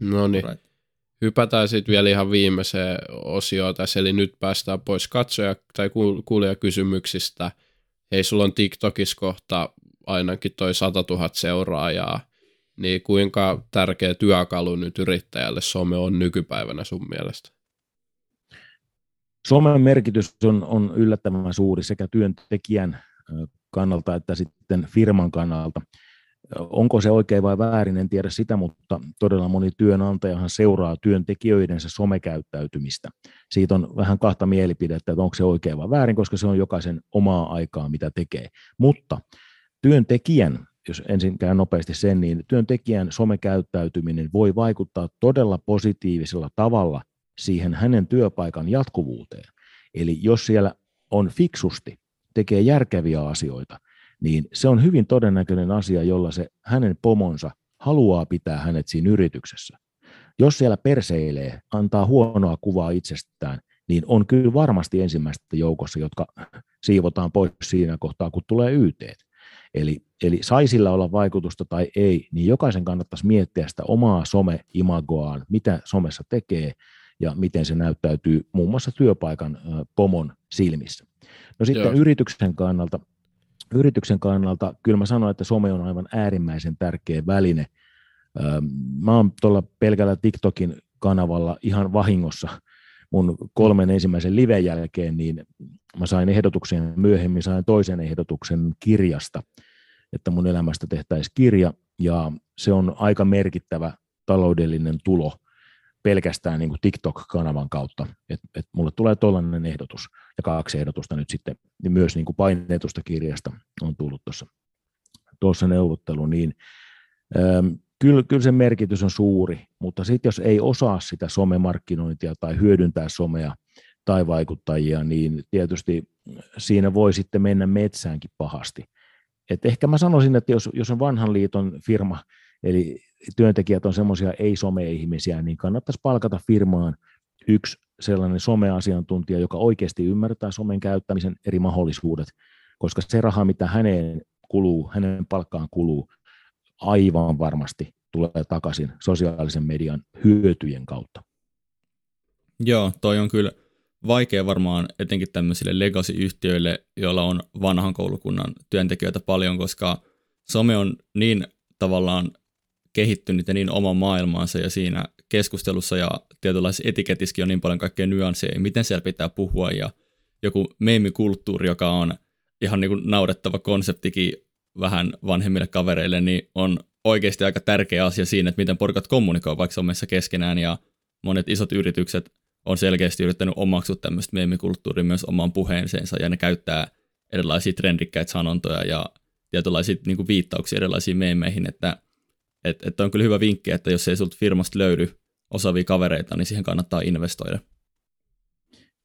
[SPEAKER 2] No niin. Right. Hypätään sitten vielä ihan viimeiseen osioon tässä, eli nyt päästään pois katsoja- tai kuulijakysymyksistä. Hei, sulla on TikTokissa kohta ainakin toi 100 000 seuraajaa, niin kuinka tärkeä työkalu nyt yrittäjälle some on nykypäivänä sun mielestä?
[SPEAKER 3] Somen merkitys on, on yllättävän suuri sekä työntekijän kannalta että sitten firman kannalta. Onko se oikein vai väärin, en tiedä sitä, mutta todella moni työnantajahan seuraa työntekijöidensä somekäyttäytymistä. Siitä on vähän kahta mielipidettä, että onko se oikein vai väärin, koska se on jokaisen omaa aikaa, mitä tekee. Mutta työntekijän, jos ensin käyn nopeasti sen, niin työntekijän somekäyttäytyminen voi vaikuttaa todella positiivisella tavalla siihen hänen työpaikan jatkuvuuteen. Eli jos siellä on fiksusti, tekee järkeviä asioita, niin se on hyvin todennäköinen asia, jolla se hänen pomonsa haluaa pitää hänet siinä yrityksessä. Jos siellä perseilee, antaa huonoa kuvaa itsestään, niin on kyllä varmasti ensimmäistä joukossa, jotka siivotaan pois siinä kohtaa, kun tulee YT. Eli, eli sai sillä olla vaikutusta tai ei, niin jokaisen kannattaisi miettiä sitä omaa some-imagoaan, mitä somessa tekee, ja miten se näyttäytyy muun muassa työpaikan pomon silmissä. No sitten Joo. yrityksen kannalta, yrityksen kannalta kyllä mä sanon, että some on aivan äärimmäisen tärkeä väline. Mä oon tuolla pelkällä TikTokin kanavalla ihan vahingossa mun kolmen ensimmäisen liven jälkeen, niin mä sain ehdotuksen, myöhemmin sain toisen ehdotuksen kirjasta, että mun elämästä tehtäisiin kirja, ja se on aika merkittävä taloudellinen tulo pelkästään niin kuin TikTok-kanavan kautta, että et mulle tulee tuollainen ehdotus, ja kaksi ehdotusta nyt sitten niin myös niin kuin painetusta kirjasta on tullut tuossa tuossa neuvottelu, niin kyllä, kyllä se merkitys on suuri, mutta sitten jos ei osaa sitä somemarkkinointia tai hyödyntää somea tai vaikuttajia, niin tietysti siinä voi sitten mennä metsäänkin pahasti. Et ehkä mä sanoisin, että jos, jos on vanhan liiton firma, eli työntekijät on semmoisia ei-some-ihmisiä, niin kannattaisi palkata firmaan yksi sellainen someasiantuntija, joka oikeasti ymmärtää somen käyttämisen eri mahdollisuudet, koska se raha, mitä häneen kuluu, hänen palkkaan kuluu, aivan varmasti tulee takaisin sosiaalisen median hyötyjen kautta.
[SPEAKER 1] Joo, toi on kyllä vaikea varmaan etenkin tämmöisille legacy-yhtiöille, joilla on vanhan koulukunnan työntekijöitä paljon, koska some on niin tavallaan kehittynyt ja niin oma maailmaansa ja siinä keskustelussa ja tietynlaisessa etiketissäkin on niin paljon kaikkea nyansseja, miten siellä pitää puhua ja joku meemikulttuuri, joka on ihan niin kuin naurettava konseptikin vähän vanhemmille kavereille, niin on oikeasti aika tärkeä asia siinä, että miten porukat kommunikoi vaikka somessa keskenään ja monet isot yritykset on selkeästi yrittänyt omaksua tämmöistä meemikulttuuria myös omaan puheenseensa ja ne käyttää erilaisia trendikkäitä sanontoja ja tietynlaisia niin kuin viittauksia erilaisiin meemeihin, että et, et on kyllä hyvä vinkki, että jos ei sulta firmasta löydy osaavia kavereita, niin siihen kannattaa investoida.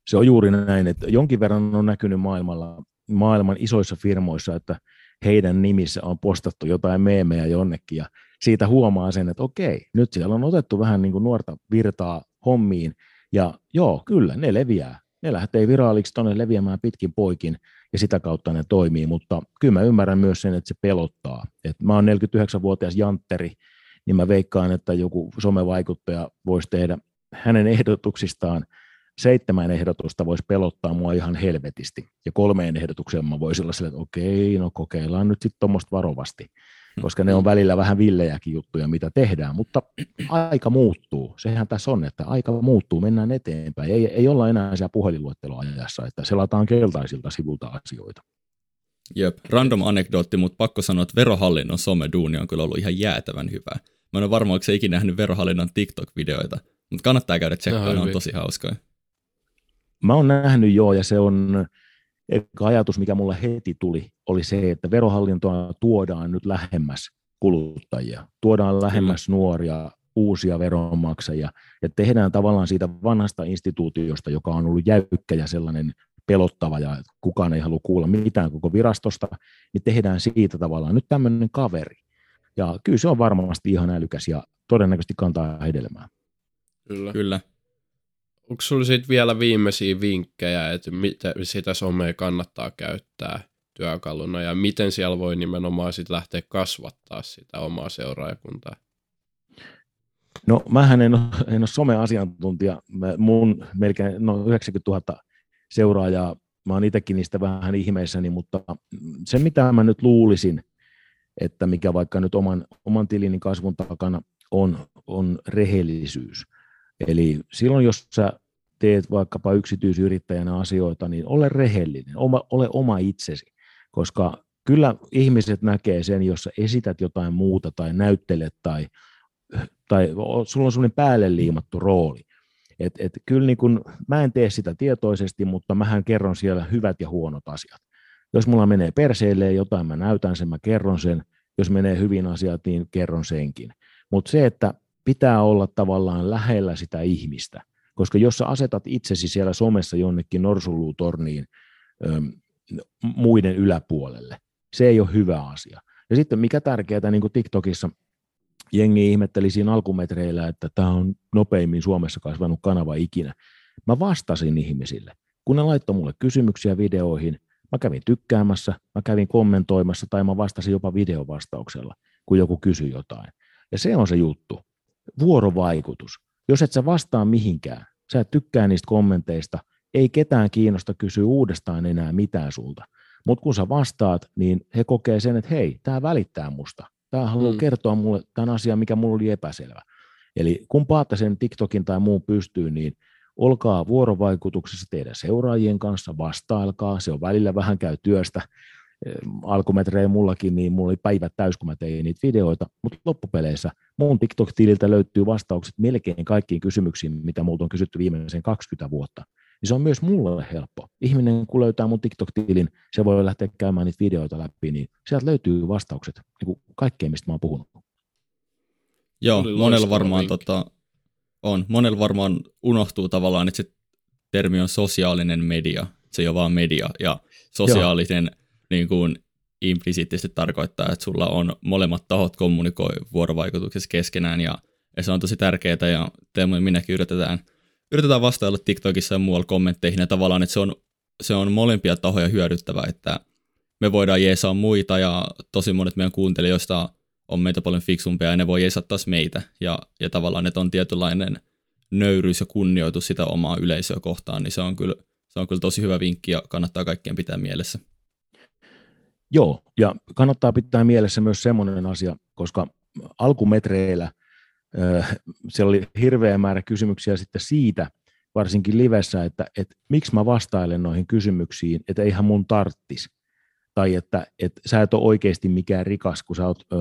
[SPEAKER 3] Se on juuri näin, että jonkin verran on näkynyt maailmalla, maailman isoissa firmoissa, että heidän nimissä on postattu jotain meemejä jonnekin ja siitä huomaa sen, että okei, nyt siellä on otettu vähän niin kuin nuorta virtaa hommiin ja joo, kyllä, ne leviää. Ne lähtee viraaliksi tuonne leviämään pitkin poikin ja sitä kautta ne toimii, mutta kyllä mä ymmärrän myös sen, että se pelottaa. Et mä oon 49-vuotias jantteri, niin mä veikkaan, että joku somevaikuttaja voisi tehdä hänen ehdotuksistaan seitsemän ehdotusta voisi pelottaa mua ihan helvetisti. Ja kolmeen ehdotukseen mä voisin olla sille, että okei, no kokeillaan nyt sitten tuommoista varovasti koska ne on välillä vähän villejäkin juttuja, mitä tehdään, mutta aika muuttuu. Sehän tässä on, että aika muuttuu, mennään eteenpäin. Ei, ei olla enää siellä puhelinluetteloajassa, että selataan keltaisilta sivulta asioita.
[SPEAKER 1] Jep, random anekdootti, mutta pakko sanoa, että verohallinnon someduuni on kyllä ollut ihan jäätävän hyvä. Mä en ole varma, onko se ikinä nähnyt verohallinnon TikTok-videoita, mutta kannattaa käydä tsekkaamaan, ne on tosi hauskoja.
[SPEAKER 3] Mä oon nähnyt joo, ja se on, Eka ajatus, mikä mulle heti tuli, oli se, että verohallintoa tuodaan nyt lähemmäs kuluttajia, tuodaan lähemmäs Kyllä. nuoria, uusia veronmaksajia, ja tehdään tavallaan siitä vanhasta instituutiosta, joka on ollut jäykkä ja sellainen pelottava, ja kukaan ei halua kuulla mitään koko virastosta, niin tehdään siitä tavallaan nyt tämmöinen kaveri. Ja kyllä se on varmasti ihan älykäs ja todennäköisesti kantaa hedelmää.
[SPEAKER 2] Kyllä. Kyllä. Onko sinulla sitten vielä viimeisiä vinkkejä, että miten sitä somea kannattaa käyttää työkaluna ja miten siellä voi nimenomaan sit lähteä kasvattaa sitä omaa seuraajakuntaa?
[SPEAKER 3] No mähän en ole, en ole some-asiantuntija. Mun melkein no 90 000 seuraajaa, mä oon itsekin niistä vähän ihmeissäni, mutta se mitä mä nyt luulisin, että mikä vaikka nyt oman, oman tilini kasvun takana on, on rehellisyys. Eli silloin, jos sä teet vaikkapa yksityisyrittäjänä asioita, niin ole rehellinen, oma, ole oma itsesi, koska kyllä ihmiset näkee sen, jos sä esität jotain muuta tai näyttelet tai, tai sulla on sellainen päälle liimattu rooli. Et, et kyllä niin kun, mä en tee sitä tietoisesti, mutta mähän kerron siellä hyvät ja huonot asiat. Jos mulla menee perseille jotain, mä näytän sen, mä kerron sen. Jos menee hyvin asiat, niin kerron senkin. Mutta se, että pitää olla tavallaan lähellä sitä ihmistä. Koska jos sä asetat itsesi siellä somessa jonnekin norsuluutorniin muiden yläpuolelle, se ei ole hyvä asia. Ja sitten mikä tärkeää, niin kuin TikTokissa jengi ihmetteli siinä alkumetreillä, että tämä on nopeimmin Suomessa kasvanut kanava ikinä. Mä vastasin ihmisille. Kun ne laittoi mulle kysymyksiä videoihin, mä kävin tykkäämässä, mä kävin kommentoimassa tai mä vastasin jopa videovastauksella, kun joku kysyi jotain. Ja se on se juttu vuorovaikutus. Jos et sä vastaa mihinkään, Sä et tykkää niistä kommenteista, ei ketään kiinnosta kysyä uudestaan enää mitään sulta. Mutta kun sä vastaat, niin he kokee sen, että hei, tämä välittää musta. Tämä haluaa mm. kertoa mulle tämän asian, mikä mulla oli epäselvä. Eli kun paatte sen TikTokin tai muun pystyyn, niin olkaa vuorovaikutuksessa teidän seuraajien kanssa, vastailkaa, se on välillä vähän käy työstä, alkumetrejä mullakin, niin mulla oli päivät täys, kun mä tein niitä videoita, mutta loppupeleissä mun TikTok-tililtä löytyy vastaukset melkein kaikkiin kysymyksiin, mitä multa on kysytty viimeisen 20 vuotta. Niin se on myös mulle helppo. Ihminen, kun löytää mun TikTok-tilin, se voi lähteä käymään niitä videoita läpi, niin sieltä löytyy vastaukset niin kuin kaikkeen, mistä mä oon puhunut.
[SPEAKER 1] Joo, monella varmaan tota, on. Monella varmaan unohtuu tavallaan, että se termi on sosiaalinen media. Se ei ole vaan media. Ja sosiaalisen Joo niin kuin implisiittisesti tarkoittaa, että sulla on molemmat tahot kommunikoi vuorovaikutuksessa keskenään ja, ja se on tosi tärkeää ja Teemu ja minäkin yritetään, yritetään vastailla TikTokissa ja muualla kommentteihin ja tavallaan, että se on, se on molempia tahoja hyödyttävä, että me voidaan jeesaa muita ja tosi monet meidän kuuntelijoista on meitä paljon fiksumpia ja ne voi jeesaa taas meitä ja, ja tavallaan, että on tietynlainen nöyryys ja kunnioitus sitä omaa yleisöä kohtaan, niin se on kyllä, se on kyllä tosi hyvä vinkki ja kannattaa kaikkien pitää mielessä.
[SPEAKER 3] Joo, ja kannattaa pitää mielessä myös semmoinen asia, koska alkumetreillä äh, siellä oli hirveä määrä kysymyksiä sitten siitä, varsinkin livessä, että, että miksi mä vastailen noihin kysymyksiin, että eihän mun tarttis. Tai että, että sä et ole oikeasti mikään rikas, kun sä oot ö,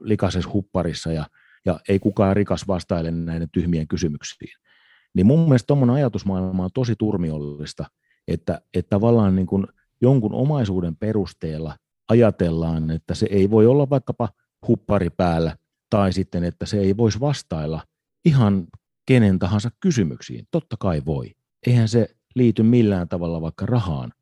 [SPEAKER 3] likaisessa hupparissa ja, ja ei kukaan rikas vastaile näiden tyhmien kysymyksiin. Niin mun mielestä tuommoinen ajatusmaailma on tosi turmiollista, että, että tavallaan niin kuin jonkun omaisuuden perusteella ajatellaan, että se ei voi olla vaikkapa huppari päällä, tai sitten, että se ei voisi vastailla ihan kenen tahansa kysymyksiin. Totta kai voi. Eihän se liity millään tavalla vaikka rahaan,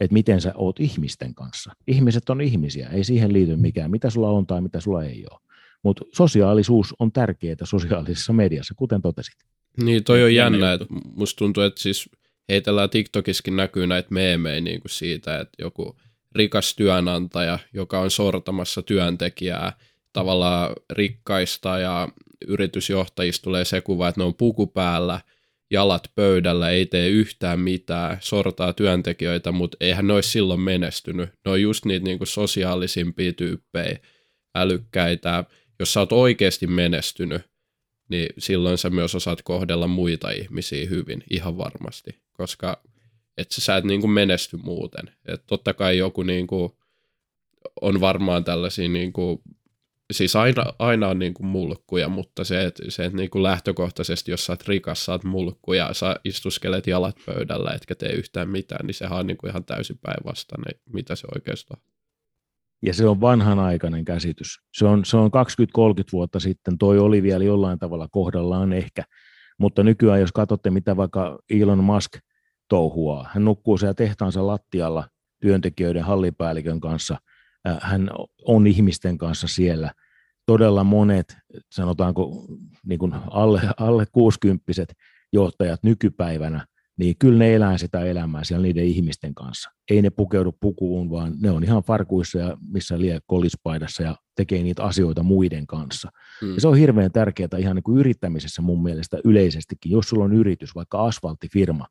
[SPEAKER 3] että miten sä oot ihmisten kanssa. Ihmiset on ihmisiä, ei siihen liity mikään, mitä sulla on tai mitä sulla ei ole. Mutta sosiaalisuus on tärkeää sosiaalisessa mediassa, kuten totesit.
[SPEAKER 2] Niin, toi on jännä, että musta tuntuu, että siis heitellään TikTokissakin näkyy näitä meemejä niin kuin siitä, että joku rikas työnantaja, joka on sortamassa työntekijää tavallaan rikkaista ja yritysjohtajista tulee se kuva, että ne on puku päällä, jalat pöydällä, ei tee yhtään mitään, sortaa työntekijöitä, mutta eihän ne olisi silloin menestynyt. Ne on just niitä niin kuin sosiaalisimpia tyyppejä, älykkäitä. Jos sä oot oikeasti menestynyt, niin silloin sä myös osaat kohdella muita ihmisiä hyvin, ihan varmasti. Koska että sä et niin kuin menesty muuten. Et totta kai joku niin kuin on varmaan tällaisia, niin kuin, siis aina, aina on niin kuin mulkkuja, mutta se, että, se, että niin kuin lähtökohtaisesti, jos sä oot rikas, sä oot mulkku ja sä istuskelet jalat pöydällä, etkä tee yhtään mitään, niin sehän on niin kuin ihan täysin päinvastainen, mitä se oikeastaan
[SPEAKER 3] ja se on vanhanaikainen käsitys. Se on, se on 20-30 vuotta sitten, toi oli vielä jollain tavalla kohdallaan ehkä, mutta nykyään jos katsotte, mitä vaikka Elon Musk – touhua. Hän nukkuu siellä tehtaansa lattialla työntekijöiden hallipäällikön kanssa. Hän on ihmisten kanssa siellä. Todella monet, sanotaanko niin kuin alle, alle 60 johtajat nykypäivänä, niin kyllä ne elää sitä elämää siellä niiden ihmisten kanssa. Ei ne pukeudu pukuun, vaan ne on ihan farkuissa ja missä lie kolispaidassa ja tekee niitä asioita muiden kanssa. Hmm. Ja se on hirveän tärkeää ihan niin kuin yrittämisessä mun mielestä yleisestikin. Jos sulla on yritys, vaikka asfalttifirma,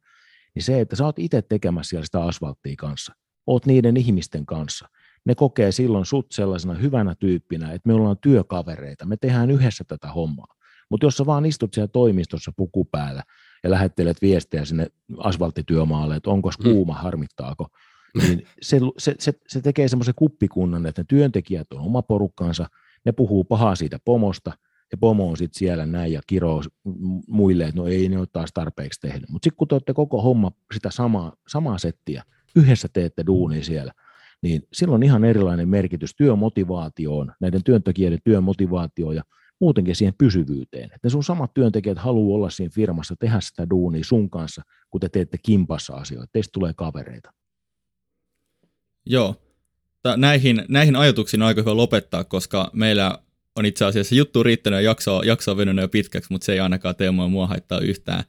[SPEAKER 3] niin se, että sä oot itse tekemässä siellä sitä asfalttia kanssa, oot niiden ihmisten kanssa, ne kokee silloin sut sellaisena hyvänä tyyppinä, että me ollaan työkavereita, me tehdään yhdessä tätä hommaa. Mutta jos sä vaan istut siellä toimistossa puku päällä ja lähettelet viestejä sinne asfalttityömaalle, että onko mm. kuuma, harmittaako, niin se, se, se, se tekee semmoisen kuppikunnan, että ne työntekijät on oma porukkansa, ne puhuu pahaa siitä pomosta, ja pomo on sitten siellä näin ja kiroo muille, että no ei ne ole taas tarpeeksi tehnyt. Mutta sitten kun te olette koko homma sitä samaa, samaa settiä, yhdessä teette duuni siellä, niin silloin on ihan erilainen merkitys työmotivaatioon, näiden työntekijöiden työmotivaatioon ja muutenkin siihen pysyvyyteen. Että sun samat työntekijät haluaa olla siinä firmassa, tehdä sitä duunia sun kanssa, kun te teette kimpassa asioita. Teistä tulee kavereita.
[SPEAKER 1] Joo. Näihin, näihin ajatuksiin on aika hyvä lopettaa, koska meillä on itse asiassa juttu riittänyt ja jakso, jakso on venynyt jo pitkäksi, mutta se ei ainakaan Teemu ja mua haittaa yhtään.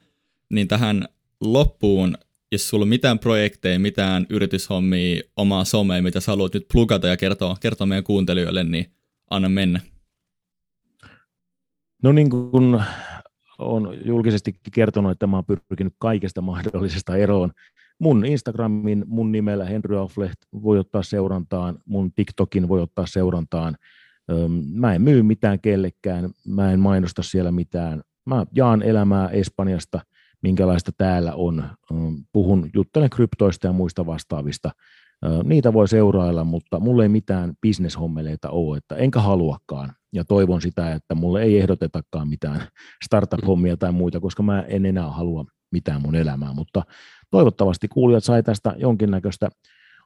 [SPEAKER 1] Niin tähän loppuun, jos sulla on mitään projekteja, mitään yrityshommia, omaa somea, mitä sä haluat nyt plugata ja kertoa, kertoa meidän kuuntelijoille, niin anna mennä.
[SPEAKER 3] No niin kuin on julkisesti kertonut, että mä oon pyrkinyt kaikesta mahdollisesta eroon. Mun Instagramin, mun nimellä Henry Affleht voi ottaa seurantaan, mun TikTokin voi ottaa seurantaan. Mä en myy mitään kellekään, mä en mainosta siellä mitään. Mä jaan elämää Espanjasta, minkälaista täällä on. Puhun, juttelen kryptoista ja muista vastaavista. Niitä voi seurailla, mutta mulle ei mitään bisneshommeleita ole, että enkä haluakaan. Ja toivon sitä, että mulle ei ehdotetakaan mitään [laughs] startup-hommia tai muita, koska mä en enää halua mitään mun elämää. Mutta toivottavasti kuulijat sai tästä jonkinnäköistä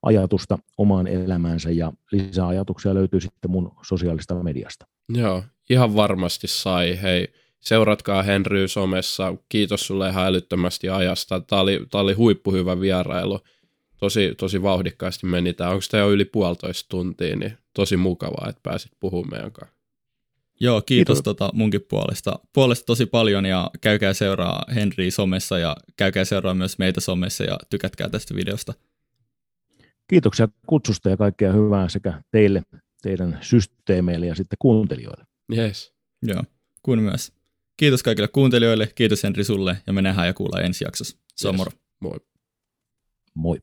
[SPEAKER 3] ajatusta omaan elämäänsä ja lisää ajatuksia löytyy sitten mun sosiaalista mediasta.
[SPEAKER 2] Joo, ihan varmasti sai. Hei, seuratkaa Henry somessa. Kiitos sulle ihan älyttömästi ajasta. Tämä oli, tämä oli huippuhyvä vierailu tosi, tosi vauhdikkaasti meni tämä. Onko tämä jo yli puolitoista tuntia, niin tosi mukavaa, että pääsit puhumaan meidän kanssa.
[SPEAKER 1] Joo, kiitos, kiitos. Tota munkin puolesta. Puolesta tosi paljon ja käykää seuraa Henry somessa ja käykää seuraa myös meitä somessa ja tykätkää tästä videosta.
[SPEAKER 3] Kiitoksia kutsusta ja kaikkea hyvää sekä teille, teidän systeemeille ja sitten kuuntelijoille.
[SPEAKER 2] Yes.
[SPEAKER 1] Joo, kuin myös. Kiitos kaikille kuuntelijoille, kiitos Henri sulle ja me nähdään ja kuullaan ensi jaksossa. Se on yes. moro.
[SPEAKER 2] Moi.
[SPEAKER 3] Moi.